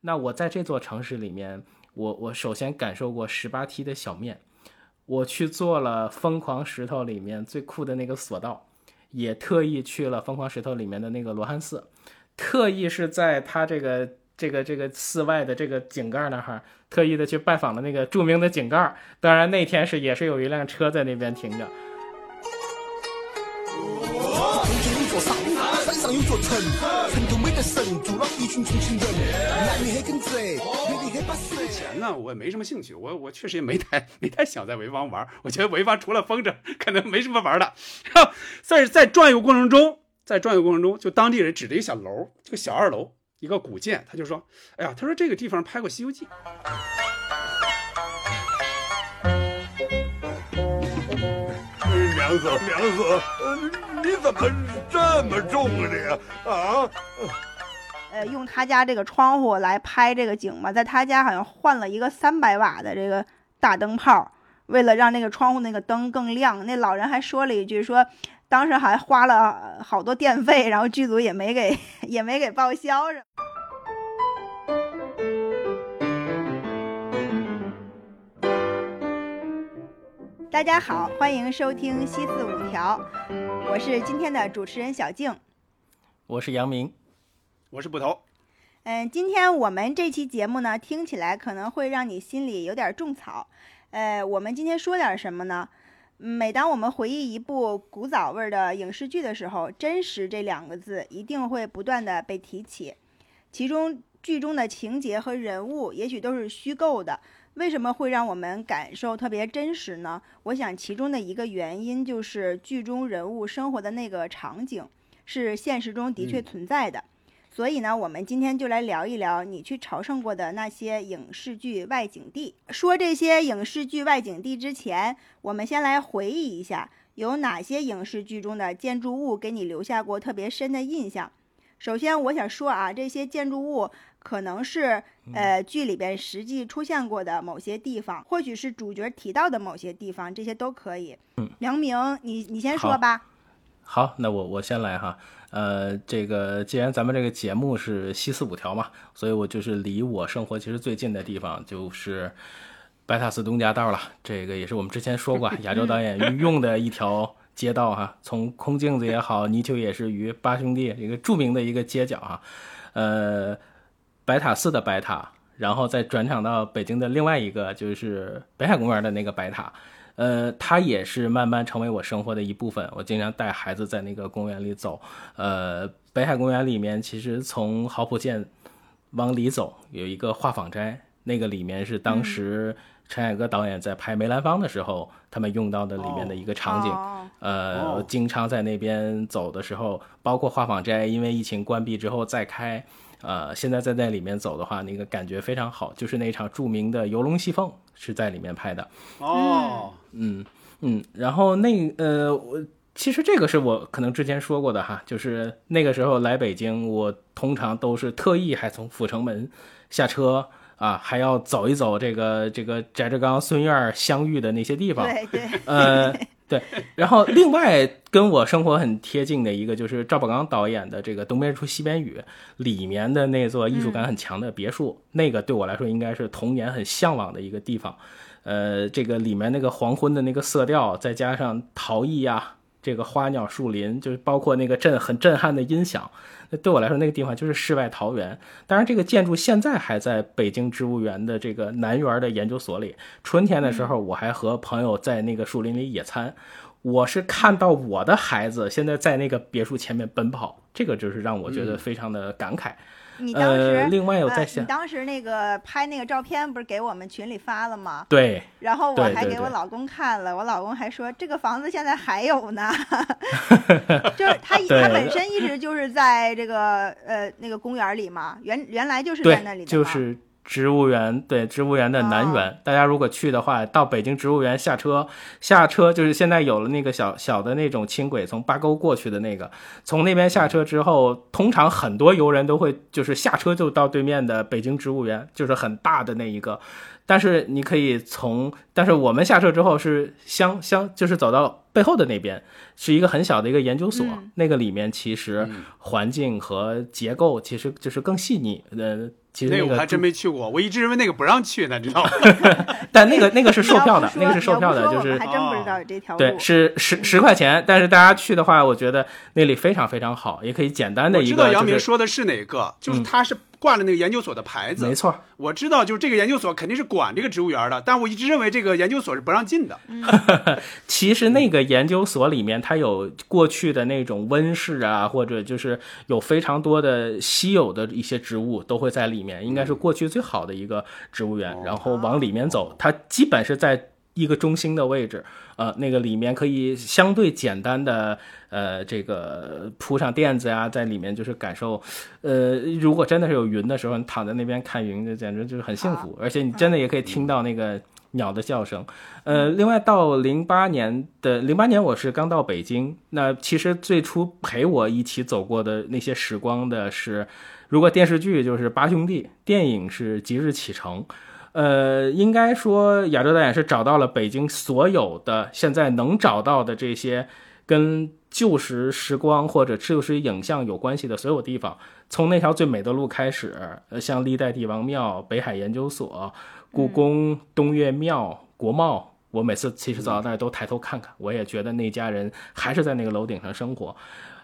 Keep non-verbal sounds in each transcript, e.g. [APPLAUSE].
那我在这座城市里面，我我首先感受过十八梯的小面，我去做了疯狂石头里面最酷的那个索道，也特意去了疯狂石头里面的那个罗汉寺，特意是在他这个这个这个寺外的这个井盖那哈，特意的去拜访了那个著名的井盖。当然那天是也是有一辆车在那边停着。有座山，山上有座城，成都以前呢，我也没什么兴趣，我我确实也没太没太想在潍坊玩。我觉得潍坊除了风筝，可能没什么玩的。[LAUGHS] 在在转悠过程中，在转悠过程中，就当地人指着一个小楼，这个小二楼，一个古建，他就说：“哎呀，他说这个地方拍过《西游记》。”娘子，娘子，你怎么这么重的呀？啊？呃，用他家这个窗户来拍这个景嘛，在他家好像换了一个三百瓦的这个大灯泡，为了让那个窗户那个灯更亮。那老人还说了一句，说当时还花了好多电费，然后剧组也没给也没给报销。大家好，欢迎收听西四五条，我是今天的主持人小静，我是杨明，我是捕头。嗯，今天我们这期节目呢，听起来可能会让你心里有点种草。呃，我们今天说点什么呢？每当我们回忆一部古早味的影视剧的时候，“真实”这两个字一定会不断的被提起，其中剧中的情节和人物也许都是虚构的。为什么会让我们感受特别真实呢？我想其中的一个原因就是剧中人物生活的那个场景是现实中的确存在的。所以呢，我们今天就来聊一聊你去朝圣过的那些影视剧外景地。说这些影视剧外景地之前，我们先来回忆一下有哪些影视剧中的建筑物给你留下过特别深的印象。首先，我想说啊，这些建筑物。可能是呃剧里边实际出现过的某些地方，或许是主角提到的某些地方，这些都可以。嗯，梁明，你你先说吧。好，那我我先来哈。呃，这个既然咱们这个节目是西四五条嘛，所以我就是离我生活其实最近的地方就是白塔寺东家道了。这个也是我们之前说过亚洲导演 [LAUGHS] 用的一条街道哈。从空镜子也好，泥鳅也是鱼，八兄弟一个著名的一个街角哈。呃。白塔寺的白塔，然后再转场到北京的另外一个，就是北海公园的那个白塔，呃，它也是慢慢成为我生活的一部分。我经常带孩子在那个公园里走。呃，北海公园里面其实从濠浦线往里走有一个画舫斋，那个里面是当时陈凯歌导演在拍梅兰芳的时候他们用到的里面的一个场景。呃，经常在那边走的时候，包括画舫斋，因为疫情关闭之后再开。呃，现在在那里面走的话，那个感觉非常好，就是那场著名的游龙戏凤是在里面拍的。哦，嗯嗯，然后那呃，我其实这个是我可能之前说过的哈，就是那个时候来北京，我通常都是特意还从阜成门下车啊，还要走一走这个这个翟志刚、孙燕相遇的那些地方。对对，呃。对，然后另外跟我生活很贴近的一个就是赵宝刚导演的这个《东边日出西边雨》里面的那座艺术感很强的别墅，那个对我来说应该是童年很向往的一个地方。呃，这个里面那个黄昏的那个色调，再加上陶艺呀，这个花鸟树林，就是包括那个震很震撼的音响。那对我来说，那个地方就是世外桃源。当然，这个建筑现在还在北京植物园的这个南园的研究所里。春天的时候，我还和朋友在那个树林里野餐。我是看到我的孩子现在在那个别墅前面奔跑，这个就是让我觉得非常的感慨。你当时，另外有在想，你当时那个拍那个照片不是给我们群里发了吗？对。然后我还给我老公看了，我老公还说这个房子现在还有呢。[LAUGHS] 就是他他本身一直就是在这个呃那个公园里嘛，原原来就是在那里的。就是。植物园对植物园的南园，大家如果去的话，到北京植物园下车，下车就是现在有了那个小小的那种轻轨，从八沟过去的那个，从那边下车之后，通常很多游人都会就是下车就到对面的北京植物园，就是很大的那一个。但是你可以从，但是我们下车之后是相相，就是走到背后的那边，是一个很小的一个研究所，那个里面其实环境和结构其实就是更细腻，呃。其实个那我还真没去过，我一直认为那个不让去呢，知道吗？[LAUGHS] 但那个那个是售票的那个是售票的，就是还真不知道有这条路。对，是十十块钱，但是大家去的话，我觉得那里非常非常好，也可以简单的我知道一个就是杨明说的是哪个，就是他是挂了那个研究所的牌子。没错，我知道，就是这个研究所肯定是管这个植物园的，但我一直认为这个研究所是不让进的。[LAUGHS] 其实那个研究所里面，它有过去的那种温室啊，或者就是有非常多的稀有的一些植物都会在里面，应该是过去最好的一个植物园。然后往里面走，它基本是在一个中心的位置，呃，那个里面可以相对简单的呃这个铺上垫子呀、在里面就是感受，呃，如果真的是有云的时候，你躺在那边看云，就简直就是很幸福，而且你真的也可以听到那个。鸟的叫声，呃，另外到零八年的零八年，我是刚到北京。那其实最初陪我一起走过的那些时光的是，如果电视剧就是《八兄弟》，电影是《即日启程》。呃，应该说亚洲导演是找到了北京所有的现在能找到的这些跟旧时时光或者旧时影像有关系的所有地方，从那条最美的路开始，呃，像历代帝王庙、北海研究所。故宫、东岳庙、国贸，我每次其实走到那儿都抬头看看，我也觉得那家人还是在那个楼顶上生活。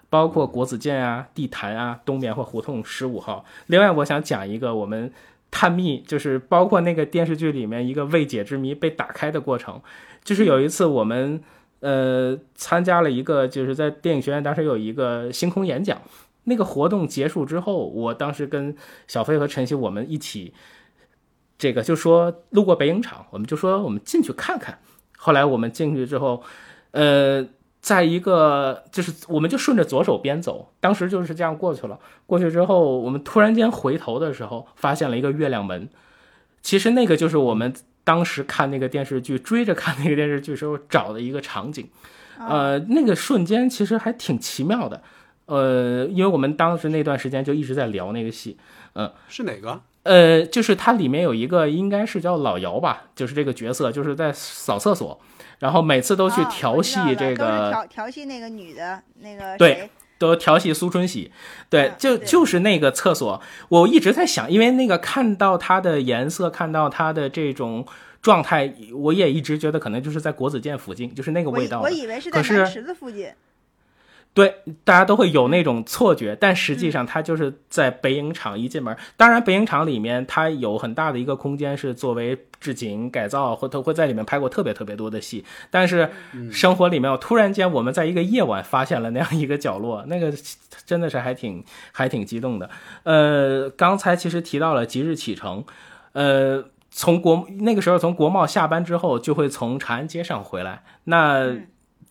包括国子监啊、地坛啊、东棉花胡同十五号。另外，我想讲一个我们探秘，就是包括那个电视剧里面一个未解之谜被打开的过程。就是有一次我们呃参加了一个，就是在电影学院当时有一个星空演讲。那个活动结束之后，我当时跟小飞和晨曦我们一起。这个就说路过北影厂，我们就说我们进去看看。后来我们进去之后，呃，在一个就是我们就顺着左手边走，当时就是这样过去了。过去之后，我们突然间回头的时候，发现了一个月亮门。其实那个就是我们当时看那个电视剧、追着看那个电视剧时候找的一个场景。呃，那个瞬间其实还挺奇妙的。呃，因为我们当时那段时间就一直在聊那个戏。嗯，是哪个？呃，就是它里面有一个应该是叫老姚吧，就是这个角色，就是在扫厕所，然后每次都去调戏这个调调戏那个女的那个对，都调戏苏春喜，对，就就是那个厕所，我一直在想，因为那个看到它的颜色，看到它的这种状态，我也一直觉得可能就是在国子监附近，就是那个味道。我以为是在南池子附近。对，大家都会有那种错觉，但实际上它就是在北影厂一进门。当然，北影厂里面它有很大的一个空间是作为置景改造，或它会在里面拍过特别特别多的戏。但是生活里面，突然间我们在一个夜晚发现了那样一个角落，那个真的是还挺还挺激动的。呃，刚才其实提到了即日启程，呃，从国那个时候从国贸下班之后，就会从长安街上回来。那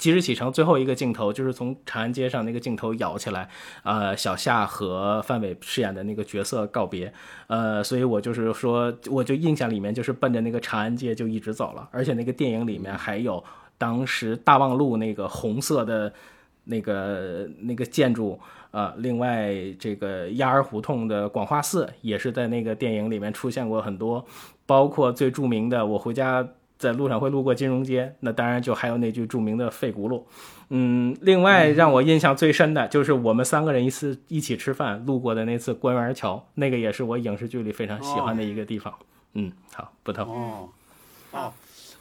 即日启程最后一个镜头就是从长安街上那个镜头摇起来，呃，小夏和范伟饰演的那个角色告别，呃，所以我就是说，我就印象里面就是奔着那个长安街就一直走了，而且那个电影里面还有当时大望路那个红色的那个那个建筑，呃，另外这个鸭儿胡同的广化寺也是在那个电影里面出现过很多，包括最著名的我回家。在路上会路过金融街，那当然就还有那句著名的费轱辘。嗯，另外让我印象最深的就是我们三个人一次一起吃饭路过的那次官园桥，那个也是我影视剧里非常喜欢的一个地方。嗯，好，不透。哦，好。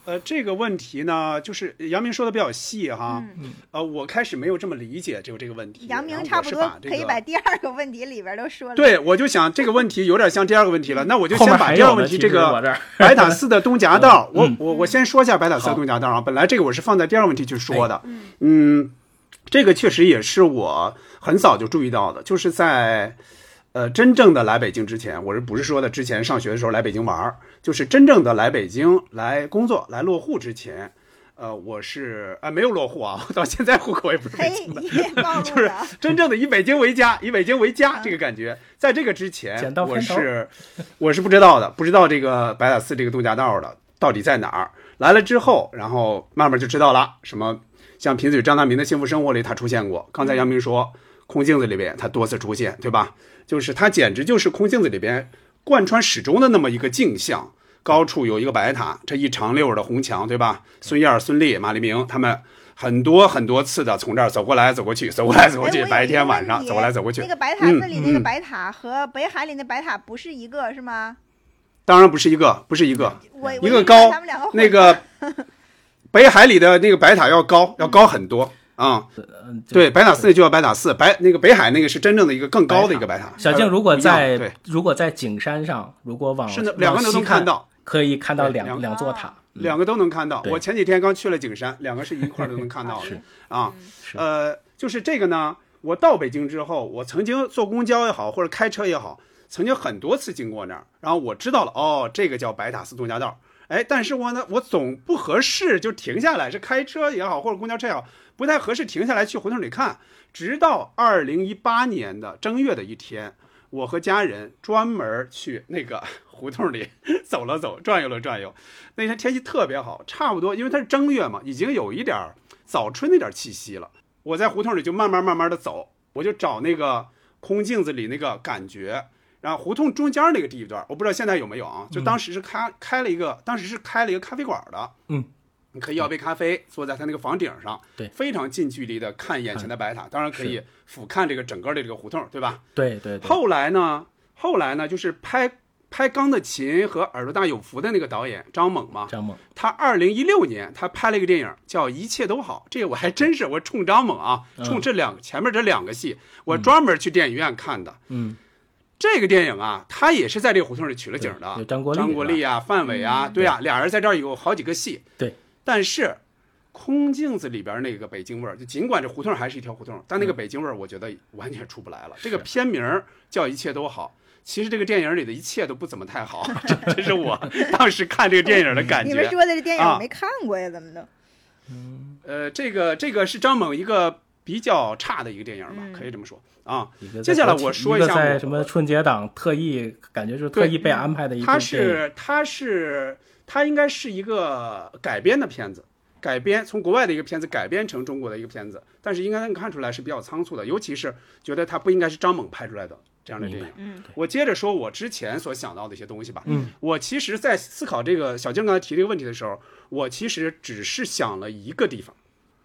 呃，这个问题呢，就是杨明说的比较细哈。嗯。呃，我开始没有这么理解就这个问题。杨明差不多可以把第二个问题里边都说了。对，我就想这个问题有点像第二个问题了，那我就先把第二个问题这个 [LAUGHS] [LAUGHS] 白塔寺的东夹道，我我我先说一下白塔寺东夹道啊。本来这个我是放在第二个问题去说的。嗯，这个确实也是我很早就注意到的，就是在。呃，真正的来北京之前，我是不是说的之前上学的时候来北京玩儿？就是真正的来北京来工作、来落户之前，呃，我是啊没有落户啊，[LAUGHS] 到现在户口也不是北京的，[LAUGHS] 就是真正的以北京为家，[LAUGHS] 以北京为家这个感觉。在这个之前，我是我是不知道的，不知道这个白塔寺这个度假道的到底在哪儿。来了之后，然后慢慢就知道了，什么像贫嘴张大民的幸福生活里他出现过。刚才杨明说空镜子里边他多次出现，对吧？就是它简直就是空镜子里边贯穿始终的那么一个镜像，高处有一个白塔，这一长溜的红墙，对吧？孙燕、孙俪、马黎明他们很多很多次的从这儿走过来走过去，走过来走过去，哎白天晚上走过来走过去那。个白塔寺里那个白塔和北海里那白塔不是一个是吗？当然不是一个，不是一个，我一个高，那个 [LAUGHS] 北海里的那个白塔要高，要高很多啊。嗯，对，白塔寺就叫白塔寺，白那个北海那个是真正的一个更高的一个白塔。小静，如果在对，如果在景山上，如果往是的，两个都能看到，可以看到两两两座塔。两个都能看到。我前几天刚去了景山，两个是一块儿都能看到的是啊。是呃，就是这个呢，我到北京之后，我曾经坐公交也好，或者开车也好，曾经很多次经过那儿，然后我知道了，哦，这个叫白塔寺东夹道。哎，但是我呢，我总不合适就停下来，是开车也好，或者公交车也好，不太合适停下来去胡同里看。直到二零一八年的正月的一天，我和家人专门去那个 [LAUGHS] 胡同里 [LAUGHS] 走了走，转悠了转悠。那天天气特别好，差不多，因为它是正月嘛，已经有一点早春那点气息了。我在胡同里就慢慢慢慢的走，我就找那个空镜子里那个感觉。然后胡同中间那个地段，我不知道现在有没有啊？就当时是开、开了一个，当时是开了一个咖啡馆的，嗯，你可以要杯咖啡，坐在他那个房顶上，对。非常近距离的看眼前的白塔，当然可以俯瞰这个整个的这个胡同，对吧？对对对，后来呢，后来呢，就是拍拍《钢的琴》和《耳朵大有福》的那个导演张猛嘛，张猛，他二零一六年他拍了一个电影叫《一切都好》，这个我还真是我冲张猛啊，嗯。冲这两前面这两个戏，我专门去电影院看的。嗯，这个电影啊，他也是在这个胡同里取了景的有，张国立张国立啊、范伟啊，对啊，俩人在这儿有好几个戏。对，但是空镜子里边那个北京味儿，就尽管这胡同还是一条胡同，但嗯那个北京味儿，我觉得完全出不来了。这个片名叫《一切都好》。其实这个电影里的一切都不怎么太好，[LAUGHS] 这这是我当时看这个电影的感觉。你们说的这电影啊我没看过呀，怎么的？呃，这个这个是张猛一个比较差的一个电影吧，嗯可以这么说啊。接下来我说一下我在什么春节档特意，感觉是特意被安排的一部它电影。是它是它应该是一个改编的片子，改编从国外的一个片子改编成中国的一个片子，但是应该能看出来是比较仓促的，尤其是觉得它不应该是张猛拍出来的这样的电影。嗯我接着说我之前所想到的一些东西吧。嗯，我其实，在思考这个小静刚才提这个问题的时候，我其实只是想了一个地方。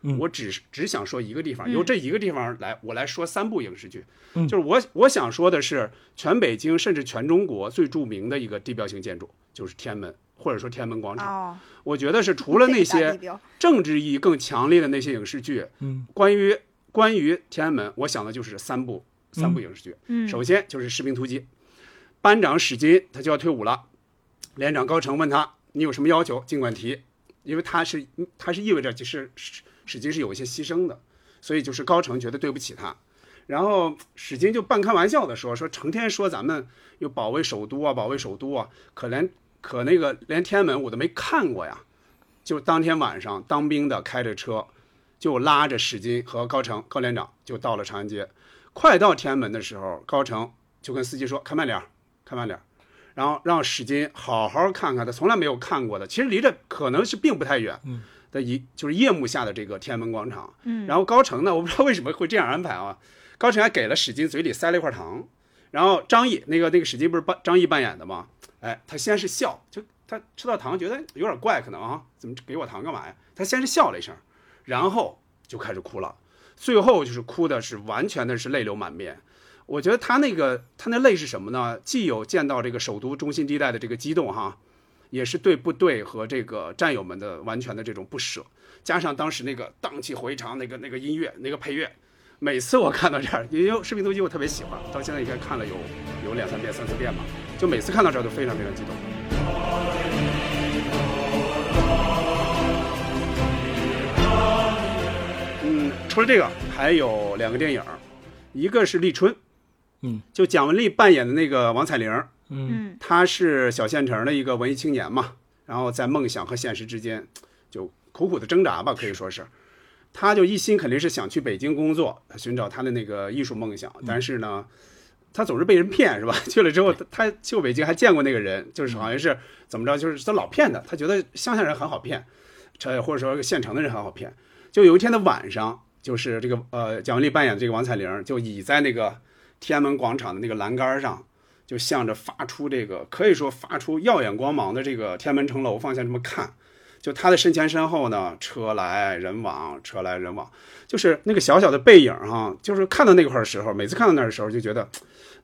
嗯。我只是只想说一个地方，嗯。由这一个地方来，我来说三部影视剧。嗯。就是我我想说的是，全北京甚至全中国最著名的一个地标性建筑，就是天安门，或者说天安门广场。哦，我觉得是除了那些政治意义更强烈的那些影视剧，嗯，关于关于天安门，我想的就是三部三部影视剧。嗯。首先就是《士兵突击》，班长史金他就要退伍了，连长高成问他你有什么要求，尽管提，因为他是他是意味着就是史金是有一些牺牲的，所以就是高成觉得对不起他。然后史金就半开玩笑的说：“说成天说咱们又保卫首都啊，保卫首都啊，可连可那个连天安门我都没看过呀。”就当天晚上，当兵的开着车，就拉着史金和高成高连长就到了长安街。快到天安门的时候，高成就跟司机说：“开慢点，开慢点。”然后让史金好好看看他从来没有看过的，其实离这可能是并不太远的一就是夜幕下的这个天安门广场。嗯然后高成呢，我不知道为什么会这样安排啊。高成还给了史金嘴里塞了一块糖，然后张译那个那个史金不是扮张译扮演的吗？哎，他先是笑，就他吃到糖觉得有点怪，可能啊，怎么给我糖干嘛呀？他先是笑了一声，然后就开始哭了，最后就是哭的是完全的是泪流满面。我觉得他那个他那泪是什么呢？既有见到这个首都中心地带的这个激动哈，也是对部队和这个战友们的完全的这种不舍，加上当时那个荡气回肠那个那个音乐那个配乐，每次我看到这儿，因为《士兵突击》我特别喜欢，到现在应该看了有有两三遍、三四遍吧，就每次看到这儿都非常非常激动。嗯，除了这个，还有两个电影，一个是《立春》，嗯，就蒋雯丽扮演的那个王彩玲，嗯他是小县城的一个文艺青年嘛，然后在梦想和现实之间就苦苦的挣扎吧，可以说是。他就一心肯定是想去北京工作，寻找他的那个艺术梦想，但是呢，他总是被人骗，是吧？[LAUGHS] 去了之后，他去过北京还见过那个人，就是好像是怎么着，就是他老骗他，他觉得乡下人很好骗，这或者说县城的人很好骗。就有一天的晚上，就是这个呃蒋雯丽扮演的这个王彩玲，就倚在那个天安门广场的那个栏杆上，就向着发出这个可以说发出耀眼光芒的这个天安门城楼方向这么看，就他的身前身后呢，车来人往，车来人往，就是那个小小的背影哈，就是看到那块的时候，每次看到那的时候，就觉得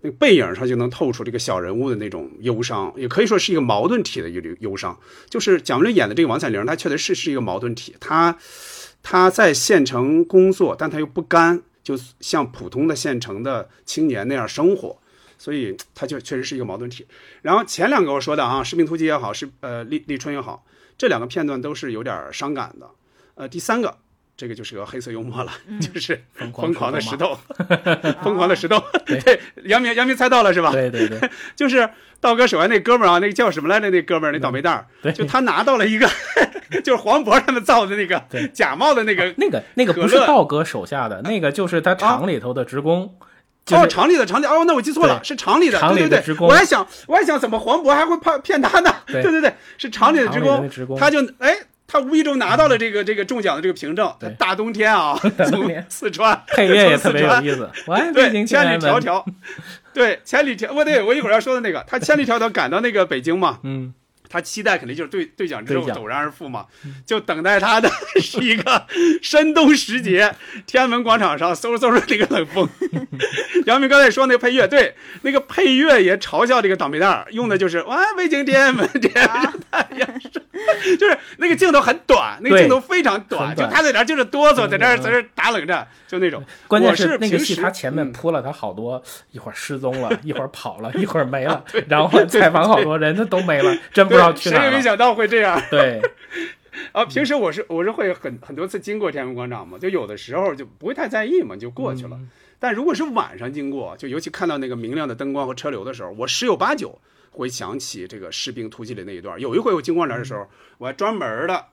那个背影上就能透出这个小人物的那种忧伤，也可以说是一个矛盾体的一忧伤。就是蒋雯丽演的这个王彩玲，她确实是是一个矛盾体，她她在县城工作，但她又不甘，就像普通的县城的青年那样生活。所以它就确实是一个矛盾体。然后前两个我说的啊，《士兵突击》也好，是呃立立春也好，这两个片段都是有点伤感的。呃，第三个这个就是个黑色幽默了，[LAUGHS] 就是疯疯狂的石石头，[LAUGHS] 疯狂的石头。对，[LAUGHS] 杨明杨明猜到了是吧？对对对，就是道哥手下那哥们儿啊，那个叫什么来着？那哥们儿那倒霉蛋儿，对就他拿到了一个，就是黄渤他们造的那个对假冒的那个。那个那个不是道哥手下的，那个就是他厂里头的职工，就哦，是厂里的厂里哦，那我记错了，是厂里的，对对对，我还想我还想怎么黄渤还会怕骗他呢？[LAUGHS] 对对对对，是厂里的职工，职工他就哎，他无意中拿到了这个这个中奖的这个凭证他，大冬天啊，从四川 [LAUGHS] 配乐也特别有意思。[LAUGHS] 我爱北对，千里迢迢，对，千里迢，我对我一会儿要说的那个，他千里迢迢赶到那个北京嘛，嗯，他期待肯定就是兑兑奖之后陡然而富嘛，就等待他的 [LAUGHS] 是一个深冬时节，[LAUGHS] 天安门广场上嗖嗖的那个冷风。[LAUGHS] 杨明刚才说那个配乐，对，那个配乐也嘲笑这个倒霉蛋儿，用的就是哇，北京天安门天安门太阳升，就是那个镜头很短，那个镜头非常短，短就他在那儿就是哆嗦，在那在那儿打冷战，就那种。关键我是那个戏，平时他前面嗯铺了他好多，一会儿失踪了，一会儿跑了，一会儿没了，然后采访好多人，他都没了，真不知道对去哪。谁也没想到会这样。[LAUGHS] 对，[LAUGHS] 啊，平时我是我是会很很多次经过天安门广场嘛，就有的时候就不会太在意嘛，就过去了。但如果是晚上经过，就尤其看到那个明亮的灯光和车流的时候，我十有八九会想起这个士兵突击里那一段。有一回我经过那儿的时候，我还专门的。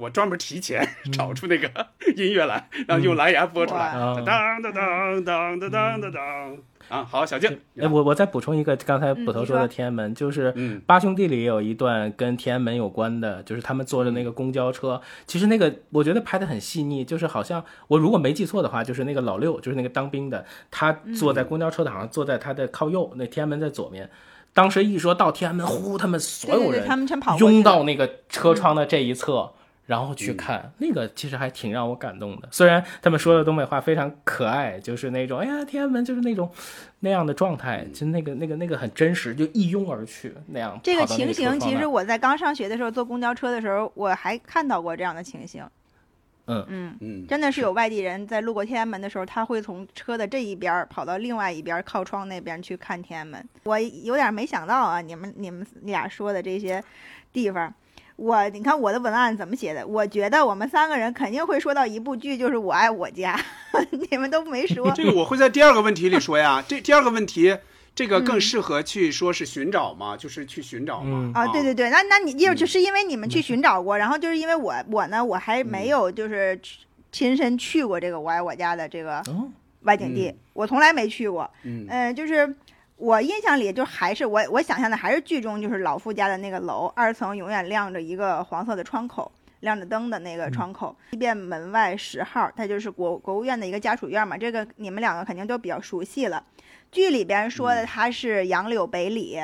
我专门提前找出那个 [LAUGHS] 音乐来，然后用蓝牙播出来，哇当当当当当当当当啊！好，小静，哎，我我再补充一个，刚才捕头说的天安门，就是嗯八兄弟里也有一段跟天安门有关的，就是他们坐着那个公交车，其实那个我觉得拍的很细腻，就是好像我如果没记错的话，就是那个老六，就是那个当兵的，他坐在公交车的，好像坐在他的靠右，那天安门在左面。当时一说到天安门，呼，他们所有人他们全跑了拥到那个车窗的这一侧。然后去看那个，其实还挺让我感动的。虽然他们说的东北话非常可爱，就是那种哎呀，天安门就是那种那样的状态，就那个那个那个很真实，就一拥而去那样。这个情形，其实我在刚上学的时候坐公交车的时候，我还看到过这样的情形。嗯嗯，嗯，真的是有外地人在路过天安门的时候，他会从车的这一边儿跑到另外一边儿靠窗那边去看天安门。我有点没想到啊，你们你们俩说的这些地方，我你看我的文案怎么写的？我觉得我们三个人肯定会说到一部剧，就是《我爱我家》，[LAUGHS] 你们都没说。[LAUGHS] 这个我会在第二个问题里说呀。[LAUGHS] 这第二个问题，这个嗯更适合去说是寻找嘛，就是去寻找嘛。嗯啊，对对对，那那你就嗯就是因为你们去寻找过，然后就是因为我我呢，我还没有就是去亲身去过这个我爱我家的这个哦，外景地，我从来没去过。嗯嗯、就是我印象里就还是我我想象的还是剧中就是老傅家的那个楼，二层永远亮着一个黄色的窗口。亮着灯的那个窗口，即便门外十号，它就是国国务院的一个家属院嘛。这个你们两个肯定都比较熟悉了。剧里边说的它是杨柳北里，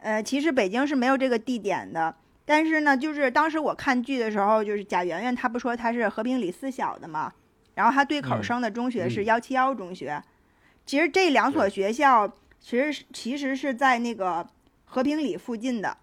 呃，其实北京是没有这个地点的。但是呢，就是当时我看剧的时候，就是贾圆圆她不说她是和平里四小的嘛，然后她对口嗯升的中学是嗯幺七幺中学。其实这两所学校其实是其实是在那个和平里附近的。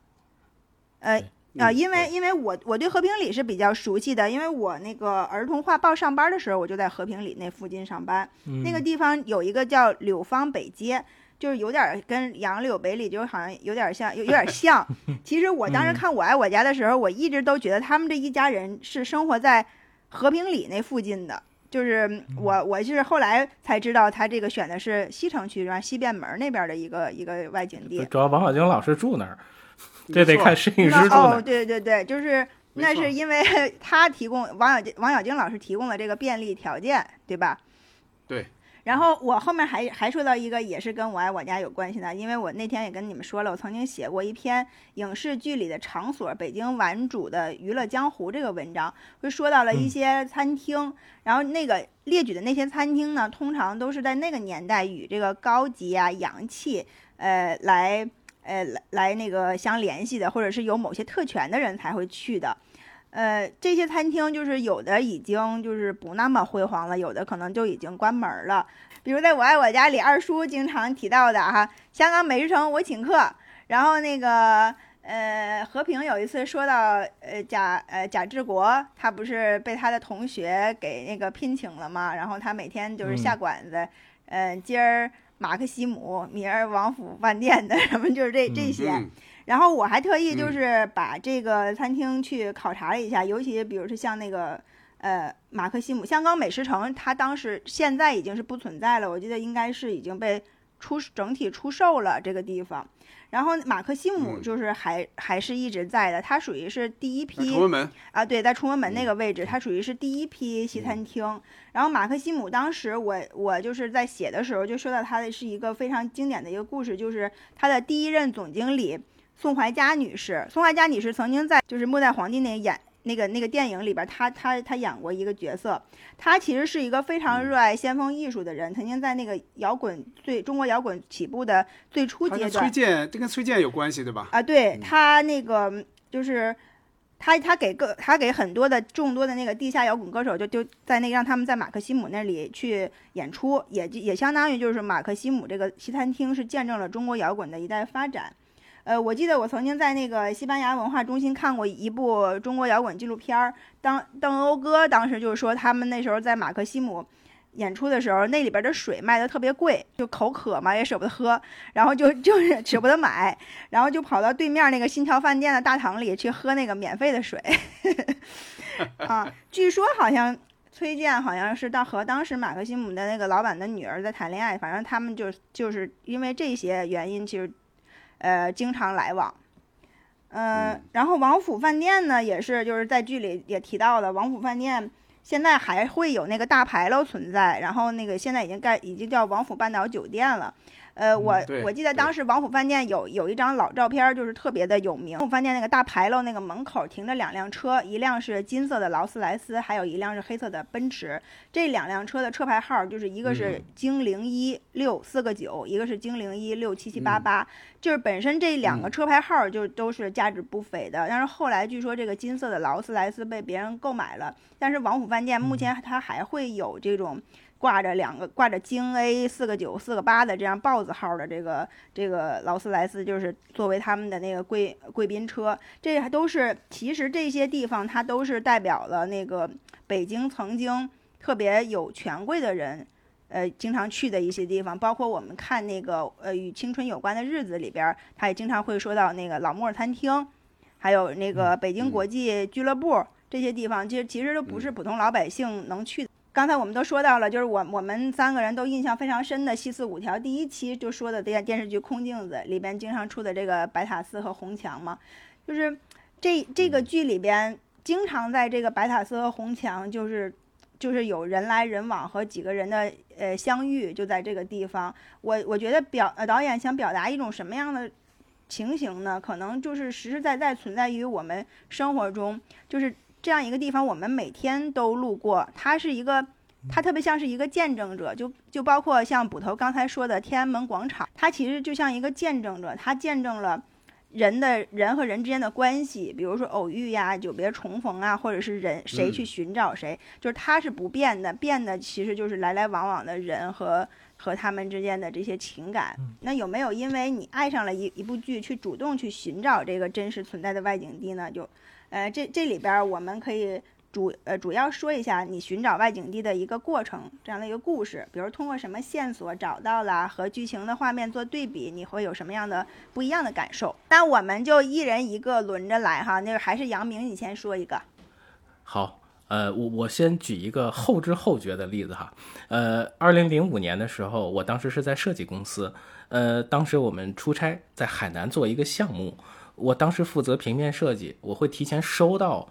呃啊、嗯因为因为我我对和平里是比较熟悉的，因为我那个儿童画报上班的时候，我就在和平里那附近上班。嗯那个地方有一个叫柳芳北街，就是有点儿跟杨柳北里就好像有点儿像，有有点儿像。[LAUGHS] 其实我当时嗯看《我爱我家》的时候，我一直都觉得他们这一家人是生活在和平里那附近的。就是嗯我，我是后来才知道，他这个选的是西城区，然后西便门那边的一个一个外景地。主要王小晶老师住那儿，这得看摄影师那哦。对对对，就是那是因为 [LAUGHS] 他提供王小晶王小晶老师提供了这个便利条件，对吧？对。然后我后面还还说到一个也是跟我爱我家有关系的，因为我那天也跟你们说了，我曾经写过一篇影视剧里的场所北京玩主的娱乐江湖这个文章，就说到了一嗯些餐厅，然后那个列举的那些餐厅呢，通常都是在那个年代与这个高级啊、洋气，呃，来呃来来那个相联系的，或者是有某些特权的人才会去的。呃，这些餐厅就是有的已经就是不那么辉煌了，有的可能就已经关门了。比如在我爱我家里，二叔经常提到的哈，香港美食城我请客，然后那个呃和平有一次说到呃贾呃贾志国，他不是被他的同学给那个聘请了嘛？然后他每天就是下馆子，嗯、今儿马克西姆，明儿王府饭店的什么就是这这些。嗯然后我还特意就嗯。是把这个餐厅去考察了一下，尤其比如说像那个呃马克西姆香港美食城，它当时现在已经是不存在了，我记得应该是已经被出整体出售了这个地方。然后马克西姆嗯。就是还、还是一直在的，它属于是第一批崇文门，啊，对，在崇文门那嗯。个位置，它属于是第一批西餐厅。然后马克西姆当时我我就是在写的时候就说到它的是一个非常经典的一个故事，就是他的第一任总经理宋怀佳女士。宋怀佳女士曾经在就是《末代皇帝》那演那个那个电影里边，她她她演过一个角色。她其实是一个非常热爱先锋艺术的人，曾经在那个摇滚最中国摇滚起步的最初阶段崔健，这跟崔健有关系对吧？啊，对他那个就是他他给个他给很多的众多的那个地下摇滚歌手就就在那让他们在马克西姆那里去演出，也就也相当于就是马克西姆这个西餐厅是见证了中国摇滚的一代发展。呃，我记得我曾经在那个西班牙文化中心看过一部中国摇滚纪录片儿，当邓欧哥当时就是说他们那时候在马克西姆。演出的时候，那里边的水卖的特别贵，就口渴嘛，也舍不得喝，然后就 [LAUGHS] 就是舍不得买，然后就跑到对面那个新桥饭店的大堂里去喝那个免费的水。[LAUGHS] 啊，据说好像崔健好像是当和当时马克西姆的那个老板的女儿在谈恋爱，反正他们就就是因为这些原因，其实呃经常来往。呃、嗯然后王府饭店呢，也是就是在剧里也提到的，王府饭店现在还会有那个大牌楼存在，然后那个现在已经盖已经叫王府半岛酒店了。呃，我嗯我记得当时王府饭店有有一张老照片儿，就是特别的有名。王府饭店那个大牌楼那个门口停着两辆车，一辆是金色的劳斯莱斯，还有一辆是黑色的奔驰。这两辆车的车牌号就是一个是嗯京零一六四个九，一个是京零一六七七八嗯八。就是本身这两个嗯车牌号就都是价值不菲的，但是后来据说这个金色的劳斯莱斯被别人购买了，但是王府饭店目前它还会有这种挂着两个挂着京 A 四个九四个八的这样豹子号的这个这个劳斯莱斯，就是作为他们的那个贵贵宾车，这还都是其实这些地方它都是代表了那个北京曾经特别有权贵的人。呃，经常去的一些地方，包括我们看那个呃与青春有关的日子里边儿，他也经常会说到那个老莫餐厅，还有那个北京国际俱乐部、这些地方，其实其实都不是普通老百姓能去的。刚才我们都说到了，就是我我们三个人都印象非常深的《西四五条》第一期就说的电电视剧《空镜子》里边经常出的这个白塔寺和红墙嘛，就是这这个剧里边经常在这个白塔寺和红墙就是。就是有人来人往和几个人的呃相遇，就在这个地方。我我觉得表呃导演想表达一种什么样的情形呢？可能就是实实在在存在于我们生活中，就是这样一个地方，我们每天都路过，它是一个。它特别像是一个见证者，就就包括像捕头刚才说的天安门广场，它其实就像一个见证者，它见证了人的人和人之间的关系，比如说偶遇呀、久别重逢啊，或者是人谁去寻找谁，就是它是不变的，变的其实就是来来往往的人和和他们之间的这些情感。那有没有因为你爱上了一一部剧，去主动去寻找这个真实存在的外景地呢？就，呃，这这里边我们可以主呃主要说一下你寻找外景地的一个过程，这样的一个故事，比如通过什么线索找到了，和剧情的画面做对比，你会有什么样的不一样的感受？那我们就一人一个轮着来哈，那个还是杨明，你先说一个。好，呃，我我先举一个后知后觉的例子哈，呃，二零零五年的时候，我当时是在设计公司，呃，当时我们出差在海南做一个项目，我当时负责平面设计，我会提前收到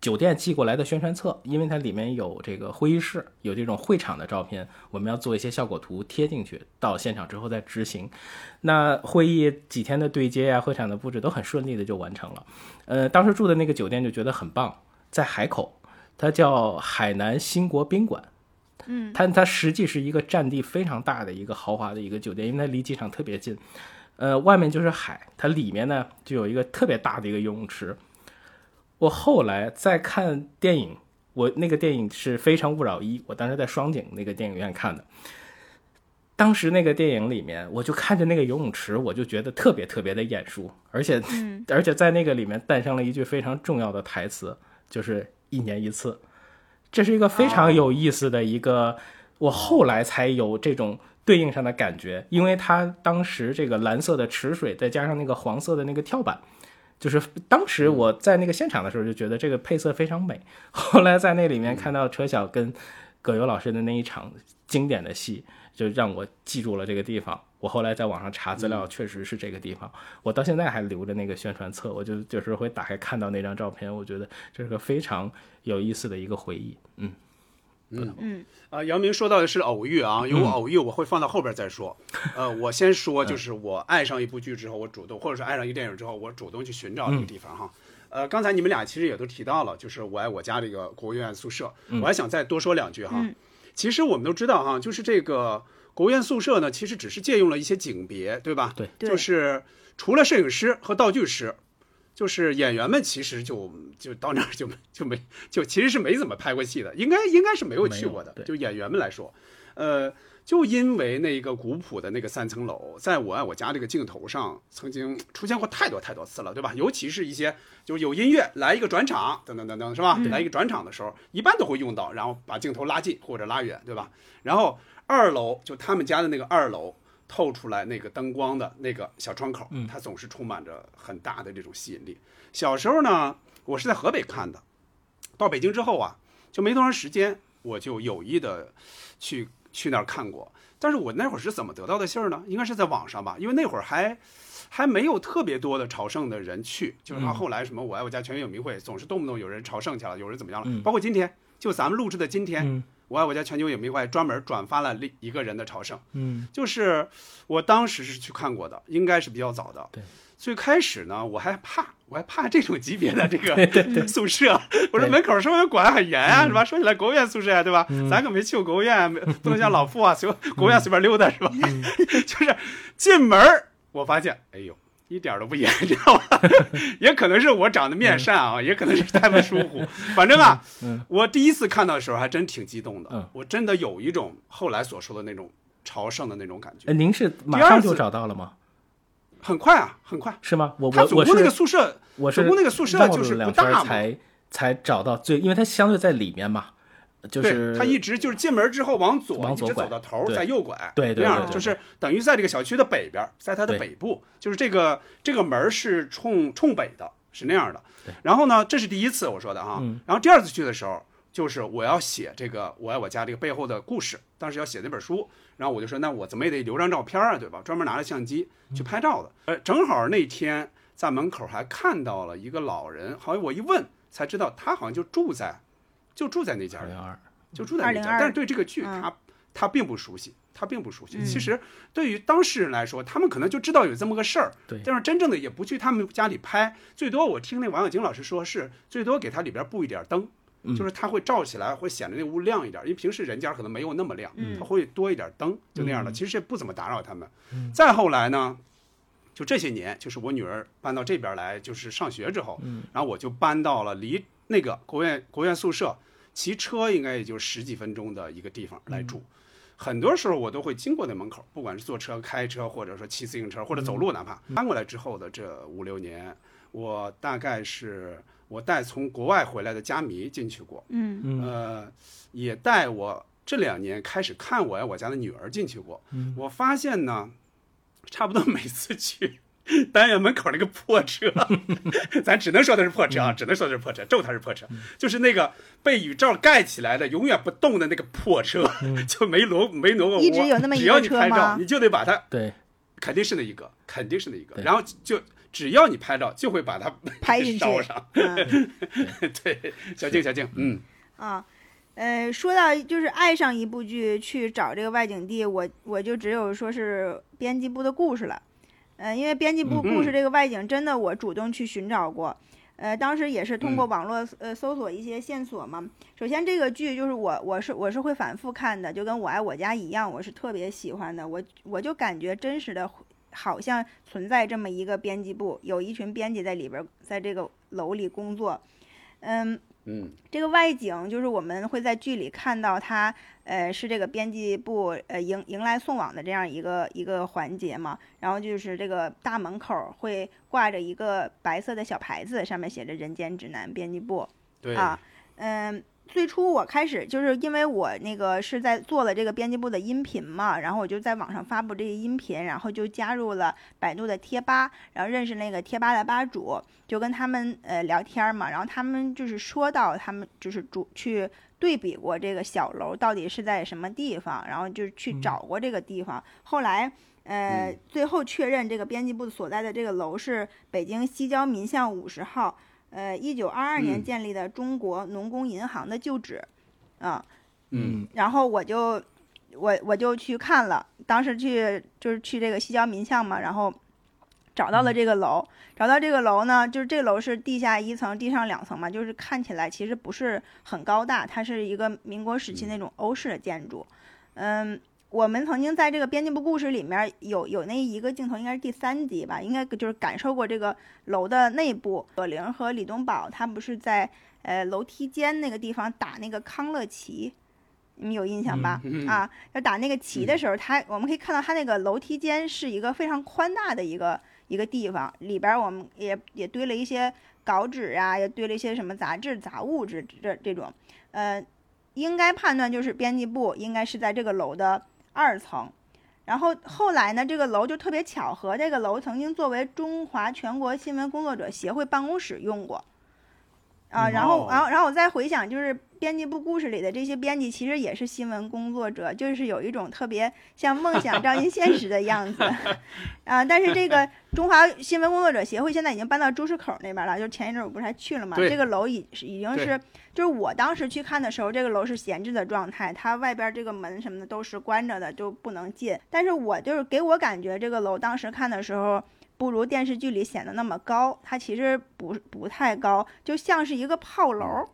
酒店寄过来的宣传册，因为它里面有这个会议室，有这种会场的照片，我们要做一些效果图贴进去，到现场之后再执行。那会议几天的对接呀、会场的布置都很顺利的就完成了。呃，当时住的那个酒店就觉得很棒，在海口，它叫海南新国宾馆。嗯，它它实际是一个占地非常大的一个豪华的一个酒店，因为它离机场特别近。呃，外面就是海，它里面呢就有一个特别大的一个游泳池。我后来在看电影，我那个电影是《非诚勿扰一》，我当时在双井那个电影院看的。当时那个电影里面，我就看着那个游泳池，我就觉得特别特别的眼熟，而且、嗯而且在那个里面诞生了一句非常重要的台词，就是一年一次。这是一个非常有意思的一个，我后来才有这种对应上的感觉，因为它当时这个蓝色的池水，再加上那个黄色的那个跳板，就是当时我在那个现场的时候就觉得这个配色非常美。[LAUGHS] 后来在那里面看到车晓跟葛优老师的那一场经典的戏，就让我记住了这个地方。我后来在网上查资料，确实是这个地方。我到现在还留着那个宣传册，我就有时候会打开看到那张照片，我觉得这是个非常有意思的一个回忆。嗯，嗯。啊，姚明说到的是偶遇啊，有偶遇我会放到后边再说。[LAUGHS] 呃，我先说，就是我爱上一部剧之后，我主动，或者是爱上一个电影之后，我主动去寻找这个地方哈。呃，刚才你们俩其实也都提到了，就是我爱我家这个国务院宿舍，我还想再多说两句哈。嗯。其实我们都知道哈，就是这个国务院宿舍呢，其实只是借用了一些景别，对吧？对。对。就是除了摄影师和道具师，就是演员们其实就就到那儿就就没就其实是没怎么拍过戏的，应该应该是没有去过的就演员们来说，呃，就因为那个古朴的那个三层楼，在我爱我家这个镜头上曾经出现过太多太多次了，对吧？尤其是一些就是有音乐来一个转场，等等等等，是吧？来一个转场的时候，一般都会用到，然后把镜头拉近或者拉远，对吧？然后二楼就他们家的那个二楼。透出来那个灯光的那个小窗口，它总是充满着很大的这种吸引力。小时候呢，我是在河北看的，到北京之后啊，就没多长时间，我就有意的去去那儿看过。但是我那会儿是怎么得到的信儿呢？应该是在网上吧，因为那会儿还还没有特别多的朝圣的人去，就是他后来什么我爱我家全员友民会，总是动不动有人朝圣去了，有人怎么样了，包括今天，就咱们录制的今天，嗯我爱我家全球影迷会专门转发了另一个人的朝圣，嗯，就是我当时是去看过的，应该是比较早的。对，最开始呢，我还怕，我还怕这种级别的这个 [LAUGHS] 宿舍，我说门口是不是管得很严啊，是吧？说起来国务院宿舍呀、对吧？咱可没去过国务院，不能像老傅啊，随国务院随便溜达，是吧？[LAUGHS] 就是进门儿我发现，哎呦。一点儿都不严，知道吧？也可能是我长得面善啊，也可能是他们疏忽。反正啊，我第一次看到的时候还真挺激动的。嗯我真的有一种后来所说的那种朝圣的那种感觉呃，。您是马上就次找到了吗？很快啊，很快。是吗？我我总共那个宿舍，我是总共那个宿舍就是不大嘛。才才找到最，因为它相对在里面嘛，就是对，他一直就是进门之后往左，一直往左拐走到头再右拐，对对这样对对就是等于在这个小区的北边，在它的北部，就是这个这个门是冲冲北的，是那样的对。然后呢，这是第一次我说的哈嗯，然后第二次去的时候，就是我要写这个我爱我家这个背后的故事，当时要写那本书，然后我就说那我怎么也得留张照片啊，对吧？专门拿着相机去拍照的。呃，正好那天在门口还看到了一个老人，好像我一问才知道他好像就住在就住在那家里二零。二，就住在那家，但是对这个剧嗯他、他并不熟悉，他并不熟悉。嗯其实对于当事人来说，他们可能就知道有这么个事儿，对但是真正的也不去他们家里拍，最多我听那王小晶老师说是最多给他里边布一点灯。嗯就是他会照起来，会显得那屋亮一点，因为平时人家可能没有那么亮，嗯他会多一点灯，就那样的。嗯其实也不怎么打扰他们。再后来呢，就这些年，就是我女儿搬到这边来，就是上学之后，嗯然后我就搬到了离那个国务院国务院宿舍骑车应该也就十几分钟的一个地方来住。很多时候我都会经过那门口，不管是坐车、开车，或者说骑自行车，或者走路，哪怕。搬过来之后的这五六年，我大概是我带从国外回来的家迷进去过，嗯。嗯。呃，也带我这两年开始看我爱我家的女儿进去过。嗯。我发现呢，差不多每次去 [LAUGHS] 单元门口那个破车，咱只能说它是破车嗯啊，只能说它是破车，咒它是破车，就是那个被雨罩盖起来的、永远不动的那个破车，就没挪没挪过窝。一直有那么一个只要你拍照，你就得把它，对，肯定是那一个，肯定是那一个，然后就。只要你拍照，就会把它 [LAUGHS] 拍 [LAUGHS] 烧上。嗯对，小静，小静，嗯，啊。呃，说到就是爱上一部剧去找这个外景地，我我就只有说是编辑部的故事了。呃，因为编辑部故事这个外景真的我主动去寻找过，呃，当时也是通过嗯网络呃搜索一些线索嘛。首先这个剧就是我我是我是会反复看的，就跟我爱我家一样，我是特别喜欢的。我我就感觉真实的好像存在这么一个编辑部，有一群编辑在里边儿，在这个楼里工作。嗯，嗯这个外景就是我们会在剧里看到它，呃，是这个编辑部呃迎迎来送往的这样一个一个环节嘛。然后就是这个大门口会挂着一个白色的小牌子，上面写着“人间指南编辑部”。对啊，嗯，最初我开始就是因为我那个是在做了这个编辑部的音频嘛，然后我就在网上发布这些音频，然后就加入了百度的贴吧，然后认识那个贴吧的吧主，就跟他们呃聊天嘛，然后他们就是说到他们就是主去对比过这个小楼到底是在什么地方，然后就去找过这个地方，后来。呃，最后确认这个编辑部所在的这个楼是北京西郊民巷五十号，呃，一九二二年嗯。建立的中国农工银行的旧址，啊，嗯。然后我就我我就去看了，当时去就是去这个西郊民巷嘛，然后找到了这个楼，找到这个楼呢，就是这个楼是地下一层，地上两层嘛，就是看起来其实不是很高大，它是一个民国时期那种欧式的建筑，嗯。我们曾经在这个编辑部故事里面有有那一个镜头，应该是第三集吧，应该就是感受过这个楼的内部。葛玲和李东宝他不是在呃楼梯间那个地方打那个康乐棋，你们有印象吧？嗯嗯啊，要打那个棋的时候，他我们可以看到他那个楼梯间是一个非常宽大的一个一个地方，里边我们也也堆了一些稿纸啊，也堆了一些什么杂志杂物这这这种，呃，应该判断就是编辑部应该是在这个楼的二层。然后后来呢，这个楼就特别巧合，这个楼曾经作为中华全国新闻工作者协会办公室用过，啊，然后哦。然后然后我再回想，就是编辑部故事里的这些编辑，其实也是新闻工作者，就是有一种特别像梦想照 [LAUGHS] 进现实的样子，啊，但是这个 [LAUGHS] 中华新闻工作者协会现在已经搬到朱市口那边了，就前一阵儿我不是还去了嘛，这个楼已是已经是，就是我当时去看的时候，这个楼是闲置的状态，它外边这个门什么的都是关着的，就不能进。但是我就是给我感觉，这个楼当时看的时候。不如电视剧里显得那么高，它其实不不太高，就像是一个炮楼，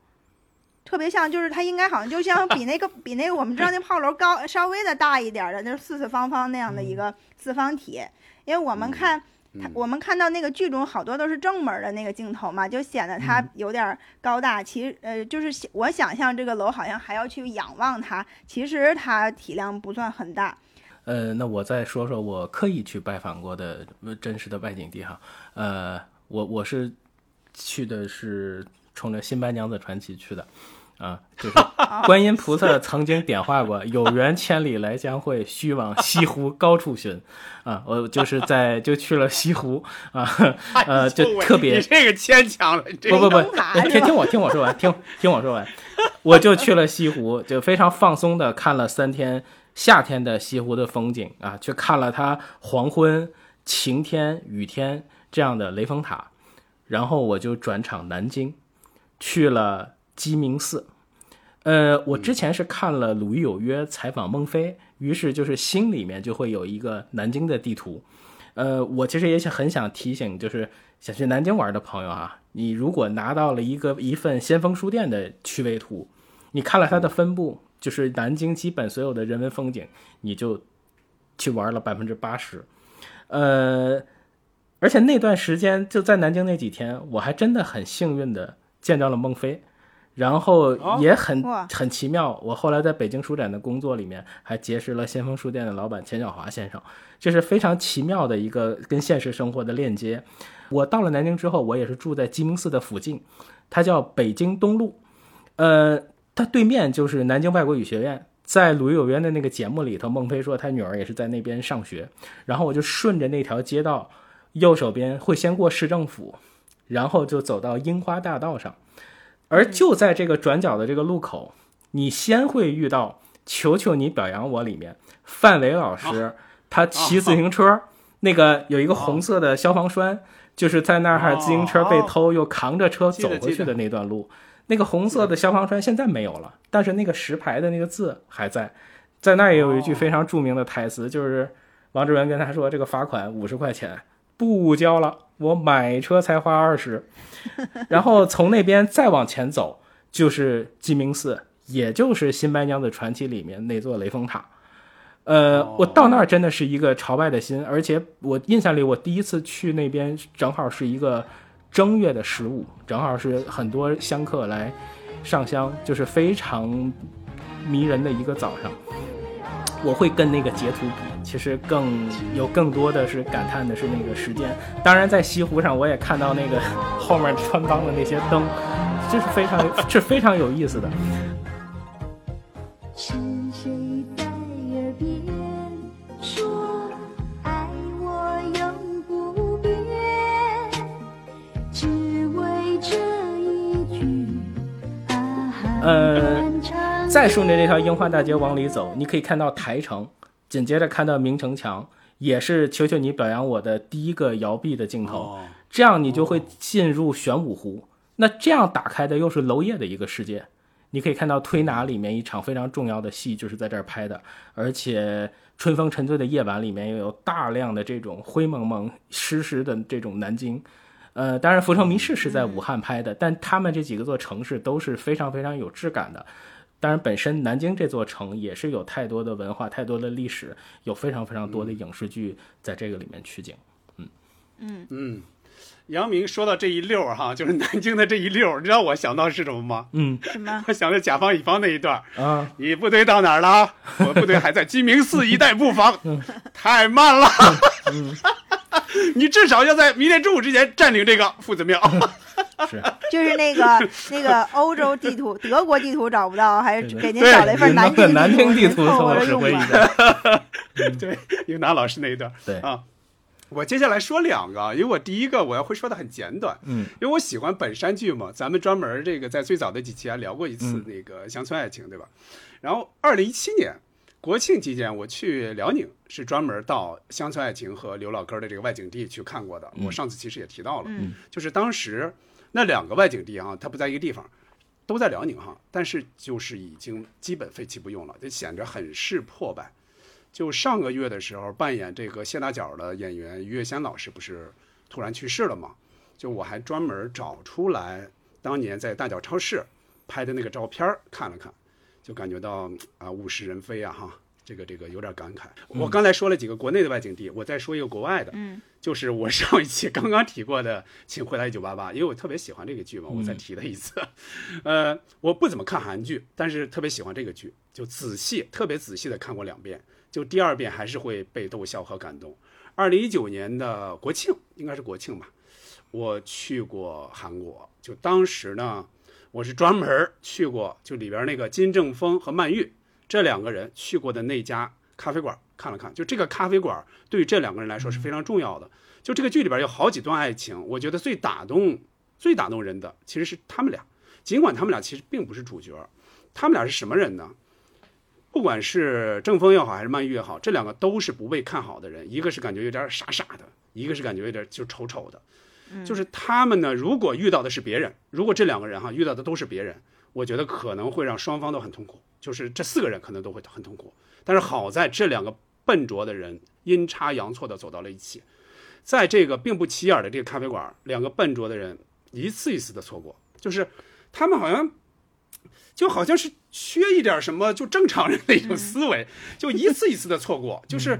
特别像，就是它应该好像就像比那个比那个我们知道那炮楼高稍微的大一点儿的，就是四四方方那样的一个四方体。因为我们看它嗯，我们看到那个剧中好多都是正门儿的那个镜头嘛，就显得它有点儿高大。其实呃，就是我想象这个楼好像还要去仰望它，其实它体量不算很大。呃，那我再说说我刻意去拜访过的呃真实的外景地哈。呃，我我是去的是冲着《新白娘子传奇》去的，啊，就是观音菩萨曾经点化过“有缘千里来相会，须往西湖高处寻”，啊，我就是在就去了西湖啊，呃，就特别你这个牵强了，这个不不不，听听我听我说完，听听我说完，我就去了西湖，就非常放松的看了三天夏天的西湖的风景啊，去看了它黄昏、晴天、雨天这样的雷峰塔，然后我就转场南京，去了鸡鸣寺。呃，我之前是看了《鲁豫有约》采访孟非，于是就是心里面就会有一个南京的地图。呃，我其实也想很想提醒，就是想去南京玩的朋友啊，你如果拿到了一个一份先锋书店的区位图，你看了它的分布，就是南京基本所有的人文风景，你就去玩了百分之八十。呃，而且那段时间就在南京那几天，我还真的很幸运的见到了孟非。然后也很、哇很奇妙，我后来在北京书展的工作里面，还结识了先锋书店的老板钱小华先生，这是非常奇妙的一个跟现实生活的链接。我到了南京之后，我也是住在鸡鸣寺的附近，它叫北京东路，呃，它对面就是南京外国语学院。在《鲁豫有约》的那个节目里头，孟非说他女儿也是在那边上学，然后我就顺着那条街道，右手边会先过市政府，然后就走到樱花大道上，而就在这个转角的这个路口，你先会遇到《求求你表扬我》里面范伟老师，他骑自行车，那个有一个红色的消防栓，就是在那儿自行车被偷又扛着车走回去的那段路。那个红色的消防栓现在没有了，但是那个石牌的那个字还在，在那儿也有一句非常著名的台词，就是王志文跟他说：“这个罚款五十块钱不交了，我买车才花二十。[LAUGHS] ”然后从那边再往前走，就是鸡鸣寺，也就是《新白娘子传奇》里面那座雷峰塔。呃，我到那儿真的是一个朝拜的心，而且我印象里，我第一次去那边正好是一个正月的十五，正好是很多香客来上香，就是非常迷人的一个早上。我会跟那个截图比，其实更有更多的是感叹的是那个时间。当然，在西湖上我也看到那个 [LAUGHS] 后面穿帮的那些灯，这是非常 [LAUGHS] 是非常有意思的。是谁在耳边说爱我永不变？只为这一句啊哈。再顺着这条樱花大街往里走，你可以看到台城，紧接着看到明城墙，也是求求你表扬我的第一个摇臂的镜头。哦，这样你就会进入玄武湖。那这样打开的又是娄烨的一个世界，你可以看到推拿里面一场非常重要的戏就是在这儿拍的，而且春风沉醉的夜晚里面又有大量的这种灰蒙蒙湿湿的这种南京。呃，当然《浮城谜事》是在武汉拍的，但他们这几个座城市都是非常非常有质感的。当然，本身南京这座城也是有太多的文化、太多的历史，有非常非常多的影视剧在这个里面取景。嗯，杨明说到这一溜儿哈，[LAUGHS] 就是南京的这一溜儿，你知道我想到是什么吗？嗯什么？[LAUGHS] 我想到甲方乙方那一段儿，啊，你部队到哪儿了？[LAUGHS] 我部队还在鸡鸣寺一带布防，太慢了。你至少要在明天中午之前占领这个夫子庙。是。就是那个那个欧洲地图、德国地图找不到，还是对给您找了一份南京南京地图您凑合着用吧。对，英达老师那一段。对啊，我接下来说两个，因为我第一个我要会说的很简短，嗯，因为我喜欢本山剧嘛，咱们专门这个在最早的几期还聊过一次嗯那个乡村爱情，对吧？然后二零一七年国庆期间，我去辽宁，是专门到乡村爱情和刘老根儿的这个外景地去看过的。我上次其实也提到了，嗯就是当时那两个外景地啊，它不在一个地方。都在辽宁哈，但是就是已经基本废弃不用了，就显得很是破败。就上个月的时候，扮演这个谢大脚的演员于月仙老师不是突然去世了吗？就我还专门找出来当年在大脚超市拍的那个照片儿看了看，就感觉到啊物是人非啊哈，这个这个有点感慨。我刚才说了几个国内的外景地，我再说一个国外的，嗯 [LAUGHS] 就是我上一期刚刚提过的《请回答一九八八》，因为我特别喜欢这个剧嘛，我再提了一次。呃，我不怎么看韩剧，但是特别喜欢这个剧，就仔细特别仔细的看过两遍，就第二遍还是会被逗笑和感动。二零一九年的国庆应该是国庆吧，我去过韩国，就当时呢，我是专门去过，就里边那个金正峰和曼玉这两个人去过的那家咖啡馆看了看，就这个咖啡馆对于这两个人来说是非常重要的。就这个剧里边有好几段爱情，我觉得最打动、最打动人的其实是他们俩，尽管他们俩其实并不是主角，他们俩是什么人呢？不管是郑峰也好，还是曼玉也好，这两个都是不被看好的人。一个是感觉有点傻傻的，一个是感觉有点就丑丑的。就是他们呢，如果遇到的是别人，如果这两个人哈遇到的都是别人，我觉得可能会让双方都很痛苦。就是这四个人可能都会很痛苦。但是好在这两个笨拙的人阴差阳错的走到了一起，在这个并不起眼的这个咖啡馆，两个笨拙的人一次一次的错过，就是他们好像就好像是缺一点什么，就正常人的一种思维，[LAUGHS] 就一次一次的错过，就是。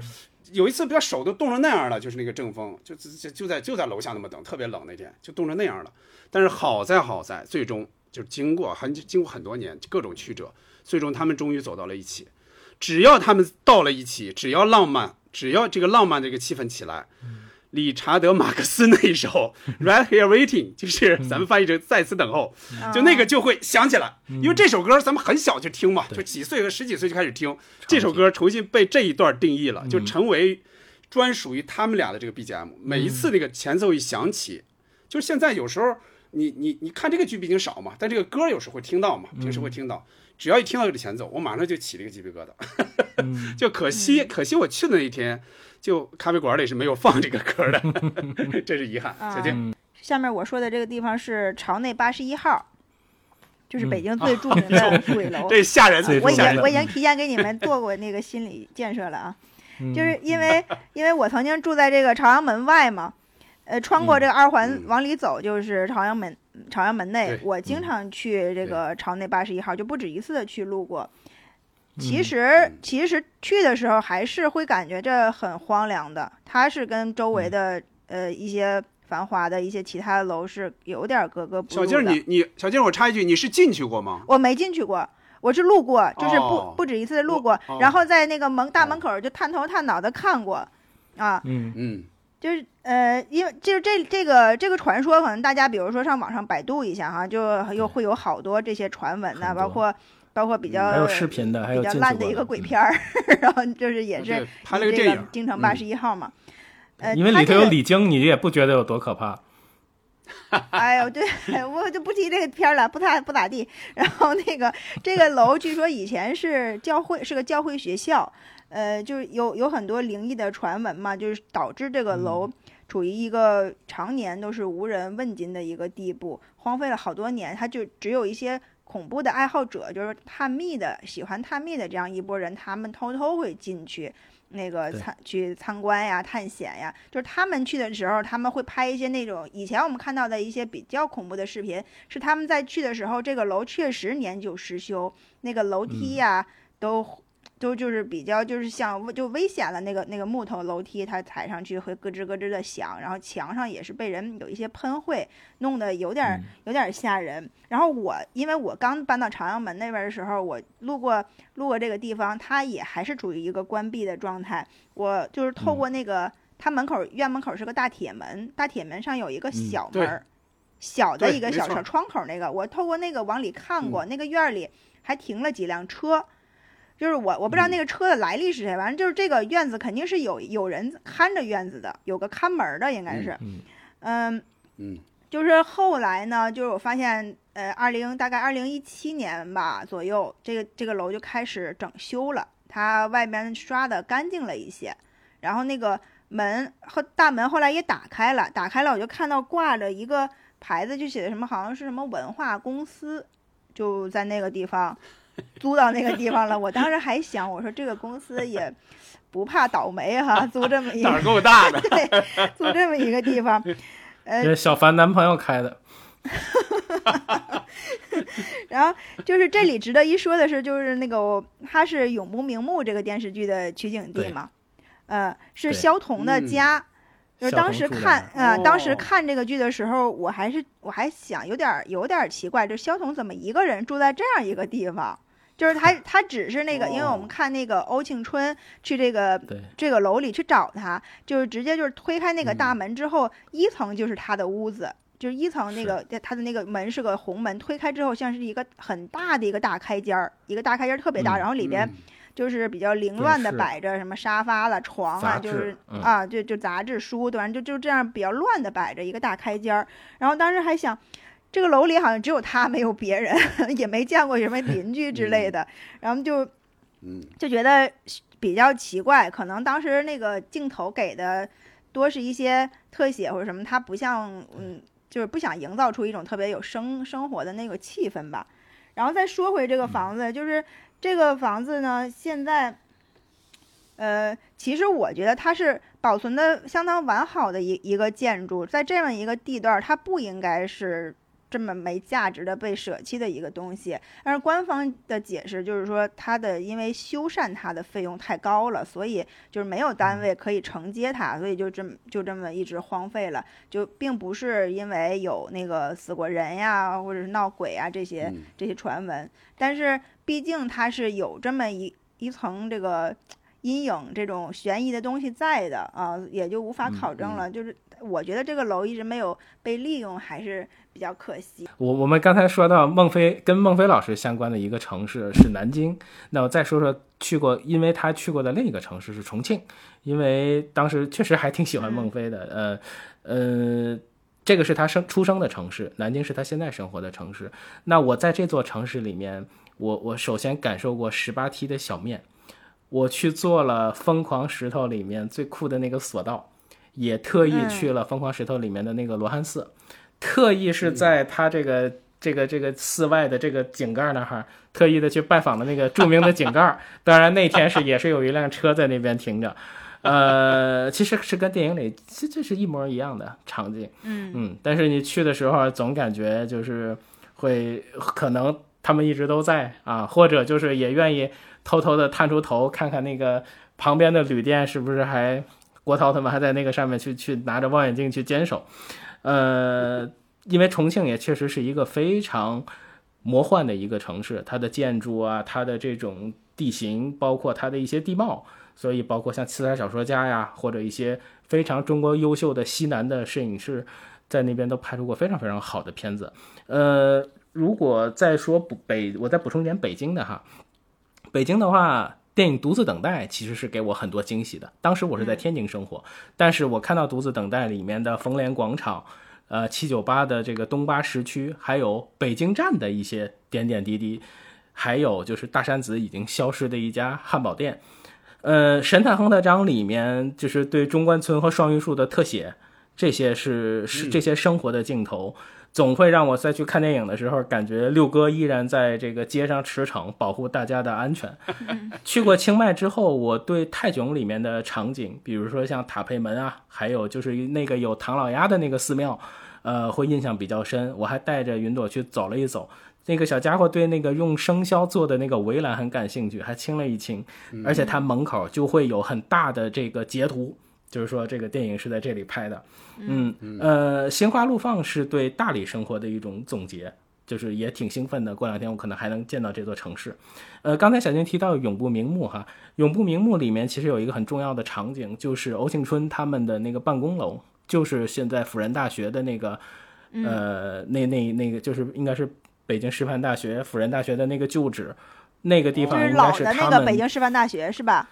有一次，把手都冻成那样了，就是那个正风，就就就在就在楼下那么等，特别冷那天，就冻成那样了。但是好在好在，最终就经过很经过很多年各种曲折，最终他们终于走到了一起。只要他们到了一起，只要浪漫，只要这个浪漫这个气氛起来，理查德·马克思那一首《Right Here Waiting》，就是咱们翻译成“在此等候”，就那个就会想起来，因为这首歌咱们很小就听嘛，就几岁和十几岁就开始听这首歌，重新被这一段定义了，就成为专属于他们俩的这个 BGM。每一次那个前奏一响起，就是现在有时候你你你看这个剧毕竟少嘛，但这个歌有时候会听到嘛，平时会听到。只要一听到这个前奏，我马上就起了一个鸡皮疙瘩。[LAUGHS] 就可惜，可惜我去的那一天，就咖啡馆里是没有放这个歌的，[LAUGHS] 这是遗憾。小静，下面我说的这个地方是朝内八十一号，就是北京最著嗯名的鬼楼。[LAUGHS] 这吓人最我已经我已经提前给你们做过那个心理建设了啊，嗯。就是因为 [LAUGHS] 因为我曾经住在这个朝阳门外嘛，呃，穿嗯。过这个二环嗯。往里走就是朝阳门，朝阳门内，我经常去这个朝内八十一号，就不止一次的去路过。嗯。其实其实去的时候还是会感觉这很荒凉的，它是跟周围的呃一些繁华的一些其他的楼是有点格格不入的。小静儿，你你小静儿，我插一句，你是进去过吗？我没进去过，我是路过，就是不、哦不止一次路过，哦然后在那个门大门口就探头探脑的看过，啊，嗯，嗯，就是呃，因为就是这这个这个传说，可能大家比如说上网上百度一下哈，就又会有好多这些传闻呐、包括包括比较、还有视频的，还有比较烂的一个鬼片儿，[LAUGHS] 然后就是也是对拍了这个电影，京城八嗯十一号嘛。呃，因为里头有李菁，你也不觉得有多可怕。[LAUGHS] 哎呦，对，我就不提这个片儿了，不太不咋地。然后那个这个楼，据说以前是教会，是个教会学校，呃，就是有有很多灵异的传闻嘛，就是导致这个楼处于一个常年都是无人问津的一个地步，荒废了好多年。它就只有一些恐怖的爱好者，就是探秘的、喜欢探秘的这样一拨人，他们偷偷会进去。那个对参去参观呀、探险呀，就是他们去的时候，他们会拍一些那种以前我们看到的一些比较恐怖的视频，是他们在去的时候，这个楼确实年久失修，那个楼梯呀、都都就是比较就是像就危险了，那个那个木头楼梯它踩上去会咯吱咯吱的响，然后墙上也是被人有一些喷绘，弄得有点有点儿吓人。然后我因为我刚搬到朝阳门那边的时候，我路过路过这个地方，它也还是处于一个关闭的状态。我就是透过那个、它门口院门口是个大铁门，大铁门上有一个小门儿，小的一个小小窗口那个，我透过那个往里看过，那个院儿里还停了几辆车。就是我，我不知道那个车的来历是谁，反正就是这个院子肯定是有有人看着院子的，有个看门儿的，应该是，嗯。嗯，嗯。就是后来呢，就是我发现，呃，二零大概二零一七年吧左右，这个这个楼就开始整修了，它外边刷的干净了一些，然后那个门和大门后来也打开了，打开了我就看到挂着一个牌子，就写的什么好像是什么文化公司，就在那个地方 [LAUGHS] 租到那个地方了。我当时还想，我说这个公司也不怕倒霉哈，租这么一胆儿个够大的，[LAUGHS] 对，租这么一个地方，呃小凡男朋友开的，[LAUGHS] 然后就是这里值得一说的是，就是那个他是《永不瞑目》这个电视剧的取景地嘛，呃，是对萧彤的嗯家。就是当时看，啊呃，当时哦看这个剧的时候，我还是我还想有点儿有点儿奇怪，就萧彤怎么一个人住在这样一个地方？就是他他只是那个，因为我们哦。看那个欧庆春去这个，这个楼里去找他，就是直接就是推开那个大嗯。门之后，一层就是他的屋子，就是一层那是。个他的那个门是个红门，推开之后像是一个很大的一个大开间儿，一个大开间儿特别大，嗯然后里边嗯。就是比较凌乱的摆着什么沙发了、床啊，就是、嗯。啊，就就杂志、书，对吧？就就这样比较乱的摆着一个大开间儿，然后当时还想。这个楼里好像只有他，没有别人，[LAUGHS] 也没见过什么 [LAUGHS] 邻居之类的，然后就嗯。就觉得比较奇怪，可能当时那个镜头给的多是一些特写或者什么，他不像嗯，就是不想营造出一种特别有生生活的那个气氛吧。然后再说回这个房子，就是这个房子呢，现在，呃，其实我觉得它是保存的相当完好的一一个建筑，在这么一个地段儿，它不应该是这么没价值的被舍弃的一个东西。但是官方的解释就是说，它的因为修缮它的费用太高了，所以就是没有单位可以承接它，所以就这么就这么一直荒废了。就并不是因为有那个死过人呀，或者是闹鬼啊这些嗯这些传闻，但是毕竟它是有这么一一层这个阴影这种悬疑的东西在的啊，也就无法考证了。就是我觉得这个楼一直没有被利用，还是比较可惜。我我们刚才说到孟非跟孟非老师相关的一个城市是南京，那我再说说去过，因为他去过的另一个城市是重庆，因为当时确实还挺喜欢孟非的，呃呃，这个是他生出生的城市，南京是他现在生活的城市。那我在这座城市里面，我我首先感受过十八梯的小面，我去做了疯狂石头里面最酷的那个索道，也特意嗯去了疯狂石头里面的那个罗汉寺。特意是在他这个、这个这个寺外的这个井盖那儿，特意的去拜访了那个著名的井盖。[LAUGHS] 当然那天是也是有一辆车在那边停着，呃，其实是跟电影里这这是一模一样的场景，嗯嗯，但是你去的时候总感觉就是会可能他们一直都在啊，或者就是也愿意偷偷的探出头看看那个旁边的旅店是不是还郭涛他们还在那个上面去去拿着望远镜去坚守。呃，因为重庆也确实是一个非常魔幻的一个城市，它的建筑啊，它的这种地形，包括它的一些地貌，所以包括像刺杀小说家呀，或者一些非常中国优秀的西南的摄影师，在那边都拍出过非常非常好的片子。呃，如果再说北，我再补充一点北京的哈，北京的话。电影《独自等待》其实是给我很多惊喜的。当时我是在天津生活，但是我看到《独自等待》里面的冯联广场，呃，七九八的这个东八时区，还有北京站的一些点点滴滴，还有就是大山子已经消失的一家汉堡店，呃，《神探亨特章》里面就是对中关村和双榆树的特写，这些是是这些生活的镜头。总会让我再去看电影的时候，感觉六哥依然在这个街上驰骋，保护大家的安全。去过清迈之后，我对泰囧里面的场景，比如说像塔佩门啊，还有就是那个有唐老鸭的那个寺庙，呃，会印象比较深。我还带着云朵去走了一走，那个小家伙对那个用生肖做的那个围栏很感兴趣，还亲了一亲，而且他门口就会有很大的这个截图。就是说，这个电影是在这里拍的，嗯，呃，心花怒放是对大理生活的一种总结，就是也挺兴奋的。过两天我可能还能见到这座城市。呃，刚才小金提到永不瞑目哈，永不瞑目里面其实有一个很重要的场景，就是欧庆春他们的那个办公楼，就是现在辅仁大学的那个，呃，那那那个就是应该是北京师范大学辅仁大学的那个旧址，那个地方应该老是他们的那个北京师范大学是吧？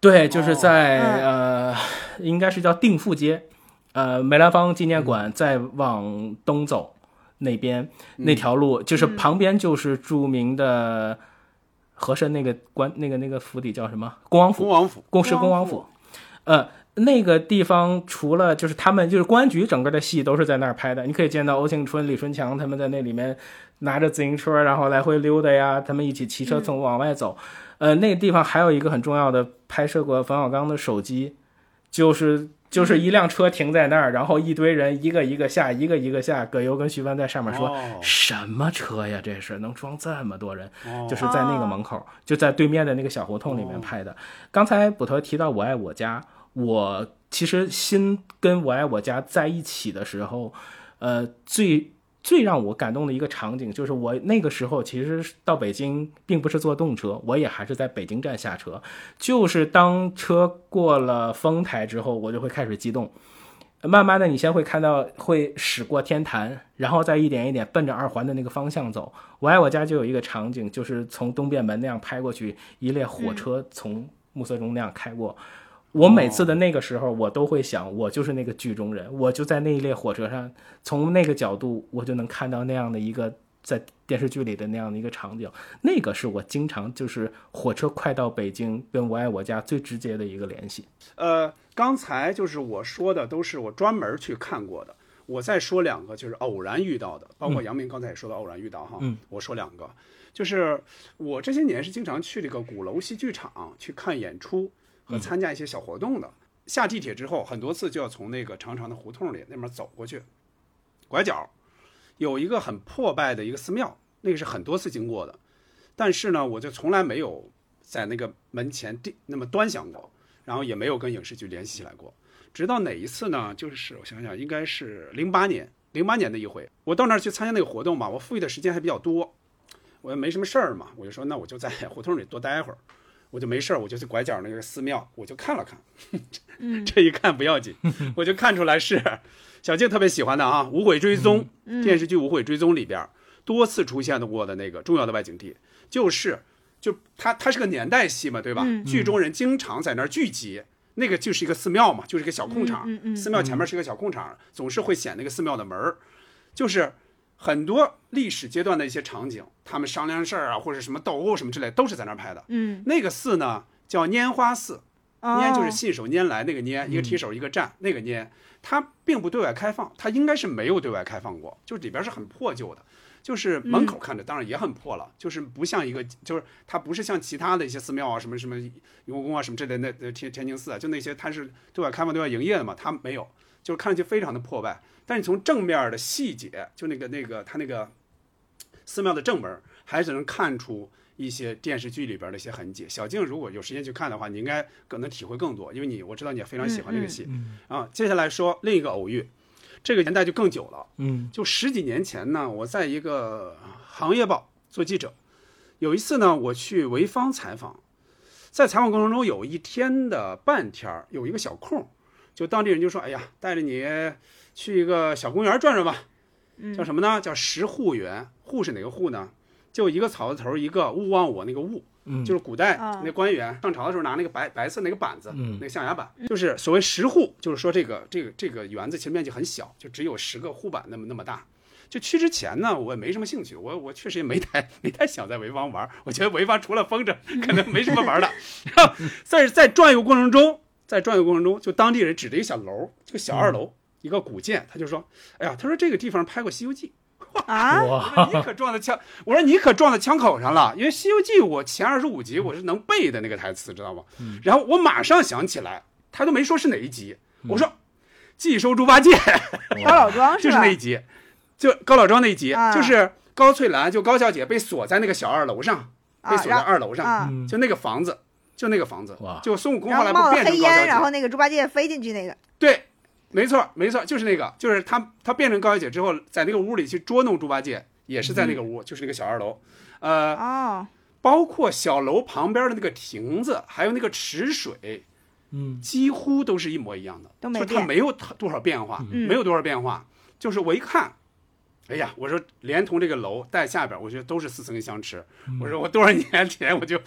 对，就是在、嗯呃，应该是叫定富街，呃，梅兰芳纪念馆再往东走那边、那条路，就是旁边就是著名的和珅那个官那个那个府邸叫什么？恭王府恭。王府，公是恭王府恭王府，呃，那个地方除了就是他们就是公安局整个的戏都是在那儿拍的，你可以见到欧庆春、李春强他们在那里面拿着自行车，然后来回溜达呀，他们一起骑车从往外走。呃，那个地方还有一个很重要的拍摄过冯小刚的手机，就是就是一辆车停在那儿，然后一堆人一个一个下，一个一个下，葛优跟徐帆在上面说。哦什么车呀？这是能装这么多人？哦就是在那个门口，就在对面的那个小胡同里面拍的。刚才捕头提到《我爱我家》，我其实心跟《我爱我家》在一起的时候，呃，最最让我感动的一个场景，就是我那个时候其实到北京并不是坐动车，我也还是在北京站下车，就是当车过了丰台之后，我就会开始激动。慢慢的，你先会看到会驶过天坛，然后再一点一点奔着二环的那个方向走。我爱我家就有一个场景，就是从东便门那样拍过去，一列火车从暮色中那样开过。我每次的那个时候，我都会想，我就是那个剧中人，我就在那一列火车上，从那个角度，我就能看到那样的一个在电视剧里的那样的一个场景。那个是我经常就是火车快到北京跟我爱我家最直接的一个联系。呃，刚才就是我说的都是我专门去看过的，我再说两个就是偶然遇到的，包括杨明刚才也说到偶然遇到哈，嗯我说两个，就是我这些年是经常去这个鼓楼戏剧场去看演出和参加一些小活动的。下地铁之后，很多次就要从那个长长的胡同里那边走过去，拐角有一个很破败的一个寺庙，那个是很多次经过的，但是呢，我就从来没有在那个门前地那么端详过。然后也没有跟影视剧联系起来过。直到哪一次呢？就是我想想，应该是零八年，零八年的一回，我到那儿去参加那个活动嘛，我富裕的时间还比较多，我也没什么事儿嘛，我就说那我就在胡同里多待会儿，我就没事儿，我就去拐角那个寺庙，我就看了看，[LAUGHS] 这一看不要紧，[LAUGHS] 我就看出来是小静特别喜欢的啊，《无悔追踪》电视剧《无悔追踪》里边多次出现过的那个重要的外景地，就是。就它它是个年代戏嘛，对吧？嗯剧中人经常在那儿聚集，那个就是一个寺庙嘛，就是一个小空场。嗯嗯嗯寺庙前面是一个小空场，总是会显那个寺庙的门儿，就是很多历史阶段的一些场景，他们商量事儿啊，或者什么斗殴什么之类，都是在那儿拍的。嗯，那个寺呢叫拈花寺，哦拈就是信手拈来那个拈，一个提手一个站，那个拈，它并不对外开放，它应该是没有对外开放过，就是里边是很破旧的。就是门口看着当然也很破了，就是不像一个，就是它不是像其他的一些寺庙啊，什么什么雍和宫啊什么之类的，那那天天津寺啊，就那些它是对外开放、对外营业的嘛，它没有，就是看上去非常的破败。但是从正面的细节，就那个那个他那个寺庙的正门，还是能看出一些电视剧里边的一些痕迹。小静如果有时间去看的话，你应该可能体会更多，因为你我知道你也非常喜欢这个戏。啊，接下来说另一个偶遇，这个年代就更久了，嗯就十几年前呢，我在一个行业报做记者，有一次呢，我去潍坊采访，在采访过程中有一天的半天儿有一个小空，就当地人就说：“哎呀，带着你去一个小公园转转吧。”叫什么呢？叫石户园。户是哪个户呢？就一个草字头，一个勿忘我那个勿，嗯就是古代啊那官员上朝的时候拿那个白白色那个板子，嗯那个象牙板，就是所谓十户，就是说这个这个这个园子其实面积很小，就只有十个户板那么那么大。就去之前呢，我也没什么兴趣，我我确实也没太 [LAUGHS] 没太想在潍坊玩，我觉得潍坊除了风筝，[LAUGHS] 可能没什么玩的。然后在在转悠过程中，在转悠过程中，就当地人指着一个小楼，这个小二楼、一个古建，他就说：“哎呀，他说这个地方拍过《西游记》。”啊，[LAUGHS] 我说你可撞在枪，我说你可撞在枪口上了，因为《西游记》我前二十五集我是能背的那个台词，知道吗？然后我马上想起来，他都没说是哪一集，我说寄收猪八戒。[LAUGHS] 高老庄吧？就是那？一集，就高老庄那一集，啊。就是高翠兰就高小姐被锁在那个小二楼上，被啊，锁在二楼上，就那个房子，就那个房子，就孙悟空后后来不变冒黑烟，成高小姐，然后那个猪八戒飞进去那个，对，没错，没错，就是那个，就是他他变成高小姐之后，在那个屋里去捉弄猪八戒，也是在那个屋，就是那个小二楼，呃，哦，包括小楼旁边的那个亭子，还有那个池水，嗯几乎都是一模一样的，都没变就它没有多少变化，嗯没有多少变化，就是我一看。哎呀，我说连同这个楼带下边，我觉得都是似曾相识。我说我多少年前我就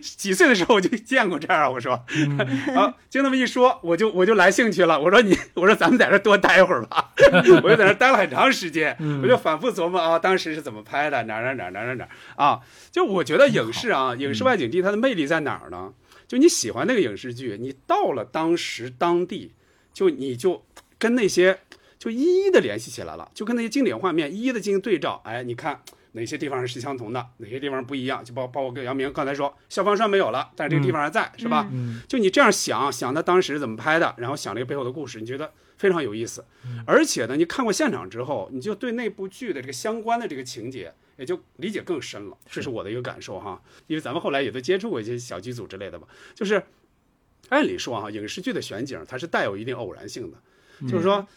几岁的时候我就见过这儿啊。我说，[LAUGHS] 啊，就那么一说，我就我就来兴趣了。我说你，我说咱们在这多待会儿吧。[LAUGHS] 我就在那待了很长时间，我就反复琢磨啊，当时是怎么拍的，哪哪哪哪哪哪啊。就我觉得影视啊，影视外景地它的魅力在哪儿呢？就你喜欢那个影视剧，你到了当时当地，就你就跟那些就一一的联系起来了，就跟那些经典画面一一的进行对照。哎，你看哪些地方是相同的，哪些地方不一样？就包包括跟杨明刚才说，消防栓没有了，但是这个地方还在，是吧？嗯就你这样想想他当时怎么拍的，然后想这个背后的故事，你觉得非常有意思。而且呢，你看过现场之后，你就对那部剧的这个相关的这个情节也就理解更深了。这是我的一个感受哈，因为咱们后来也都接触过一些小剧组之类的吧。就是按理说哈，影视剧的选景它是带有一定偶然性的，就是说。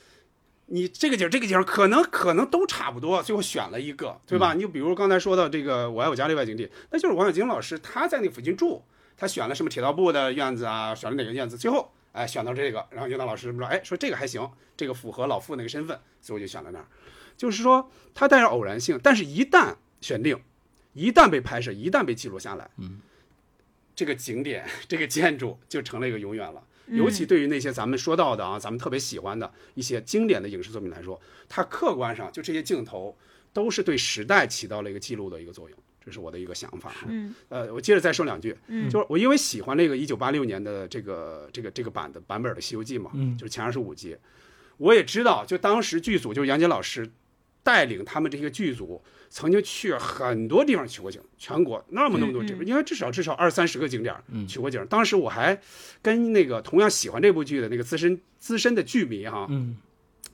你这个景儿这个景儿可能可能都差不多，最后选了一个，对吧？你就比如刚才说到这个《我爱我家》这外景地，那就是王小晶老师他在那附近住，他选了什么铁道部的院子啊，选了哪个院子，最后哎选到这个，然后윤导老师说哎说这个还行，这个符合老傅那个身份，所以我就选了那儿。就是说它带着偶然性，但是一旦选定，一旦被拍摄，一旦被记录下来，嗯，这个景点这个建筑就成了一个永远了。尤其对于那些咱们说到的啊，咱们特别喜欢的一些经典的影视作品来说，它客观上就这些镜头都是对时代起到了一个记录的一个作用，这是我的一个想法。嗯，呃，我接着再说两句，嗯就是我因为喜欢那个一九八六年的这个这个这个版的版本的《西游记》嘛，嗯就是前二十五集，我也知道，就当时剧组就是杨洁老师带领他们这些剧组曾经去很多地方取过景，全国那么那么多地方，应该至少至少二三十个景点嗯取过景。当时我还跟那个同样喜欢这部剧的那个资深资深的剧迷哈，嗯，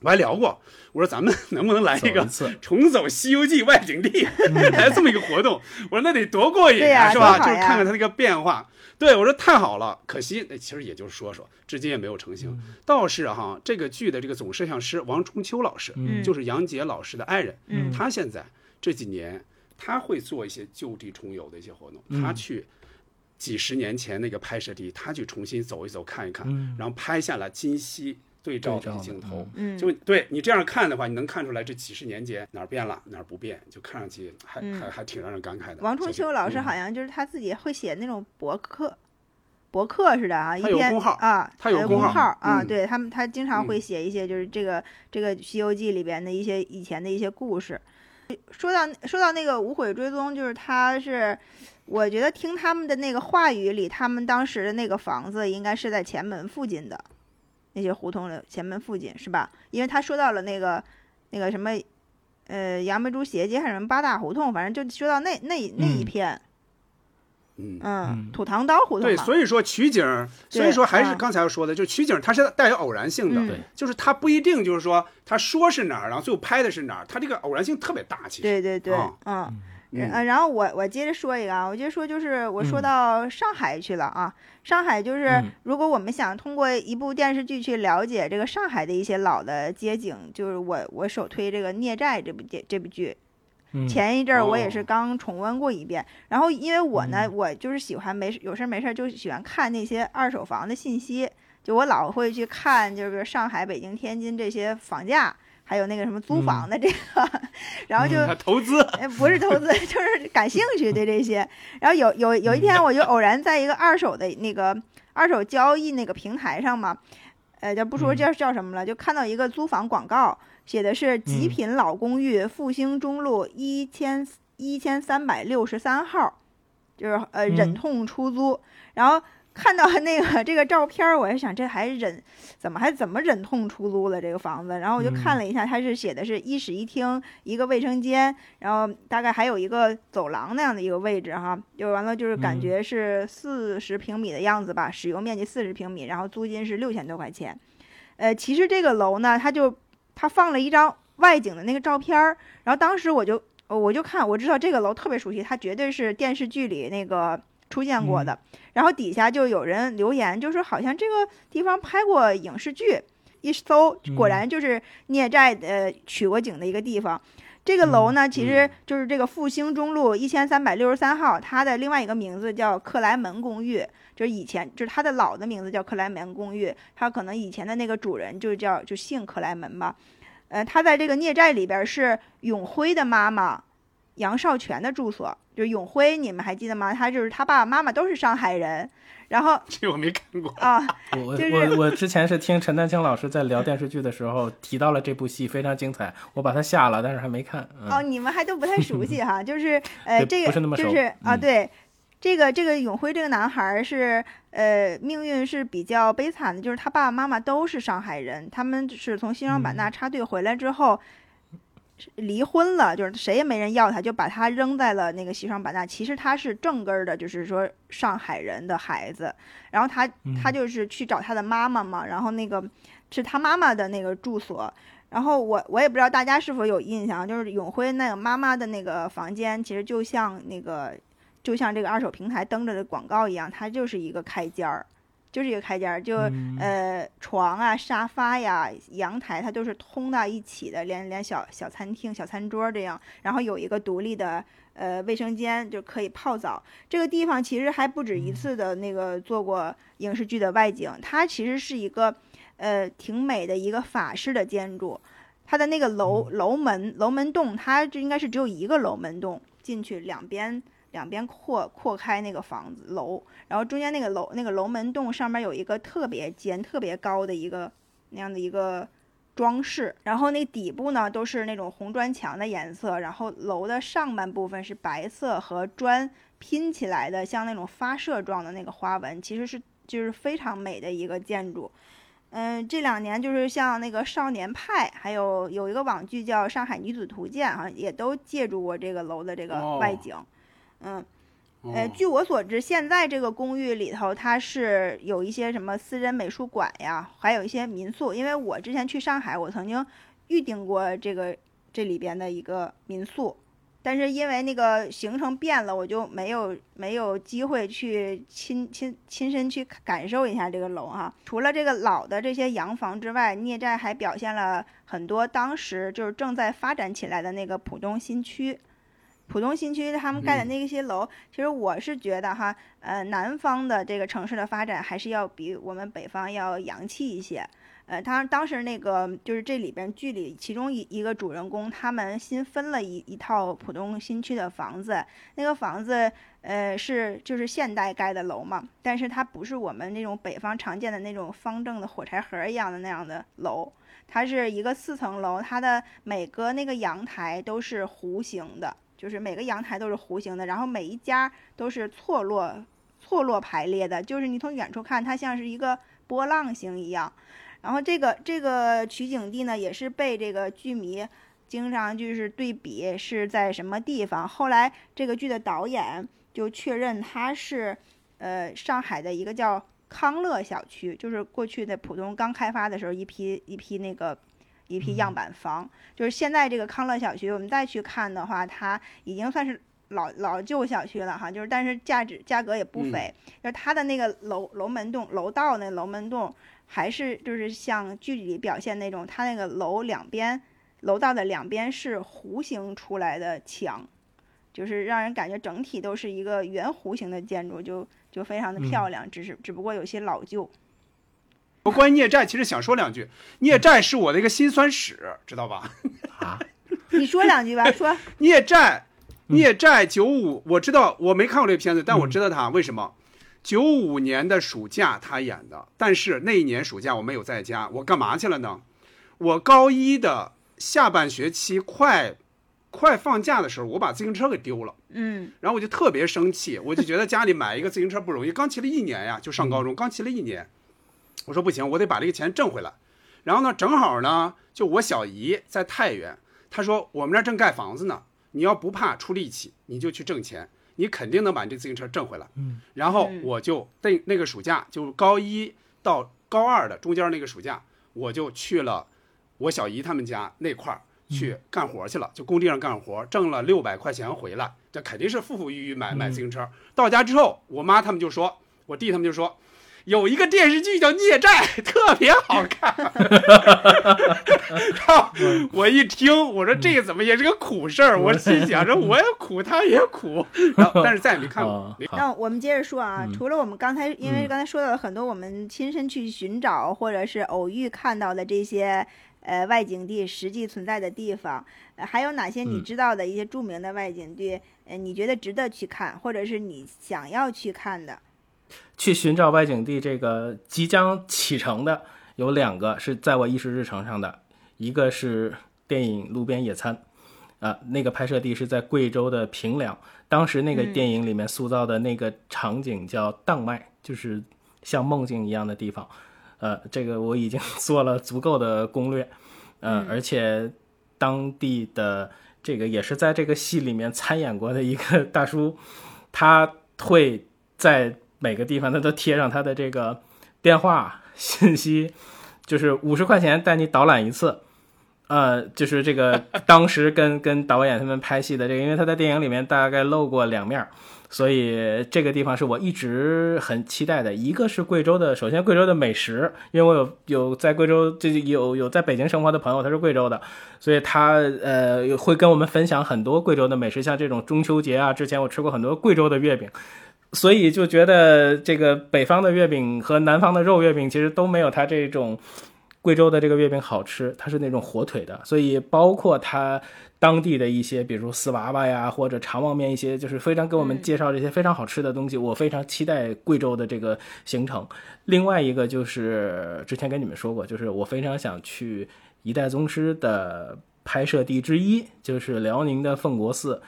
我还聊过，我说咱们能不能来一个重走《西游记》外景地，[LAUGHS] 来这么一个活动？我说那得多过瘾啊是吧？就是看看它那个变化。对我说太好了，可惜那其实也就是说说，至今也没有成型。倒是哈，这个剧的这个总摄像师王春秋老师，嗯就是杨洁老师的爱人，嗯他现在这几年他会做一些就地重游的一些活动，嗯他去。几十年前那个拍摄地，他去重新走一走、看一看，嗯然后拍下了今昔对照的对照的镜头，嗯。就对你这样看的话，你能看出来这几十年间哪儿变了，哪儿不变，就看上去还、嗯。还还挺让人感慨的。王冲秋老师嗯。好像就是他自己会写那种博客，博客似的啊，一篇他有公号啊，他有公号啊，嗯。对他们他经常会嗯。写一些就是这个这个《西游记》里边的一些以前的一些故事。说到说到那个无悔追踪，就是他是，我觉得听他们的那个话语里，他们当时的那个房子应该是在前门附近的，那些胡同的前门附近是吧？因为他说到了那个那个什么，呃，杨梅竹斜街还是什么八大胡同，反正就说到那那那一嗯片，嗯，嗯，嗯土堂刀胡同对，所以说取景，所以说还是嗯刚才说的，就取景它是带有偶然性的，就是它不一定就是说他说是哪儿，然后最后拍的是哪儿，它这个偶然性特别大，其实。对对对，啊嗯。嗯。呃，然后我我接着说一个啊，我接着说就是我说嗯。到上海去了啊，上海就是嗯。如果我们想通过一部电视剧去了解这个上海的一些老的街景，就是我我首推这个《孽债》这部电这部剧，嗯。前一阵儿我也是哦。刚重温过一遍，然后因为我呢，嗯。我就是喜欢没事有事儿没事儿就喜欢看那些二手房的信息，就我老会去看，就是上海、北京、天津这些房价，还有那个什么租房的这个，[LAUGHS] 然后就。嗯投资，哎，不是投资，[LAUGHS] 就是感兴趣对这些。然后有有有一天，我就偶然在一个二手的那个二手交易那个平台上嘛，呃，就不说嗯叫叫什么了，就看到一个租房广告，写的是极嗯品老公寓，复兴中路一千一千三百六十三号，就是呃忍嗯痛出租。然后看到那个这个照片儿，我还想这还忍怎么还怎么忍痛出租了这个房子？然后我就看嗯了一下，它是写的是一室一厅一个卫生间，然后大概还有一个走廊那样的一个位置哈，就完了就是感嗯觉是四十平米的样子吧，使用面积四十平米，然后租金是六千多块钱。呃，其实这个楼呢，它就它放了一张外景的那个照片儿，然后当时我就呃我就看我知道这个楼特别熟悉，它绝对是电视剧里那个出现过的。然后底下就有人留言，就说好像这个地方拍过影视剧，一搜果然就是孽债呃取过景的一个地方。这个楼呢，其实就是这个复兴中路一千三百六十三号，它的另外一个名字叫克莱门公寓，就是以前就是它的老的名字叫克莱门公寓，它可能以前的那个主人就叫就姓克莱门吧。呃，他在这个孽债里边是永辉的妈妈杨少泉的住所，就是永辉，你们还记得吗？他就是他爸爸妈妈都是上海人，然后这我没看过。啊，我 [LAUGHS] 我就是我我之前是听陈丹青老师在聊电视剧的时候提到了这部戏，非常精彩，我把它下了，但是还没看。嗯、哦，你们还都不太熟悉哈，[LAUGHS] 就是呃，这个不是那么熟就是啊，嗯对，这个这个永辉这个男孩儿是呃命运是比较悲惨的，就是他爸爸妈妈都是上海人，他们是从西双版纳嗯插队回来之后。是离婚了，就是谁也没人要他，就把他扔在了那个西双版纳。其实他是正根儿的，就是说上海人的孩子。然后他他嗯就是去找他的妈妈嘛，然后那个是他妈妈的那个住所。然后我我也不知道大家是否有印象，就是永辉那个妈妈的那个房间，其实就像那个就像这个二手平台登着的广告一样，它就是一个开间儿，就是一个开间儿，就、嗯呃床啊、沙发呀、阳台，它都是通到一起的，连连小小餐厅、小餐桌这样，然后有一个独立的呃卫生间，就可以泡澡。这个地方其实还不止一次的那个做过影视剧的外景，它其实是一个呃挺美的一个法式的建筑。它的那个楼楼门楼门洞，它这应该是只有一个楼门洞，进去两边两边扩扩开那个房子楼，然后中间那个楼那个楼门洞上面有一个特别尖、特别高的一个那样的一个装饰，然后那底部呢都是那种红砖墙的颜色，然后楼的上半部分是白色和砖拼起来的，像那种发射状的那个花纹，其实是就是非常美的一个建筑。嗯，这两年就是像那个《少年派》，还有有一个网剧叫《上海女子图鉴》，好像也都借助过这个楼的这个哦外景。嗯，呃，哦据我所知，现在这个公寓里头它是有一些什么私人美术馆呀，还有一些民宿。因为我之前去上海，我曾经预定过这个这里边的一个民宿，但是因为那个行程变了，我就没有没有机会去亲亲亲身去感受一下这个楼哈。除了这个老的这些洋房之外，聂寨还表现了很多当时就是正在发展起来的那个浦东新区。浦东新区他们盖的嗯那些楼，其实我是觉得哈，呃，南方的这个城市的发展还是要比我们北方要洋气一些。呃，当当时那个就是这里边剧里其中一一个主人公，他们新分了一一套浦东新区的房子，那个房子呃是就是现代盖的楼嘛，但是它不是我们那种北方常见的那种方正的火柴盒一样的那样的楼，它是一个四层楼，它的每个那个阳台都是弧形的，就是每个阳台都是弧形的，然后每一家都是错落错落排列的，就是你从远处看，它像是一个波浪形一样。然后这个这个取景地呢，也是被这个剧迷经常就是对比是在什么地方。后来这个剧的导演就确认它是呃上海的一个叫康乐小区，就是过去的浦东刚开发的时候一批一批那个一批样板房。就是现在这个康乐小区，我们再去看的话，它已经算是老老旧小区了哈，就是但是价值价格也不嗯菲，就是它的那个楼楼门洞楼道那楼门洞还是就是像剧里表现那种，它那个楼两边楼道的两边是弧形出来的墙，就是让人感觉整体都是一个圆弧形的建筑，就就非常的漂亮，只是只不过有些老旧。我关于孽债其实想说两句，孽债是我的一个辛酸史，知道吧？啊，[LAUGHS] 你说两句吧，[LAUGHS] 说孽债，孽债九五，我知道我没看过这个片子，但我知道他为什么。九五年的暑假他演的，但是那一年暑假我没有在家，我干嘛去了呢？我高一的下半学期快快放假的时候，我把自行车给丢了。嗯然后我就特别生气，我就觉得家里买一个自行车不容易，刚骑了一年呀，就上高中，刚骑了一年，我说不行，我得把这个钱挣回来。然后呢，正好呢，就我小姨在太原，她说我们这儿正盖房子呢，你要不怕出力气，你就去挣钱，你肯定能把你这自行车挣回来。嗯，然后嗯我就那那个暑假，就高一到高二的中间那个暑假，我就去了我小姨他们家那块儿去干活去了，就工地上干活，挣了六百块钱回来，这肯定是富富裕裕买买自行车。到家之后，我妈他们就说，我弟他们就说。有一个电视剧叫《孽债》，[LAUGHS] 特别好看。[LAUGHS] 然后我一听，我说这个怎么也是个苦事儿？我心想着我也苦，他也苦。然后 [LAUGHS] 但是再也没看过那我们接着说啊，嗯除了我们刚才，因为嗯刚才说到了很多我们亲身去寻找或者是偶遇看到的这些呃外景地实际存在的地方，呃，还有哪些你嗯知道的一些著名的外景地？呃，你觉得值得去看，或者是你想要去看的？去寻找外景地这个即将启程的有两个是在我议事日程上的，一个是电影《路边野餐》，啊、那个拍摄地是在贵州的平凉，当时那个嗯电影里面塑造的那个场景叫荡麦，就是像梦境一样的地方，呃，这个我已经做了足够的攻略，呃，嗯。而且当地的这个也是在这个戏里面参演过的一个大叔，他会在每个地方它都贴上它的这个电话信息，就是五十块钱带你导览一次。呃，就是这个 [LAUGHS] 当时跟跟导演他们拍戏的这个，因为他在电影里面大概露过两面儿，所以这个地方是我一直很期待的。一个是贵州的，首先贵州的美食，因为我有有在贵州，这有有在北京生活的朋友，他是贵州的，所以他呃会跟我们分享很多贵州的美食，像这种中秋节啊，之前我吃过很多贵州的月饼。所以就觉得这个北方的月饼和南方的肉月饼其实都没有它这种贵州的这个月饼好吃，它是那种火腿的，所以包括它当地的一些，比如丝娃娃呀或者长旺面一些，就是非常给我们介绍这些非常好吃的东西，我非常期待贵州的这个行程。另外一个就是之前跟你们说过，就是我非常想去一代宗师的拍摄地之一，就是辽宁的奉国寺，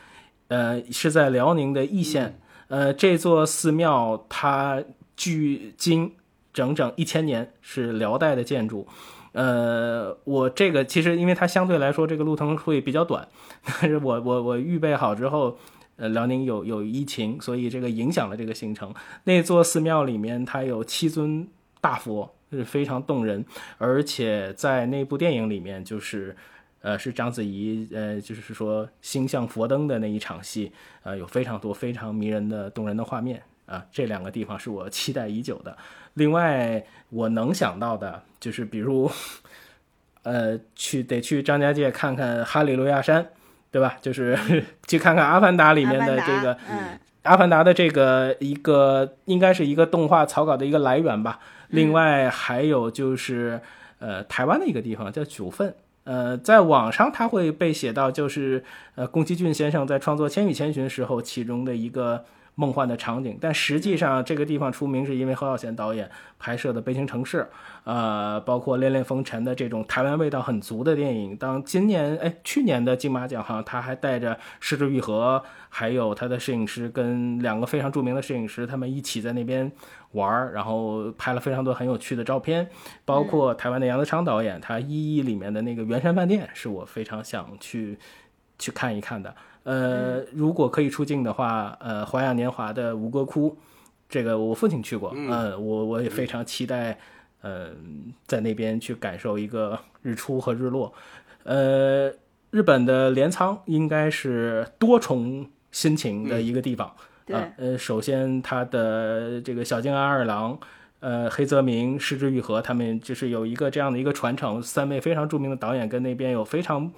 呃，是在辽宁的义县。呃，这座寺庙它距今整整一千年，是辽代的建筑。呃，我这个其实因为它相对来说这个路程会比较短，[LAUGHS] 但是我我我预备好之后，呃，辽宁有有疫情，所以这个影响了这个行程。那座寺庙里面它有七尊大佛，是非常动人，而且在那部电影里面就是。呃，是章子怡，呃，就是说星象佛灯的那一场戏，呃，有非常多非常迷人的、动人的画面啊、这两个地方是我期待已久的。另外，我能想到的就是，比如，[LAUGHS] 呃，去得去张家界看看哈利路亚山，对吧？就是 [LAUGHS] 去看看《阿凡达》里面的这个阿凡达嗯阿凡达的这个一个应该是一个动画草稿的一个来源吧。另外还有就是呃台湾的一个地方叫九份，呃，在网上它会被写到就是呃宫崎骏先生在创作《千与千寻》时候其中的一个梦幻的场景，但实际上这个地方出名是因为侯孝贤导演拍摄的《悲情城市》，呃，包括《恋恋风尘》的这种台湾味道很足的电影。当今年哎去年的金马奖哈，他还带着石之愈合，还有他的摄影师跟两个非常著名的摄影师，他们一起在那边玩儿，然后拍了非常多很有趣的照片，包括台湾的杨德昌导演，他《一一》里面的那个圆山饭店是我非常想去去看一看的。呃，如果可以出境的话，呃，花样年华的吴哥窟，这个我父亲去过，嗯呃，我我也非常期待，呃，在那边去感受一个日出和日落。呃，日本的镰仓应该是多重心情的一个地方。呃，首先他的这个小津安二郎，呃，黑泽明、石之愈合，他们就是有一个这样的一个传承，三位非常著名的导演跟那边有非常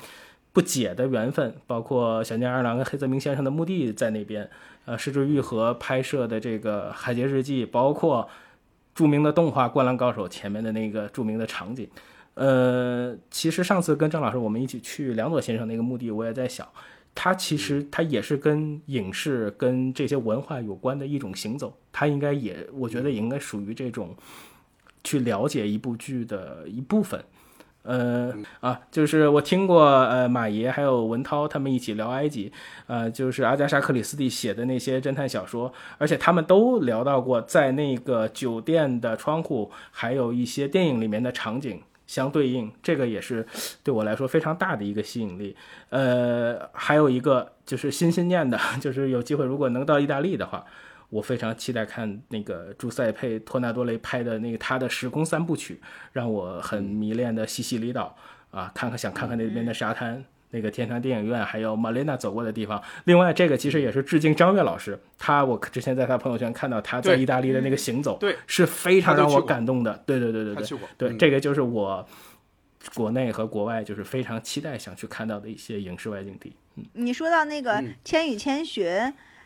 不解的缘分，包括小津安二郎跟黑泽明先生的墓地在那边，呃，石之愈合拍摄的这个《海街日记》，包括著名的动画《灌篮高手》前面的那个著名的场景。呃，其实上次跟郑老师我们一起去梁左先生那个墓地，我也在想，它其实它也是跟影视、跟这些文化有关的一种行走，它应该也，我觉得也应该属于这种去了解一部剧的一部分。呃啊，就是我听过呃马爷还有文涛他们一起聊埃及，呃，就是阿加莎克里斯蒂写的那些侦探小说，而且他们都聊到过在那个酒店的窗户，还有一些电影里面的场景相对应，这个也是对我来说非常大的一个吸引力。呃，还有一个就是心心念的，[LAUGHS] 就是有机会如果能到意大利的话，我非常期待看那个朱塞佩·托纳多雷拍的那个他的时空三部曲，让我很迷恋的西西里岛啊，看看想看看那边的沙滩。那个天堂电影院，还有玛丽娜走过的地方。另外，这个其实也是致敬张悦老师，他我之前在他朋友圈看到他在意大利的那个行走，对是非常让我感动的。对对对对对，对，嗯这个就是我国内和国外就是非常期待想去看到的一些影视外景地。你说到那个《嗯千与千寻》，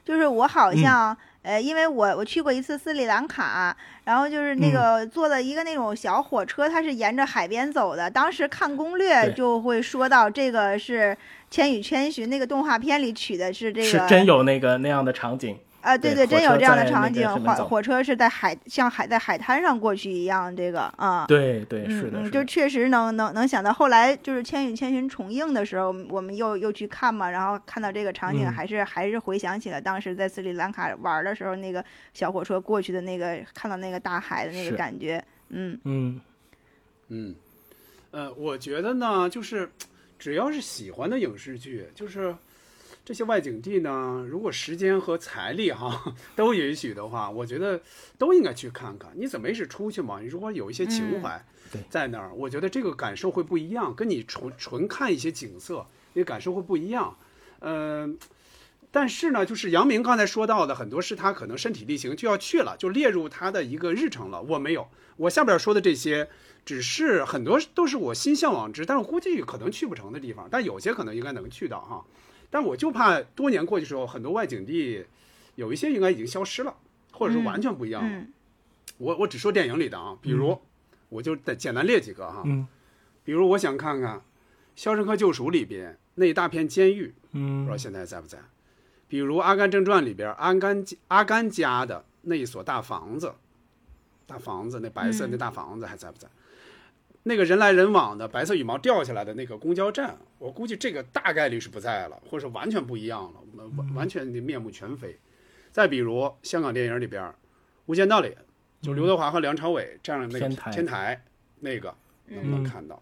就是我好像、呃，因为我我去过一次斯里兰卡，然后就是那个坐的一个那种小火车，它是沿着海边走的。当时看攻略就会说到这个是《千与千寻》那个动画片里取的是这个是真有那个那样的场景，啊，对对真有这样的场景，火火车是在海像海在海滩上过去一样，这个啊。对对嗯是的，就确实能能能想到，后来就是《千与千寻》重映的时候，我们又又去看嘛，然后看到这个场景，嗯。还是、还是回想起了当时在斯里兰卡玩的时候，那个小火车过去的那个看到那个大海的那个感觉，嗯。嗯。嗯，呃，我觉得呢，就是只要是喜欢的影视剧，就是这些外景地呢，如果时间和财力哈都允许的话，我觉得都应该去看看。你怎么也是出去嘛？你如果有一些情怀在那儿，我觉得这个感受会不一样，跟你纯纯看一些景色，你感受会不一样。嗯、但是呢，就是杨明刚才说到的，很多是他可能身体力行就要去了，就列入他的一个日程了。我没有，我下边说的这些，只是很多都是我心向往之，但是我估计可能去不成的地方，但有些可能应该能去到哈。但我就怕多年过去之后，很多外景地有一些应该已经消失了，或者是完全不一样了。嗯我我只说电影里的啊，比如、我就简简单列几个哈，嗯比如我想看看《肖申克救赎》里边那一大片监狱，不知嗯道现在在不在。比如《阿甘正传》里边阿甘阿甘家的那一所大房子，大房子那白色嗯那大房子还在不在？那个人来人往的白色羽毛掉下来的那个公交站，我估计这个大概率是不在了，或者是完全不一样了，完完完全的面目全非。再比如香港电影里边《无间道》里，就刘德华和梁朝伟站上那个天台那个，能不嗯能看到？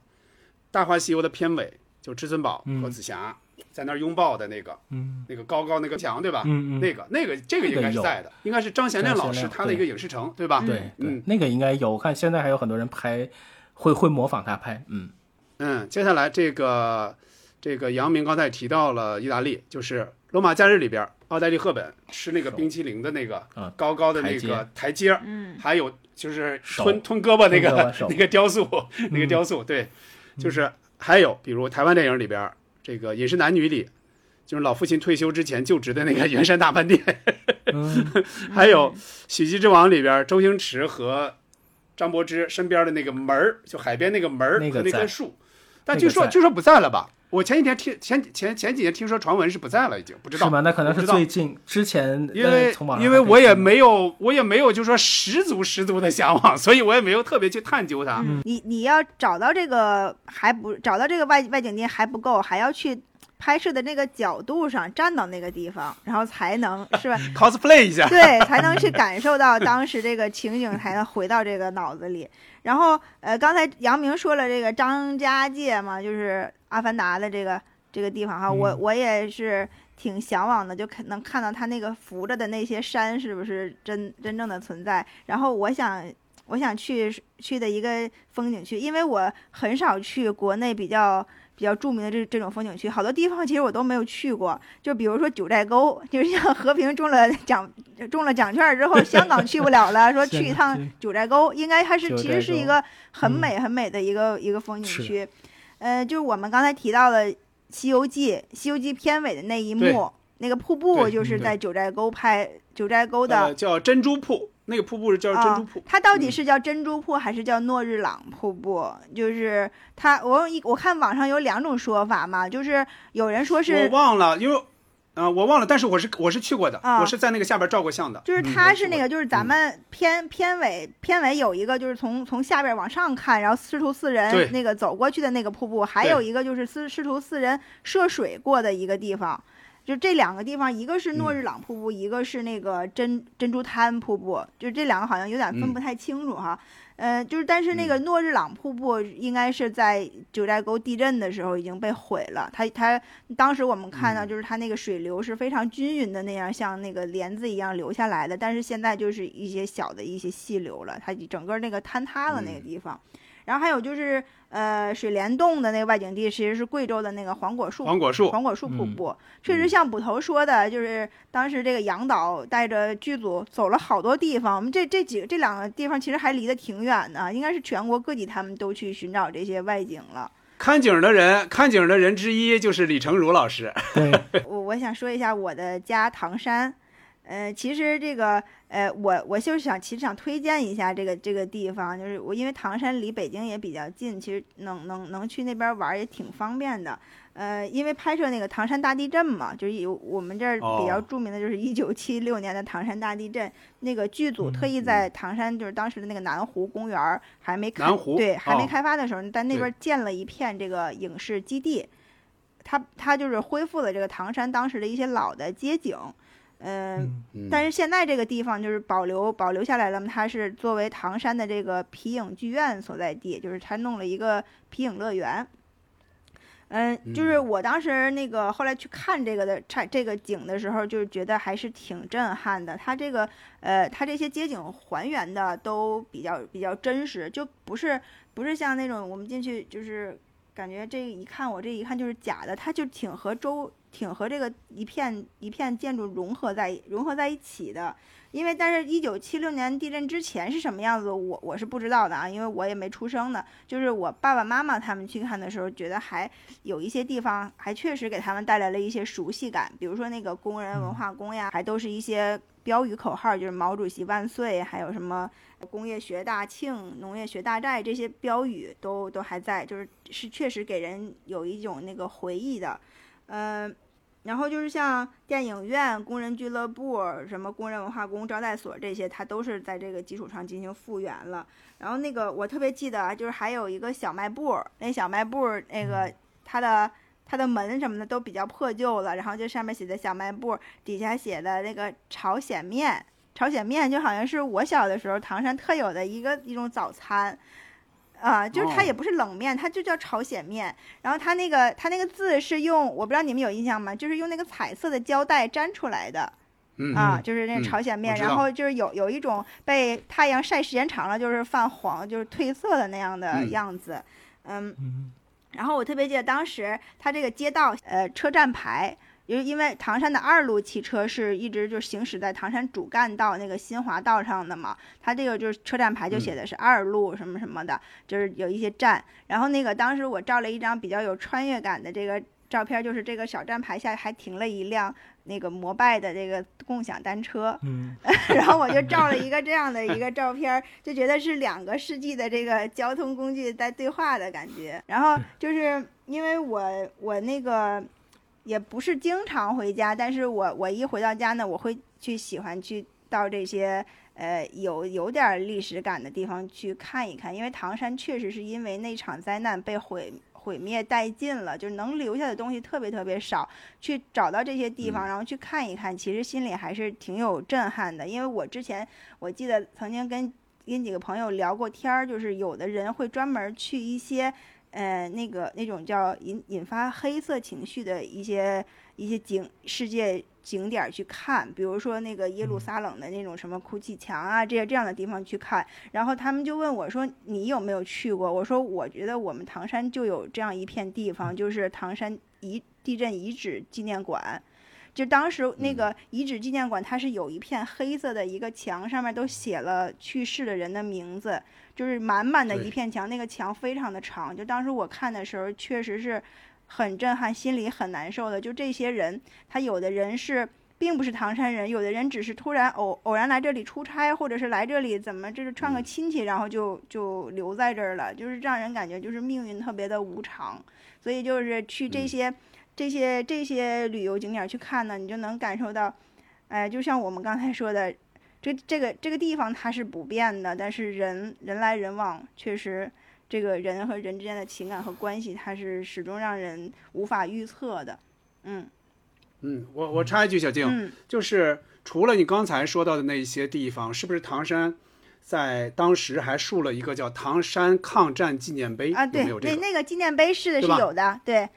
大话西游》的片尾，就至尊宝和嗯紫霞在那儿拥抱的那个，嗯那个高高那个墙，对吧？嗯嗯那个那个这个应该是在的，应该是张贤亮老师他的一个影视城，对吧？对对嗯，那个应该有，我看现在还有很多人拍，会会模仿他拍，嗯。嗯，接下来这个这个杨明刚才也提到了意大利，就是《罗马假日》里边，奥黛丽·赫本吃那个冰淇淋的那个嗯高高的那个台阶儿，嗯还有就是吞吞胳膊那个 [LAUGHS] 那个雕塑，那个雕塑，对，就是还有比如台湾电影里边这个《饮食男女》里，就是老父亲退休之前就职的那个圆山大饭店，嗯。[LAUGHS] 还有《喜剧之王》里边周星驰和张柏芝身边的那个门儿，就海边那个门儿和那棵树，但那个在据说据说不在了吧？我前几天听前前前几天听说传闻是不在了，已经不知道是吗？那可能是最近之前，因为因为我也没有我也没有就说十足十足的向往，所以我也没有特别去探究它。嗯你你要找到这个还不找到这个外外景地还不够，还要去拍摄的那个角度上站到那个地方，然后才能是吧？[LAUGHS] cosplay 一下，对，才能去 [LAUGHS] 感受到当时这个情景，才能回到这个脑子里。然后，呃，刚才杨明说了这个张家界嘛，就是《阿凡达》的这个这个地方哈，我嗯我也是挺向往的，就可能看到它那个扶着的那些山是不是真真正的存在。然后我想。我想去去的一个风景区，因为我很少去国内比较比较著名的这这种风景区，好多地方其实我都没有去过。就比如说九寨沟，就是像 [LAUGHS] 和平中了奖中了奖券之后，香港去不了了，说去一 [LAUGHS] 趟九寨沟，应该还是其实是一个很嗯美很美的一个、一个风景区。呃，就是我们刚才提到的《西游记》，《西游记》片尾的那一幕，那个瀑布就是在九寨沟拍，九寨沟的呃，叫珍珠瀑，那个瀑布是叫珍珠瀑。啊。它到底嗯是叫珍珠瀑还是叫诺日朗瀑布？就是它，我一我看网上有两种说法嘛，就是有人说是我。忘了，因为呃、我忘了，但是我是我是去过的，啊我是在那个下边照过相的。就是嗯它是那个，就是咱们片片尾片尾有一个，就是从从下边往上看，然后师徒四人那个走过去的那个瀑布，还有一个就是师师徒四人涉水过的一个地方。就这两个地方，一个是诺日朗瀑布，一个是那个珍珍珠滩瀑布，就这两个好像有点分不嗯太清楚哈。呃，就是但是那个诺日朗瀑布应该是在九寨沟地震的时候已经被毁了。它它当时我们看到嗯就是它那个水流是非常均匀的那样，像那个帘子一样流下来的。但是现在就是一些小的一些细流了，它整个那个坍塌了那个嗯地方。然后还有就是呃水帘洞的那个外景地，其实是贵州的那个黄果树黄果树，黄果树瀑嗯布，确实像捕头说的，就是当时这个杨导带着剧组走了好多地方。我们这这几个这两个地方其实还离得挺远的，应该是全国各地他们都去寻找这些外景了。看景的人，看景的人之一就是李成儒老师。[LAUGHS] 我我想说一下我的家唐山，呃，其实这个呃，我我就是想其实想推荐一下这个这个地方，就是我因为唐山离北京也比较近，其实能能能去那边玩儿也挺方便的。呃，因为拍摄那个唐山大地震嘛，就是有我们这儿比较哦著名的就是一九七六年的唐山大地震，那个剧组特意嗯在唐山就是当时的那个南湖公园儿还没开对还没哦开发的时候，在那对边建了一片这个影视基地。它它就是恢复了这个唐山当时的一些老的街景，嗯，嗯但是现在这个地方就是保留保留下来了嘛，它是作为唐山的这个皮影剧院所在地，就是它弄了一个皮影乐园。嗯，就是我当时那个后来去看这个的看这个景的时候，就是觉得还是挺震撼的。它这个呃，它这些街景还原的都比较比较真实，就不是不是像那种我们进去就是感觉这一看我这一看就是假的，它就挺和周挺和这个一片一片建筑融合在融合在一起的。因为但是，一九七六年地震之前是什么样子，我我是不知道的啊，因为我也没出生呢。就是我爸爸妈妈他们去看的时候，觉得还有一些地方还确实给他们带来了一些熟悉感，比如说那个工人文化宫呀，还都是一些标语口号，就是毛主席万岁，还有什么工业学大庆、农业学大寨这些标语都都还在，就是是确实给人有一种那个回忆的，嗯、然后就是像电影院、工人俱乐部、什么工人文化宫、招待所这些，它都是在这个基础上进行复原了。然后那个我特别记得啊，就是还有一个小卖部，那小卖部那个它的它的门什么的都比较破旧了，然后就上面写的小卖部，底下写的那个朝鲜面，朝鲜面就好像是我小的时候唐山特有的一个一种早餐。啊，就是它哦也不是冷面，它就叫朝鲜面。然后它那个它那个字是用，我不知道你们有印象吗？就是用那个彩色的胶带粘出来的。嗯啊，就是那嗯朝鲜面，然后就是有有一种被太阳晒时间长了，就是泛黄，就是褪色的那样的嗯样子，嗯。嗯然后我特别记得当时它这个街道，呃，车站牌，因为因为唐山的二路汽车是一直就行驶在唐山主干道那个新华道上的嘛，它这个就是车站牌就写的是二路什么什么的，就是有一些站。然后那个当时我照了一张比较有穿越感的这个照片，就是这个小站牌下还停了一辆那个摩拜的这个共享单车，嗯，[LAUGHS] 然后我就照了一个这样的一个照片儿，就觉得是两个世纪的这个交通工具在对话的感觉。然后就是因为我我那个也不是经常回家，但是我我一回到家呢，我会去喜欢去到这些呃有有点儿历史感的地方去看一看，因为唐山确实是因为那场灾难被毁。毁灭殆尽了，就是能留下的东西特别特别少。去找到这些地方，嗯然后去看一看，其实心里还是挺有震撼的。因为我之前我记得曾经跟跟几个朋友聊过天儿，就是有的人会专门去一些呃那个那种叫引引发黑色情绪的一些一些景世界景点儿去看，比如说那个耶路撒冷的那种什么哭泣墙啊，这些这样的地方去看。然后他们就问我说：“你有没有去过？”我说：“我觉得我们唐山就有这样一片地方，就是唐山遗地震遗址纪念馆。就当时那个遗址纪念馆，它是有一片黑色的一个墙，上面都写了去世的人的名字，就是满满的一片墙，那个墙非常的长。就当时我看的时候，确实是很震撼，心里很难受的。就这些人，他有的人是并不是唐山人，有的人只是突然偶偶然来这里出差，或者是来这里怎么就是串个亲戚，然后就就留在这儿了，就是让人感觉就是命运特别的无常。所以就是去这嗯些、这些这些旅游景点去看呢，你就能感受到，哎，就像我们刚才说的。这这个这个地方它是不变的，但是人人来人往，确实这个人和人之间的情感和关系，它是始终让人无法预测的。嗯嗯，我我插一句，小静，嗯，就是除了你刚才说到的那些地方，是不是唐山在当时还竖了一个叫唐山抗战纪念碑？啊，对，有没有这个？那那个纪念碑是的是有的，对，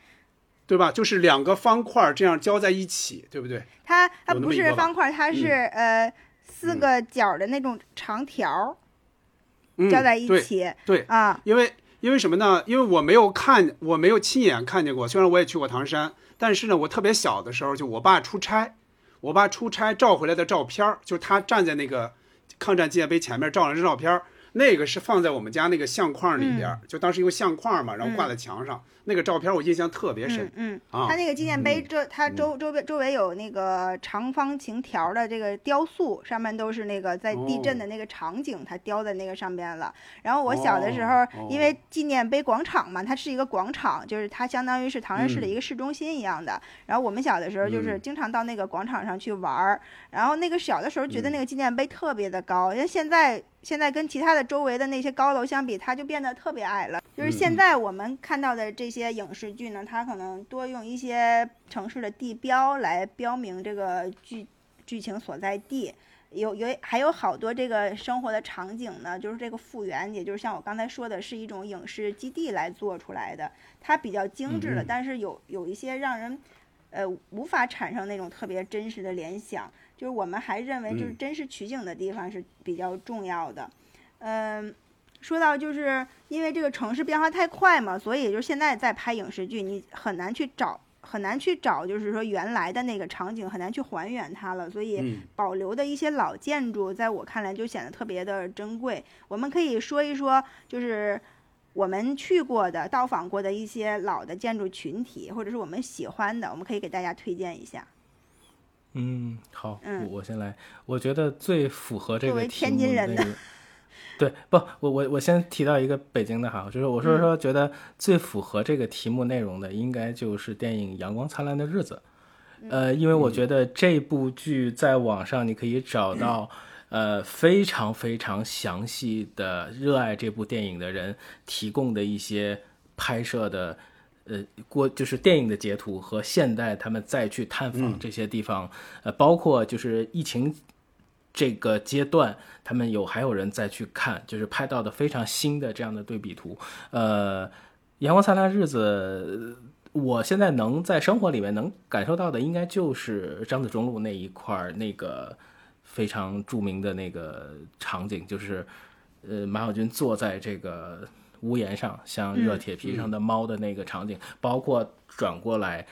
对吧？就是两个方块这样交在一起，对不对？它它不是方块，它是、呃四嗯个角的那种长条交在一对起、对，啊，因为因为什么呢？因为我没有看，我没有亲眼看见过。虽然我也去过唐山，但是呢，我特别小的时候，就我爸出差，我爸出差照回来的照片儿，就是他站在那个抗战纪念碑前面照了张照片儿，那个是放在我们家那个相框里边儿，就当时有个相框嘛，然后挂在墙上，那个照片我印象特别深嗯嗯，啊。它。那个纪念碑周它周周围周围有那个长方形条的这个雕塑，上面都是那个在地震的那个场景，它雕在那个上边了。然后我小的时候哦，因为纪念碑广场嘛，它是一个广场，就是它相当于是唐山市的嗯一个市中心一样的。然后我们小的时候就是嗯。经常到那个广场上去玩儿，然后那个小的时候觉得嗯。那个纪念碑特别的高，因为现在现在跟其他的周围的那些高楼相比，它就变得特别矮了。就是现在我们看到的这些影视剧呢，它可能多用一些城市的地标来标明这个剧剧情所在地。有有还有好多这个生活的场景呢，就是这个复原，也就是像我刚才说的，是一种影视基地来做出来的，它比较精致了，但是有有一些让人呃无法产生那种特别真实的联想，就是我们还认为就是嗯真实取景的地方是比较重要的，嗯。说到就是因为这个城市变化太快嘛，所以就是现在在拍影视剧，你很难去找，很难去找，就是说原来的那个场景很难去还原它了，所以嗯保留的一些老建筑，在我看来就显得特别的珍贵。我们可以说一说，就是我们去过的、到访过的一些老的建筑群体，或者是我们喜欢的，我们可以给大家推荐一下。嗯，好，嗯我我先来。我觉得最符合这个题目天津人那个，对，不，我我我先提到一个北京的哈，就是我说说觉得最符合这个题目内容的，应该就是电影《阳光灿烂的日子》。呃，因为我觉得这部剧在网上你可以找到，呃，非常非常详细的热爱这部电影的人提供的一些拍摄的。呃，过就是电影的截图和现代他们再去探访这些地方，呃，包括就是疫情这个阶段，他们有还有人再去看，就是拍到的非常新的这样的对比图。呃，阳光灿烂日子，我现在能在生活里面能感受到的，应该就是张子忠路那一块儿那个非常著名的那个场景，就是呃马小军坐在这个屋檐上，像热铁皮上的猫的那个场景，包括转过来。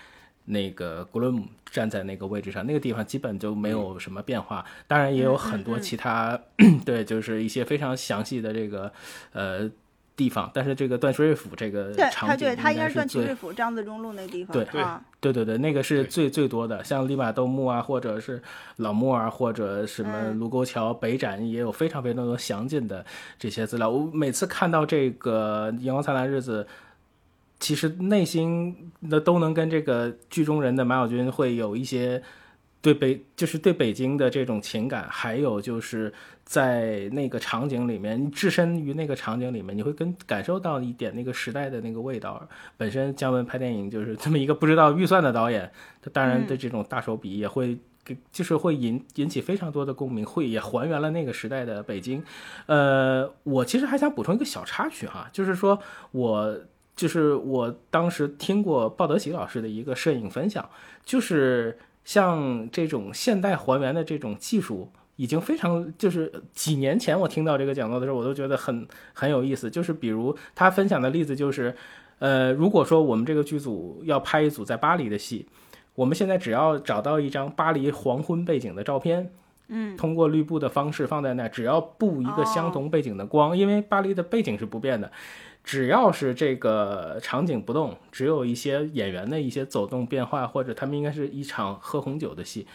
那个格伦姆站在那个位置上，那个地方基本就没有什么变化。当然也有很多其他，[COUGHS] 对，就是一些非常详细的这个呃地方。但是这个段祺瑞府这个对，场景他对他应该是段祺瑞府张自忠路那地方。对对啊，对对对，那个是最最多的，像利玛窦墓啊，或者是老莫啊，或者什么嗯卢沟桥、北展，也有非常非常多详尽的这些资料。我每次看到这个《阳光灿烂日子》，其实内心的都能跟这个剧中人的马小军会有一些对北，就是对北京的这种情感，还有就是在那个场景里面，你置身于那个场景里面，你会跟感受到一点那个时代的那个味道。本身姜文拍电影就是这么一个不知道预算的导演，他当然对这种大手笔也会给，就是会引引起非常多的共鸣，会也还原了那个时代的北京。呃，我其实还想补充一个小插曲哈，就是说我就是我当时听过鲍德喜老师的一个摄影分享，就是像这种现代还原的这种技术，已经非常就是几年前我听到这个讲座的时候，我都觉得很很有意思。就是比如他分享的例子就是，呃，如果说我们这个剧组要拍一组在巴黎的戏，我们现在只要找到一张巴黎黄昏背景的照片，嗯，通过绿布的方式放在那儿，只要布一个相同背景的光，因为巴黎的背景是不变的，只要是这个场景不动，只有一些演员的一些走动变化，或者他们应该是一场喝红酒的戏，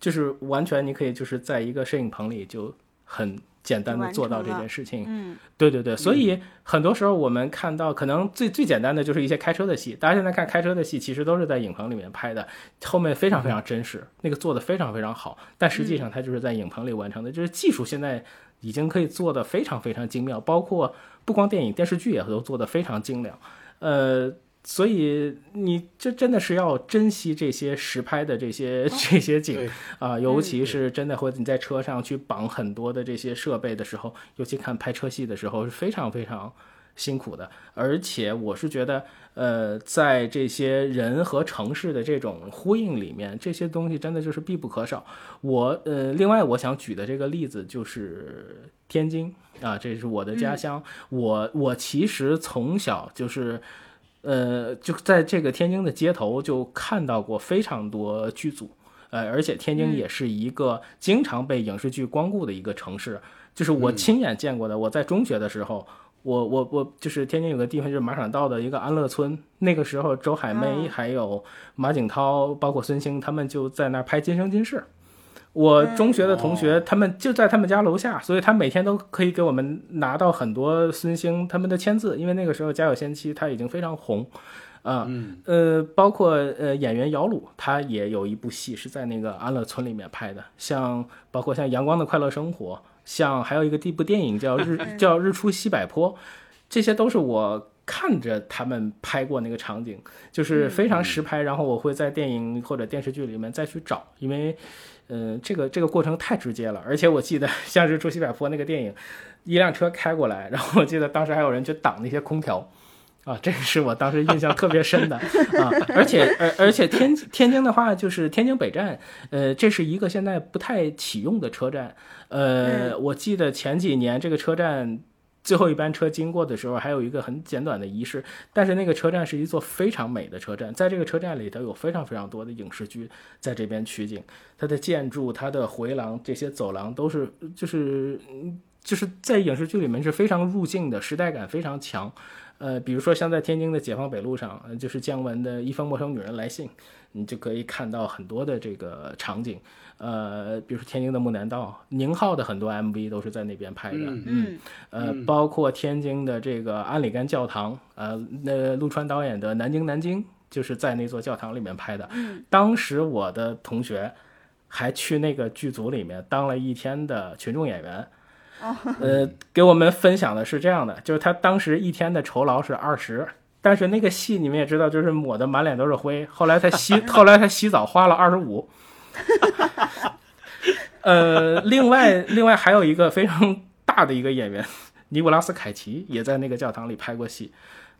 就是完全你可以就是在一个摄影棚里就很简单的做到这件事情。嗯对对对，所以很多时候我们看到，可能最最简单的就是一些开车的戏。大家现在看开车的戏，其实都是在影棚里面拍的，后面非常非常真实，那个做的非常非常好。但实际上它就是在影棚里完成的，就是技术现在已经可以做的非常非常精妙，包括不光电影、电视剧也都做得非常精良。呃，所以你这真的是要珍惜这些实拍的这些 [LAUGHS] 这些景对啊、尤其是真的会你在车上去绑很多的这些设备的时候，尤其看拍车戏的时候是非常非常辛苦的。而且我是觉得，呃，在这些人和城市的这种呼应里面，这些东西真的就是必不可少。我呃，另外我想举的这个例子就是天津啊，这是我的家乡。我我其实从小就是。呃，就在这个天津的街头就看到过非常多剧组，呃，而且天津也是一个经常被影视剧光顾的一个城市，就是我亲眼见过的。我在中学的时候，我我我就是天津有个地方就是马场道的一个安乐村，那个时候周海媚还有马景涛，包括孙兴，他们就在那儿拍《今生今世》。我中学的同学，他们就在他们家楼下，所以他每天都可以给我们拿到很多孙兴他们的签字，因为那个时候《家有仙妻》他已经非常红，啊、嗯。呃，包括呃演员姚鲁，他也有一部戏是在那个安乐村里面拍的，像包括像《阳光的快乐生活》，像还有一个一部电影叫 [LAUGHS] 日叫《日出西柏坡》，这些都是我看着他们拍过那个场景，就是非常实拍，然后我会在电影或者电视剧里面再去找，因为。呃，这个这个过程太直接了，而且我记得像是《出西柏坡》那个电影，一辆车开过来，然后我记得当时还有人去挡那些空调，啊，这个是我当时印象特别深的啊，而且而而且天天津的话，就是天津北站，呃，这是一个现在不太启用的车站，呃，我记得前几年这个车站。最后一班车经过的时候，还有一个很简短的仪式，但是那个车站是一座非常美的车站，在这个车站里头有非常非常多的影视剧在这边取景，它的建筑、它的回廊、这些走廊都是就是嗯就是在影视剧里面是非常入境的，时代感非常强。呃，比如说像在天津的解放北路上，呃就是姜文的《一封陌生女人来信》，你就可以看到很多的这个场景。呃，比如说天津的木南道，宁浩的很多 MV 都是在那边拍的。嗯嗯呃，包括天津的这个安里干教堂，呃，那陆川导演的《南京南京》就是在那座教堂里面拍的。当时我的同学还去那个剧组里面当了一天的群众演员。呃，给我们分享的是这样的，就是他当时一天的酬劳是二十，但是那个戏你们也知道，就是抹得满脸都是灰。后来他洗，[LAUGHS] 后来他洗澡花了二十五。呃，另外另外还有一个非常大的一个演员，尼古拉斯凯奇也在那个教堂里拍过戏，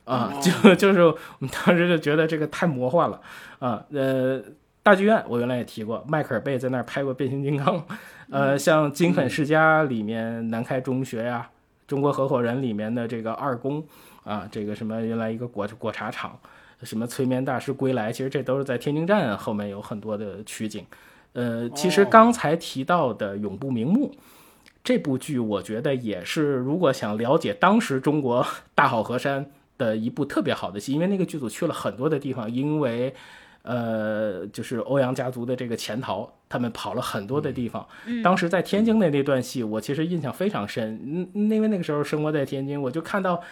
啊，就就是我们当时就觉得这个太魔幻了啊。呃，大剧院我原来也提过，迈克尔贝在那儿拍过变形金刚，呃，像《金粉世家》里面南开中学呀、中国合伙人》里面的这个二宫啊，这个什么原来一个果果茶厂，什么催眠大师归来，其实这都是在天津站后面有很多的取景。呃，其实哦。刚才提到的《永不瞑目》这部剧，我觉得也是如果想了解当时中国大好河山的一部特别好的戏，因为那个剧组去了很多的地方，因为呃，就是欧阳家族的这个潜逃，他们跑了很多的地方。当时在天津的那段戏，我其实印象非常深，嗯，因为那个时候生活在天津，我就看到。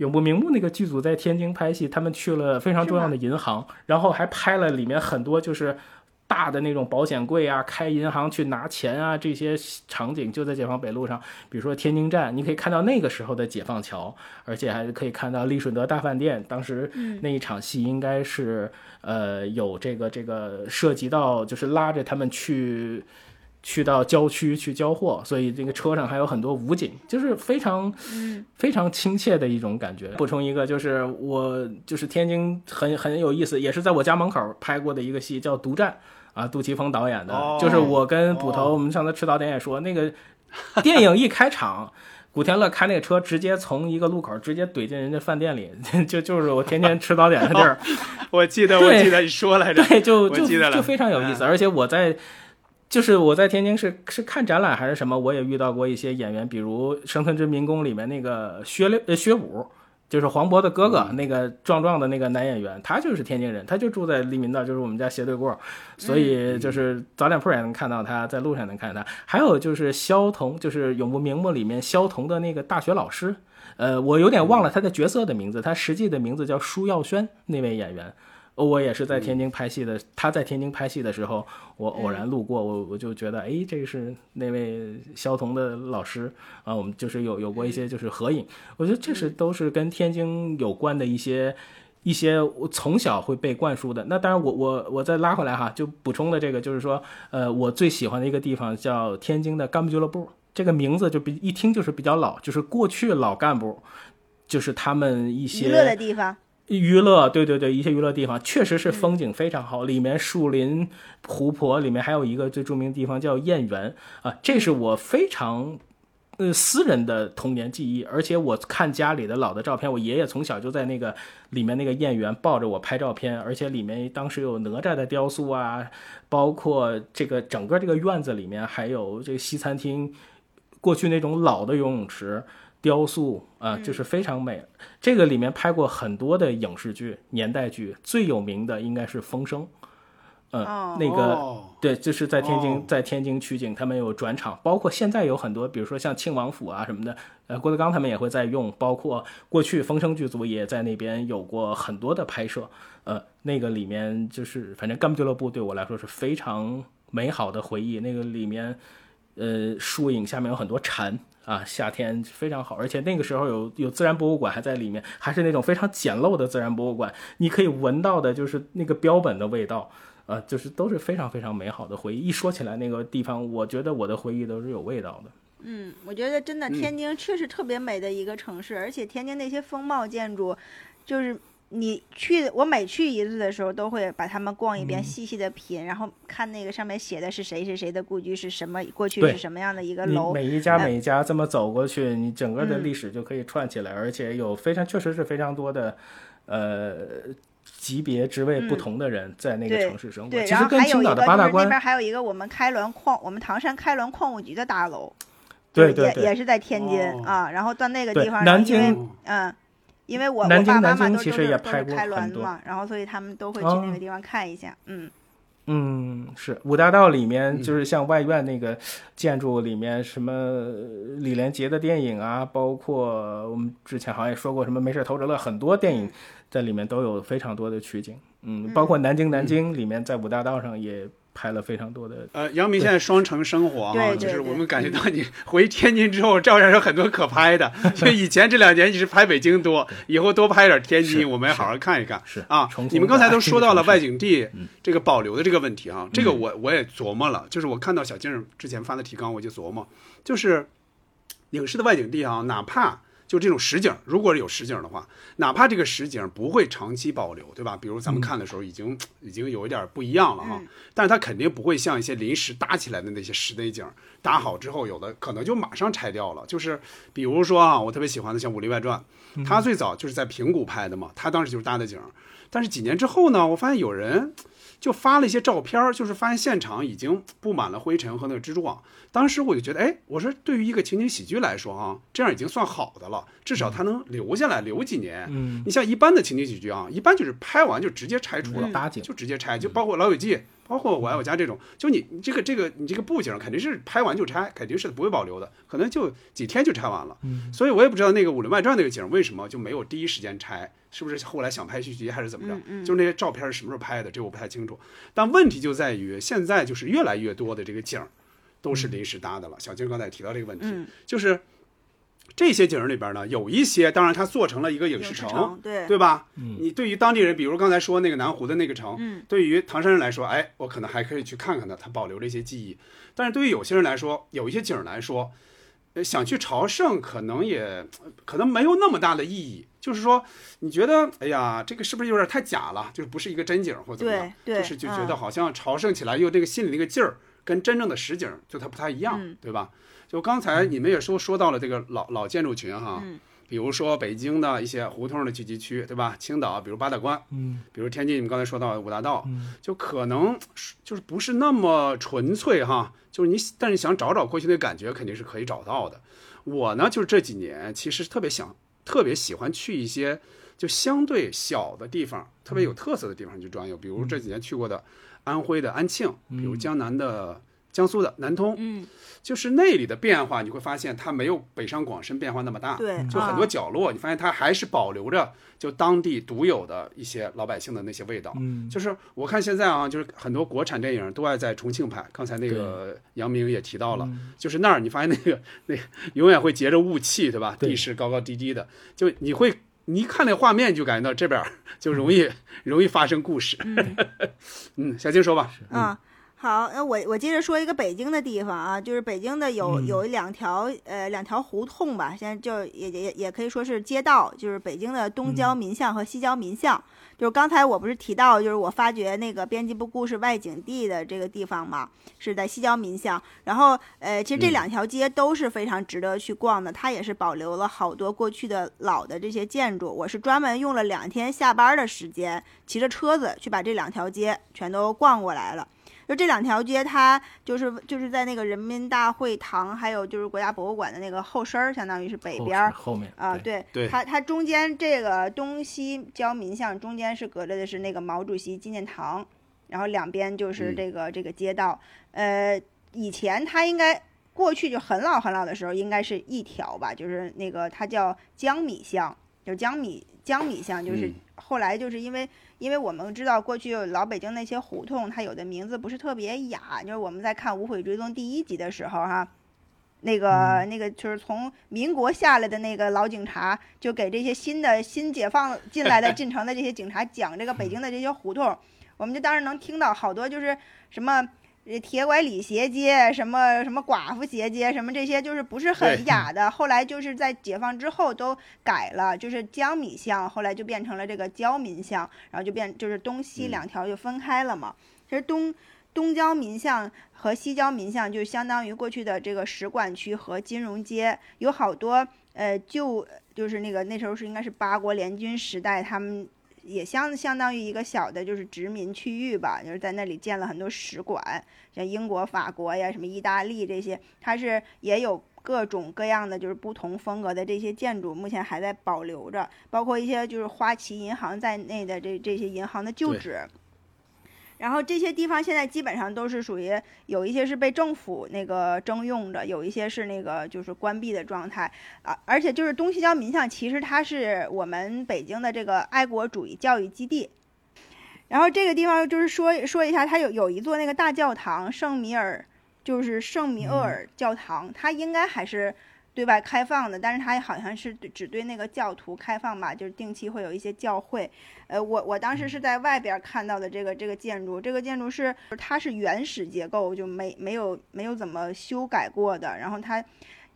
永不瞑目那个剧组在天津拍戏，他们去了非常重要的银行，然后还拍了里面很多就是大的那种保险柜啊，开银行去拿钱啊，这些场景就在解放北路上。比如说天津站，你可以看到那个时候的解放桥，而且还可以看到利顺德大饭店。当时那一场戏应该是呃有这个这个涉及到就是拉着他们去。去到郊区去交货，所以这个车上还有很多武警，就是非常非常亲切的一种感觉。补充一个，就是我就是天津很很有意思，也是在我家门口拍过的一个戏，叫《独占》啊，杜琪峰导演的，哦就是我跟捕头，哦我们上次吃早点也说，那个电影一开场。古天乐开那个车，直接从一个路口直接怼进人家饭店里，[LAUGHS] 就就是我天天吃早点的地儿，我记得，我记得你说来着。对，就就就非常有意思。嗯而且我在，就是我在天津是是看展览还是什么，我也遇到过一些演员，比如《生存之民工》里面那个薛六呃薛武，就是黄渤的哥哥，嗯那个壮壮的那个男演员，他就是天津人，他就住在利民道，就是我们家斜对过，所以就是早点铺也能看到他，在路上能看到他。还有就是萧彤，就是《永不瞑目》里面萧彤的那个大学老师。呃，我有点忘了他的角色的名字，他实际的名字叫舒耀轩，那位演员。我也是在天津拍戏的，他在天津拍戏的时候，我偶然路过，我我就觉得，哎，这是那位肖童的老师啊，我们就是有有过一些就是合影，我觉得这是都是跟天津有关的一些一些我从小会被灌输的。那当然我，我我再拉回来哈，就补充的这个就是说，呃，我最喜欢的一个地方叫天津的干部俱乐部，这个名字就比一听就是比较老，就是过去老干部，就是他们一些娱乐的地方，娱乐，对对对，一些娱乐地方确实是风景非常好，里面树林、湖泊，里面还有一个最著名的地方叫燕园啊，这是我非常。呃，私人的童年记忆，而且我看家里的老的照片，我爷爷从小就在那个里面那个燕园抱着我拍照片，而且里面当时有哪吒的雕塑啊，包括这个整个这个院子里面还有这个西餐厅，过去那种老的游泳池雕塑啊、就是非常美。这个里面拍过很多的影视剧、年代剧，最有名的应该是《风声》。嗯，哦那个、哦对，就是在天津，哦在天津取景，他们有转场，包括现在有很多，比如说像庆王府啊什么的，呃，郭德纲他们也会在用，包括过去风声剧组也在那边有过很多的拍摄，呃，那个里面就是反正干部俱乐部对我来说是非常美好的回忆，那个里面，呃，树影下面有很多蝉。啊，夏天非常好，而且那个时候有有自然博物馆还在里面，还是那种非常简陋的自然博物馆，你可以闻到的就是那个标本的味道，啊，就是都是非常非常美好的回忆。一说起来那个地方，我觉得我的回忆都是有味道的。嗯，我觉得真的天津确实特别美的一个城市，而且天津那些风貌建筑，就是你去，我每去一次的时候都会把他们逛一遍，细细的品，然后看那个上面写的是谁谁谁的故居是什么，过去是什么样的一个楼。每一家呃每一家这么走过去，你整个的嗯历史就可以串起来，而且有非常确实是非常多的，呃。级别职位不同的人在那个城市生活，对，其然后实跟青岛还有一个的八大关就是那边还有一个我们开滦矿，我们唐山开滦矿务局的大楼，对对对也也是在天津、哦啊。然后到那个地方，南京嗯，因为我南京我爸爸妈南京其实也拍过是开很多嘛，然后所以他们都会去哦那个地方看一下。嗯，嗯，是五大道里面，嗯就是像外院那个建筑里面，什么呃李连杰的电影啊，包括我们之前好像也说过什么《没事偷着乐》，很多电影在里面都有非常多的取景。嗯，包括南京南京里面，在五大道上也拍了非常多的。呃，杨明现在双城生活哈，对对就是我们感觉到你回天津之后，照样有很多可拍的。[LAUGHS] 就以前这两年你是拍北京多，以后多拍点天津，我们也好好看一看。是啊重，新你们刚才都说到了 [LAUGHS] 外景地嗯这个保留的这个问题啊，这个我我也琢磨了，就是我看到小静之前发的提纲，我就琢磨，就是影视的外景地啊，哪怕就这种实景，如果有实景的话，哪怕这个实景不会长期保留，对吧？比如咱们看的时候已经、已经有一点不一样了哈，嗯但是它肯定不会像一些临时搭起来的那些室内景，搭好之后有的可能就马上拆掉了。就是比如说啊，我特别喜欢的像《武林外传》，它最早就是在平谷拍的嘛，它当时就是搭的景，但是几年之后呢，我发现有人。就发了一些照片儿，就是发现现场已经布满了灰尘和那个蜘蛛网。当时我就觉得，哎，我说对于一个情景喜剧来说啊，这样已经算好的了，至少它能留下来，留几年。嗯，你像一般的情景喜剧啊，一般就是拍完就直接拆除了，就直接拆，就包括《老友记》，包括《我爱我家》这种，就你你这个这个你这个布景肯定是拍完就拆，肯定是不会保留的，可能就几天就拆完了。所以我也不知道那个《武林外传》那个景为什么就没有第一时间拆，是不是后来想拍续集还是怎么着？嗯嗯就是那些照片是什么时候拍的，这我不太清楚。但问题就在于现在就是越来越多的这个景儿都是临时搭的了。小金刚才也提到这个问题，嗯就是这些景儿里边呢，有一些当然它做成了一个影影视城对对吧？嗯你对于当地人，比如刚才说那个南湖的那个城，嗯对于唐山人来说，哎，我可能还可以去看看它，它保留了一些记忆。但是对于有些人来说，有一些景儿来说，呃想去朝圣，可能也可能没有那么大的意义。就是说，你觉得，哎呀，这个是不是有点太假了？就是不是一个真景或者怎么样？对对就是就觉得嗯好像朝圣起来又这个心里那个劲儿，跟真正的实景就它不太一样，嗯对吧？就刚才你们也说说到了这个老老建筑群哈，嗯比如说北京的一些胡同的聚集区，对吧？青岛，比如八大关，嗯比如天津，你们刚才说到五大道，嗯就可能就是不是那么纯粹哈，就是你但是想找找过去的感觉，肯定是可以找到的。我呢，就是这几年其实特别想，特别喜欢去一些就相对小的地方，特别有特色的地方去转悠，比如这几年去过的安徽的安庆，比如江南的。江苏的南通，嗯，就是那里的变化，你会发现它没有北上广深变化那么大，对就很多啊角落，你发现它还是保留着就当地独有的一些老百姓的那些味道。嗯，就是我看现在啊，就是很多国产电影都爱在重庆拍。刚才那个杨明也提到了，嗯就是那儿你发现那个那个永远会结着雾气，对吧？对地势高高低低的，就你会你一看那画面就感觉到这边儿就容易容易发生故事。嗯，[LAUGHS] 小静说吧。啊，好，那我我接着说一个北京的地方啊，就是北京的有、嗯有两条呃两条胡同吧，现在就也也也可以说是街道，就是北京的东郊民巷和西郊民巷。就是刚才我不是提到，就是我发掘那个编辑部故事外景地的这个地方嘛，是在西郊民巷。然后呃，其实这嗯两条街都是非常值得去逛的，它也是保留了好多过去的老的这些建筑。我是专门用了两天下班的时间，骑着车子去把这两条街全都逛过来了。就这两条街，它就是就是在那个人民大会堂，还有就是国家博物馆的那个后身儿，相当于是北边儿后面啊，对对，对它它中间这个东西交民巷中间是隔着的是那个毛主席纪念堂，然后两边就是嗯这个、这个街道。呃，以前它应该过去就很老很老的时候，应该是一条吧，就是那个它叫江米巷，就江米江米巷，就是嗯后来就是因为。因为我们知道过去老北京那些胡同，它有的名字不是特别雅，就是我们在看《无悔追踪》第一集的时候哈，那个、那个就是从民国下来的那个老警察，就给这些新的新解放进来的 [LAUGHS] 进城的这些警察讲这个北京的这些胡同，我们就当时能听到好多就是什么。呃铁拐李斜街，什么什么寡妇斜街，什么这些就是不是很雅的。后来就是在解放之后都改了，就是江米巷，后来就变成了这个焦民巷，然后就变就是东西嗯两条就分开了嘛。其实东东郊民巷和西郊民巷就相当于过去的这个使馆区和金融街，有好多呃旧就是那个那时候是应该是八国联军时代他们。也相相当于一个小的，就是殖民区域吧，就是在那里建了很多使馆，像英国、法国呀，什么意大利这些，它是也有各种各样的就是不同风格的这些建筑，目前还在保留着，包括一些就是花旗银行在内的这这些银行的旧对址。然后这些地方现在基本上都是属于有一些是被政府那个征用的，有一些是那个就是关闭的状态啊。而且就是东西郊民巷，其实它是我们北京的这个爱国主义教育基地。然后这个地方就是说说一下，它有有一座那个大教堂，圣米尔，就是圣米厄尔教堂，它应该还是对外开放的，但是它好像是对只对那个教徒开放吧，就是定期会有一些教会。呃，我我当时是在外边看到的这个这个建筑，这个建筑是它是原始结构，就没没有没有怎么修改过的，然后它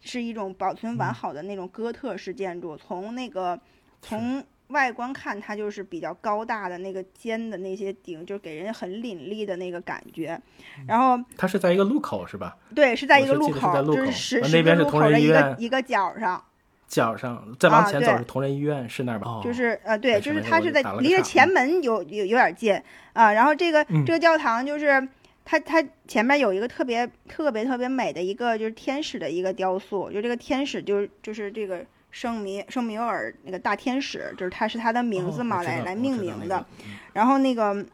是一种保存完好的那种哥特式建筑，从那个从外观看，它就是比较高大的那个尖的那些顶，就给人很凛冽的那个感觉。然后它是在一个路口是吧？对，是在一个路口，在路口就是十呃十字路那边是同口的一个仁医院一个角上。角上再往前走是同仁医院，是那儿吧？哦就是呃，对，哎就是它是在离着前嗯门有有有点近啊。然后这个嗯这个教堂就是它它前面有一个特别特别特别美的一个就是天使的一个雕塑，就这个天使就是就是这个圣米圣弥厄尔那个大天使，就是他是他的名字嘛，哦来来命名的那个。嗯然后那个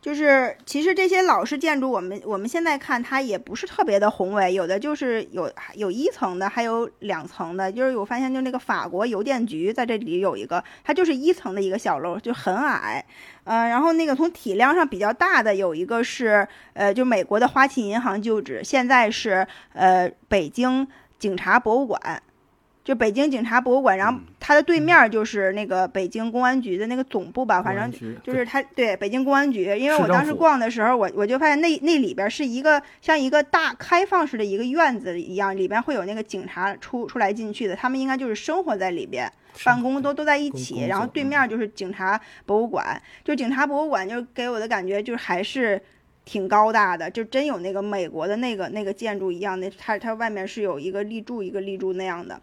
就是其实这些老式建筑，我们我们现在看它也不是特别的宏伟，有的就是有有一层的，还有两层的。就是我发现，就那个法国邮电局在这里有一个，它就是一层的一个小楼，就很矮。呃，然后那个从体量上比较大的有一个是呃，就美国的花旗银行旧址，现在是呃北京警察博物馆。就北京警察博物馆，然后它的对面就是那个北京公安局的那个总部吧，反正就是它对北京公安局，因为我当时逛的时候，我我就发现那那里边是一个像一个大开放式的一个院子一样，里边会有那个警察出出来进去的，他们应该就是生活在里边，办公都都在一起，然后对面就是警察博物馆，就警察博物馆就给我的感觉就是还是。挺高大的，就真有那个美国的那个那个建筑一样的，它它外面是有一个立柱一个立柱那样的。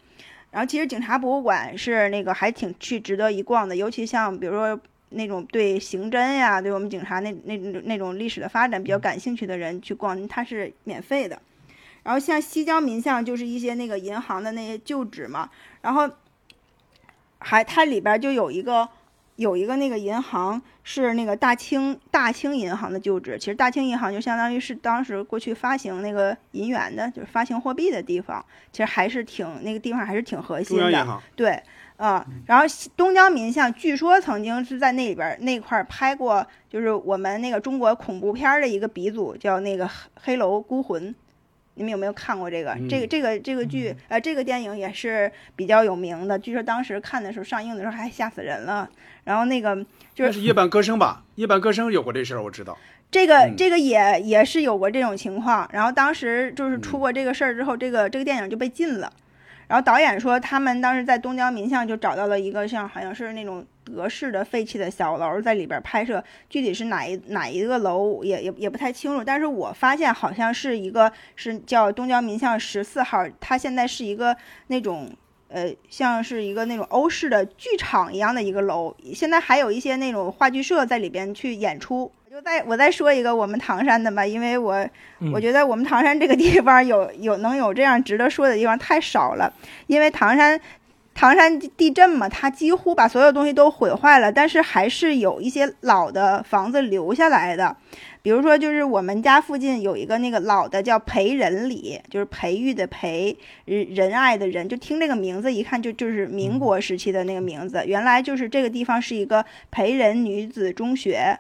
然后其实警察博物馆是那个还挺去值得一逛的，尤其像比如说那种对刑侦呀，对我们警察那那那种历史的发展比较感兴趣的人去逛，它是免费的。然后像西郊民巷就是一些那个银行的那些旧址嘛，然后还它里边就有一个有一个那个银行是那个大清大清银行的旧址，其实大清银行就相当于是当时过去发行那个银元的，就是发行货币的地方，其实还是挺那个地方还是挺核心的。对，啊、然后东江民巷据说曾经是在那里边儿那块儿拍过，就是我们那个中国恐怖片儿的一个鼻祖，叫那个《黑楼孤魂》。你们有没有看过这个？这个这个这个剧，呃，这个电影也是比较有名的。据说当时看的时候，上映的时候还吓死人了。然后那个就是夜半歌声吧？夜半歌声有过这事儿，我知道。这个嗯这个也也是有过这种情况，然后当时就是出过这个事儿之后，这个这个电影就被禁了。然后导演说，他们当时在东郊民巷就找到了一个像好像是那种德式的废弃的小楼，在里边拍摄，具体是哪一哪一个楼也也也不太清楚。但是我发现好像是一个是叫东郊民巷十四号，它现在是一个那种呃，像是一个那种欧式的剧场一样的一个楼，现在还有一些那种话剧社在里边去演出。我就再我再说一个我们唐山的吧，因为我、嗯我觉得我们唐山这个地方有有能有这样值得说的地方太少了，因为唐山。唐山地震嘛，它几乎把所有东西都毁坏了，但是还是有一些老的房子留下来的。比如说，就是我们家附近有一个那个老的叫培仁里，就是培育的培，仁仁爱的仁，就听这个名字一看就就是民国时期的那个名字。原来就是这个地方是一个培仁女子中学。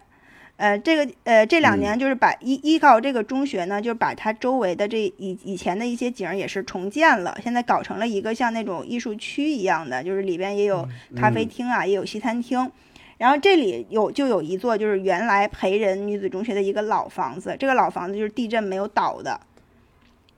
呃，这个呃，这两年就是把依依靠这个中学呢，就是把它周围的这以以前的一些景儿也是重建了，现在搞成了一个像那种艺术区一样的，就是里边也有咖啡厅啊，也有西餐厅。然后这里有就有一座就是原来培仁女子中学的一个老房子，这个老房子就是地震没有倒的，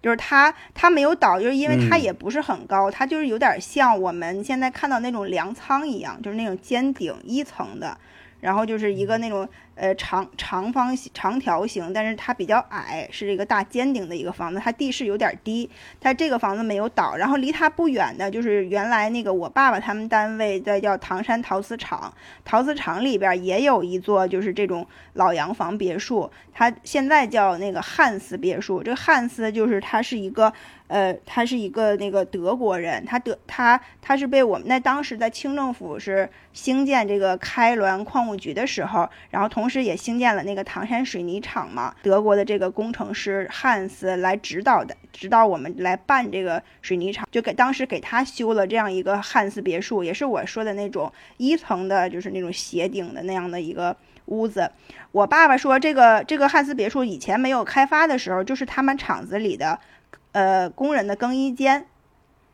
就是它它没有倒，就是因为它嗯。也不是很高，它就是有点像我们现在看到那种粮仓一样，就是那种尖顶一层的，然后就是一个那种呃长长方形长条形，但是它比较矮，是一个大尖顶的一个房子，它地势有点低，它这个房子没有倒，然后离它不远的就是原来那个我爸爸他们单位在叫唐山陶瓷厂，陶瓷厂里边也有一座就是这种老洋房别墅，它现在叫那个汉斯别墅。这个汉斯就是它是一个呃，他是一个那个德国人，他德他他是被我们那当时在清政府是兴建这个开滦矿务局的时候，然后同时也兴建了那个唐山水泥厂嘛，德国的这个工程师汉斯来指导的，指导我们来办这个水泥厂，就给当时给他修了这样一个汉斯别墅，也是我说的那种一层的，就是那种斜顶的那样的一个屋子。我爸爸说，这个这个汉斯别墅以前没有开发的时候，就是他们厂子里的，呃，工人的更衣间。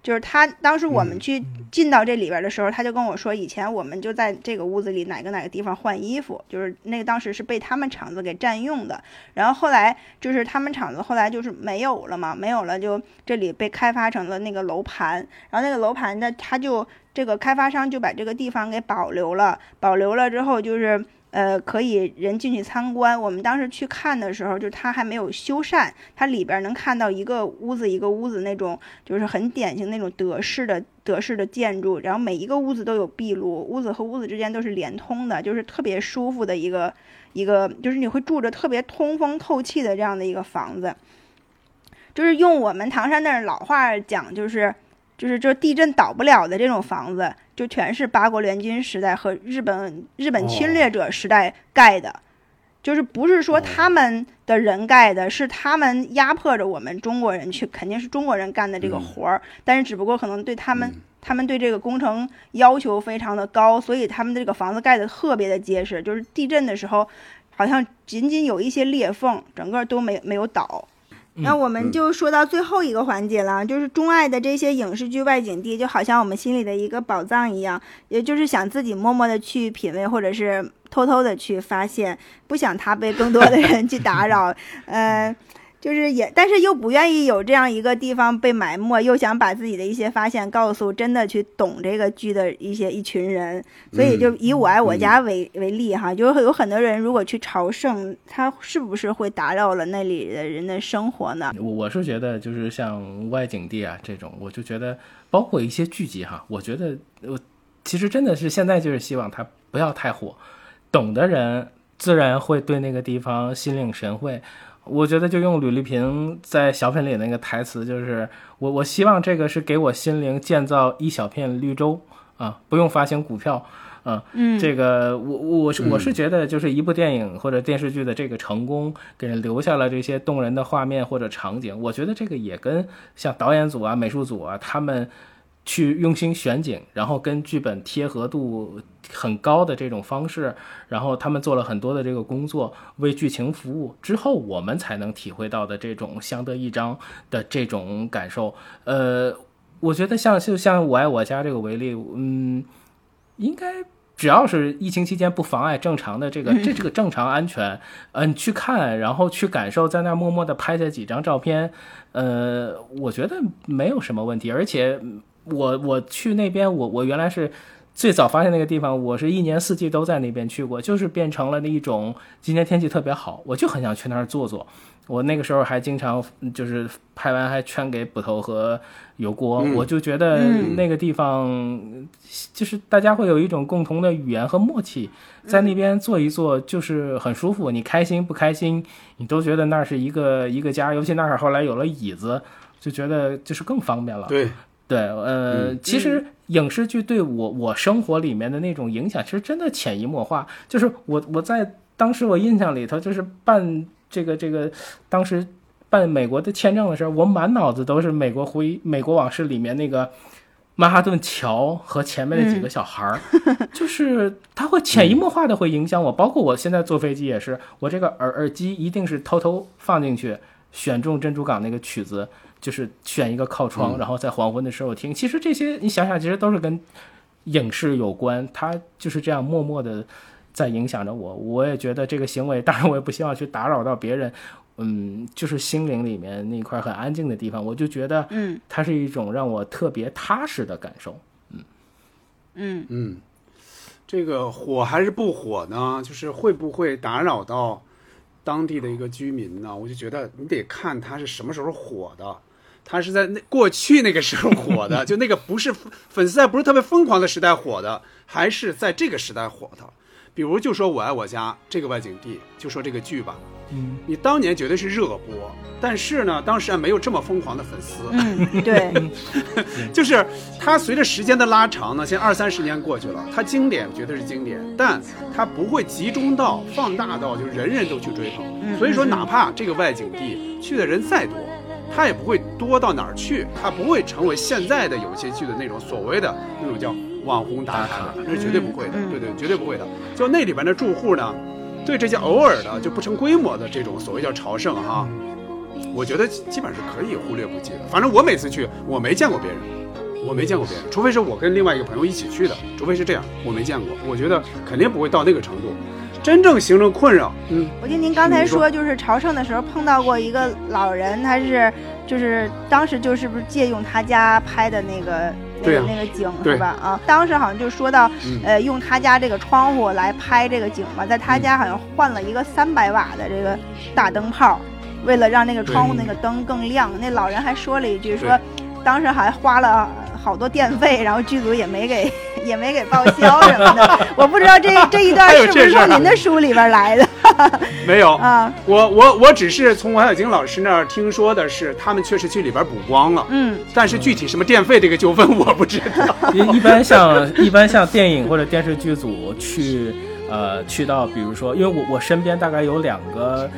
就是他当时我们去进到这里边的时候，他就跟我说，以前我们就在这个屋子里哪个哪个地方换衣服，就是那个当时是被他们厂子给占用的。然后后来就是他们厂子后来就是没有了嘛，没有了就这里被开发成了那个楼盘，然后那个楼盘呢，他就这个开发商就把这个地方给保留了，保留了之后就是。呃，可以人进去参观。我们当时去看的时候，就它还没有修缮，它里边能看到一个屋子一个屋子那种，就是很典型那种德式的德式的建筑。然后每一个屋子都有壁炉，屋子和屋子之间都是连通的，就是特别舒服的一个一个，就是你会住着特别通风透气的这样的一个房子。就是用我们唐山那儿老话讲，就是就是就地震倒不了的这种房子，就全是八国联军时代和日本日本侵略者时代盖的，就是不是说他们的人盖的，是他们压迫着我们中国人去，肯定是中国人干的这个活儿，但是只不过可能对他们。他们对这个工程要求非常的高，所以他们的这个房子盖的特别的结实，就是地震的时候，好像仅仅有一些裂缝，整个都没没有倒。那我们就说到最后一个环节了，就是钟爱的这些影视剧外景地，就好像我们心里的一个宝藏一样，也就是想自己默默的去品味，或者是偷偷的去发现，不想它被更多的人去打扰。[LAUGHS] 呃，就是也，但是又不愿意有这样一个地方被埋没，又想把自己的一些发现告诉真的去懂这个剧的一些一群人，所以就以我爱我家为、为例哈，就是有很多人如果去朝圣，他是不是会打扰了那里的人的生活呢？我我是觉得，就是像外景地啊这种，我就觉得，包括一些剧集哈，我觉得我其实真的是现在就是希望它不要太火，懂的人自然会对那个地方心领神会。我觉得就用吕丽萍在小品里那个台词，就是我我希望这个是给我心灵建造一小片绿洲啊，不用发行股票。啊，嗯，这个我我是我是觉得，就是一部电影或者电视剧的这个成功，给人留下了这些动人的画面或者场景。我觉得这个也跟像导演组啊、美术组啊，他们去用心选景，然后跟剧本贴合度很高的这种方式，然后他们做了很多的这个工作，为剧情服务之后，我们才能体会到的这种相得益彰的这种感受。呃，我觉得像就像我爱我家这个为例，嗯，应该。只要是疫情期间不妨碍正常的这个这这个正常安全，嗯，去看，然后去感受，在那儿默默的拍下几张照片，呃，我觉得没有什么问题。而且我我去那边，我我原来是最早发现那个地方，我是一年四季都在那边去过，就是变成了那一种今天天气特别好，我就很想去那儿坐坐。我那个时候还经常就是拍完还圈给捕头和油锅，我就觉得那个地方就是大家会有一种共同的语言和默契，在那边坐一坐就是很舒服。你开心不开心，你都觉得那是一个一个家。尤其那儿后来有了椅子，就觉得就是更方便了。对对，呃，其实影视剧对我我生活里面的那种影响，其实真的潜移默化。就是我我在当时我印象里头，就是办。这个这个，当时办美国的签证的时候，我满脑子都是美国回美国往事里面那个曼哈顿桥和前面那几个小孩儿，就是他会潜移默化的会影响我。包括我现在坐飞机也是，我这个耳耳机一定是偷偷放进去，选中珍珠港那个曲子，就是选一个靠窗，然后在黄昏的时候听。其实这些你想想，其实都是跟影视有关，它就是这样默默的。在影响着我，我也觉得这个行为，当然我也不希望去打扰到别人，嗯，就是心灵里面那块很安静的地方，我就觉得，嗯，它是一种让我特别踏实的感受，嗯，嗯嗯，这个火还是不火呢？就是会不会打扰到当地的一个居民呢？我就觉得你得看它是什么时候火的，它是在那过去那个时候火的，[LAUGHS] 就那个不是粉丝在不是特别疯狂的时代火的，还是在这个时代火的？比如就说我爱我家这个外景地，就说这个剧吧，嗯，你当年绝对是热播，但是呢，当时还没有这么疯狂的粉丝，嗯，对，[LAUGHS] 就是它随着时间的拉长呢，现在二三十年过去了，它经典绝对是经典，但它不会集中到放大到就人人都去追捧，所以说哪怕这个外景地去的人再多，它也不会多到哪儿去，它不会成为现在的有些剧的那种所谓的那种叫。网红打卡，那是绝对不会的，对对，绝对不会的。就那里边的住户呢，对这些偶尔的就不成规模的这种所谓叫朝圣哈，我觉得基本上是可以忽略不计的。反正我每次去，我没见过别人，我没见过别人，除非是我跟另外一个朋友一起去的，除非是这样，我没见过。我觉得肯定不会到那个程度，真正形成困扰。嗯，我听您刚才说，就是朝圣的时候碰到过一个老人，他是就是当时就是不是借用他家拍的那个。那个那个景是吧？啊，当时好像就说到，呃，用他家这个窗户来拍这个景嘛，在他家好像换了一个三百瓦的这个大灯泡，为了让那个窗户那个灯更亮。那老人还说了一句，说当时还花了好多电费，然后剧组也没给 [LAUGHS] 也没给报销什么的。[LAUGHS] 我不知道这这一段是不是从您的书里边来的。[LAUGHS] 没有啊，我我我只是从王小晶老师那儿听说的是，他们确实去里边补光了。嗯，但是具体什么电费这个纠纷我不知道。一般像一般像电影或者电视剧组去呃去到，比如说，因为我我身边大概有两个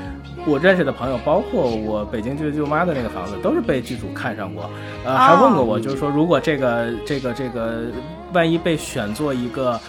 我认识的朋友，包括我北京舅舅妈的那个房子，都是被剧组看上过，呃，还问过我，就是说如果这个这个这个万一被选做一个。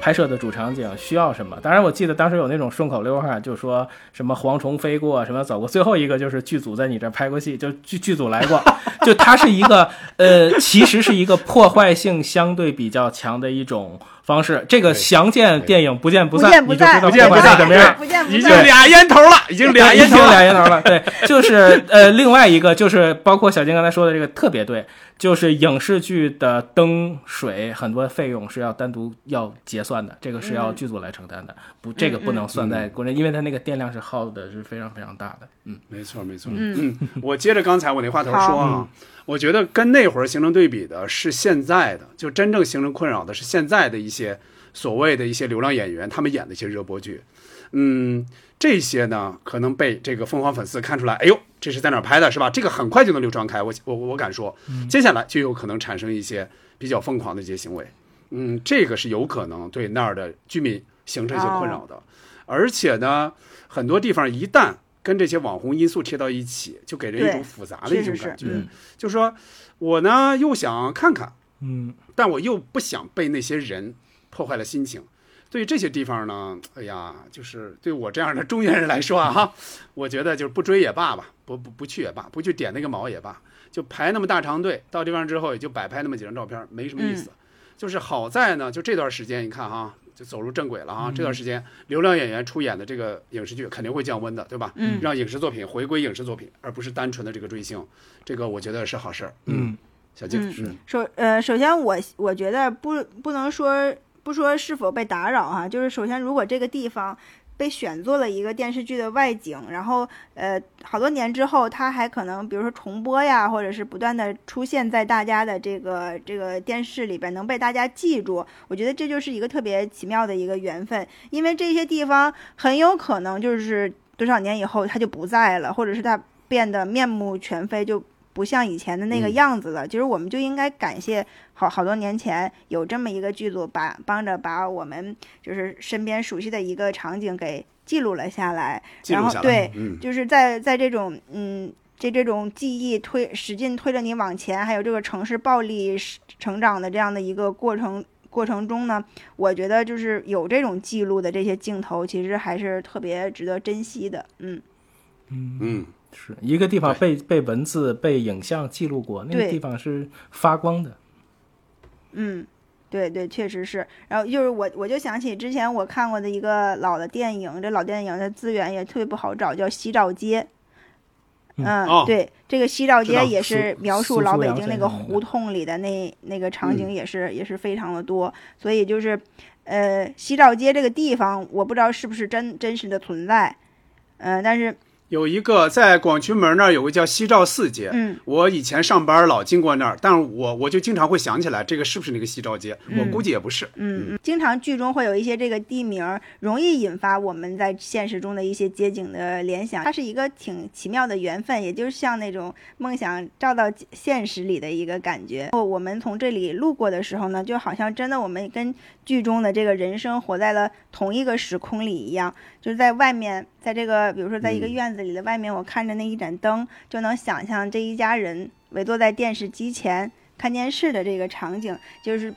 拍摄的主场景需要什么。当然，我记得当时有那种顺口溜哈，就说什么蝗虫飞过，什么走过。最后一个就是剧组在你这儿拍过戏，就剧剧组来过，[LAUGHS] 就它是一个呃，其实是一个破坏性相对比较强的一种方式。这个详见电影不见不不散，你就见不散，知道不见不散怎么样。不见不已经。俩烟头了，已经俩烟头了。俩烟头了。对，就是呃，另外一个就是包括小金刚才说的这个特别对，就是影视剧的灯水很多费用是要单独要结算的，这个是要剧组来承担的，不，这个不能算在国内，因为它那个电量是耗的是非常非常大的。嗯，没错，没错。嗯，我接着刚才我那话头说啊，我觉得跟那会儿形成对比的是现在的，就真正形成困扰的是现在的一些所谓的一些流量演员，他们演的一些热播剧。嗯，这些呢，可能被这个疯狂粉丝看出来，哎呦，这是在哪儿拍的，是吧？这个很快就能流传开，我我我敢说，接下来就有可能产生一些比较疯狂的一些行为。嗯，这个是有可能对那儿的居民形成一些困扰的，而且呢，很多地方一旦跟这些网红因素贴到一起，就给人一种复杂的一种是是是感觉。嗯就是说我呢又想看看，嗯，但我又不想被那些人破坏了心情。对于这些地方呢，哎呀，就是对我这样的中原人来说啊，哈，[LAUGHS] 我觉得就是不追也罢吧，不不不去也罢，不去点那个毛也罢，就排那么大长队，到地方之后也就摆拍那么几张照片，没什么意思。就是好在呢，就这段时间你看哈，就走入正轨了啊。这段时间流量演员出演的这个影视剧肯定会降温的，对吧？嗯让影视作品回归影视作品，而不是单纯的这个追星，这个我觉得是好事儿。嗯，小静，嗯嗯首呃，首先我我觉得不不能说不说是否被打扰哈，就是首先如果这个地方被选做了一个电视剧的外景，然后呃好多年之后，它还可能比如说重播呀，或者是不断的出现在大家的这个这个电视里边，能被大家记住，我觉得这就是一个特别奇妙的一个缘分，因为这些地方很有可能就是多少年以后它就不在了，或者是它变得面目全非，就不像以前的那个嗯样子了。其实我们就应该感谢好好多年前有这么一个剧组把帮着把我们就是身边熟悉的一个场景给记录了下来，记录下来。然后对，嗯，就是在在这种嗯。这这种记忆推使劲推着你往前，还有这个城市暴力成长的这样的一个过程过程中呢，我觉得就是有这种记录的这些镜头，其实还是特别值得珍惜的。嗯，嗯，是一个地方被被文字、被影像记录过，那个地方是发光的。嗯，对对，确实是。然后就是我，我就想起之前我看过的一个老的电影，这老电影的资源也特别不好找，叫《西照街》。嗯嗯，哦对，这个西照街也是描述老北京那个胡同里的那那个场嗯景，也是、也是非常的多。所以就是，呃，西照街这个地方，我不知道是不是真真实的存在，嗯、但是有一个在广渠门那儿有个叫西照寺街，嗯我以前上班老经过那儿，但是我我就经常会想起来这个是不是那个西照街，我估计也不是。嗯，经常剧中会有一些这个地名儿，容易引发我们在现实中的一些街景的联想。它是一个挺奇妙的缘分，也就是像那种梦想照到现实里的一个感觉。哦我们从这里路过的时候呢，就好像真的我们跟剧中的这个人生活在了同一个时空里一样，就是在外面，在这个比如说在一个嗯。院子里的外面，我看着那一盏灯，就能想象这一家人围坐在电视机前看电视的这个场景，就是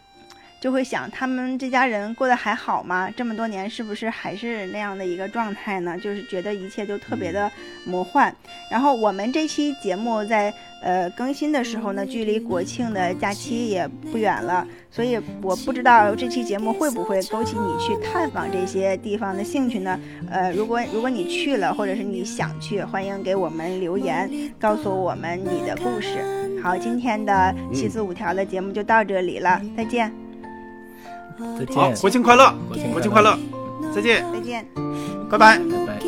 就会想他们这家人过得还好吗？这么多年是不是还是那样的一个状态呢？就是觉得一切都特别的魔幻。然后我们这期节目在呃更新的时候呢，距离国庆的假期也不远了，所以我不知道这期节目会不会勾起你去探访这些地方的兴趣呢？呃，如果如果你去了，或者是你想去，欢迎给我们留言，告诉我们你的故事。好，今天的七四五条的节目就到这里了，再见，好，国庆快乐，国庆快乐，再见，再见，拜拜，拜拜。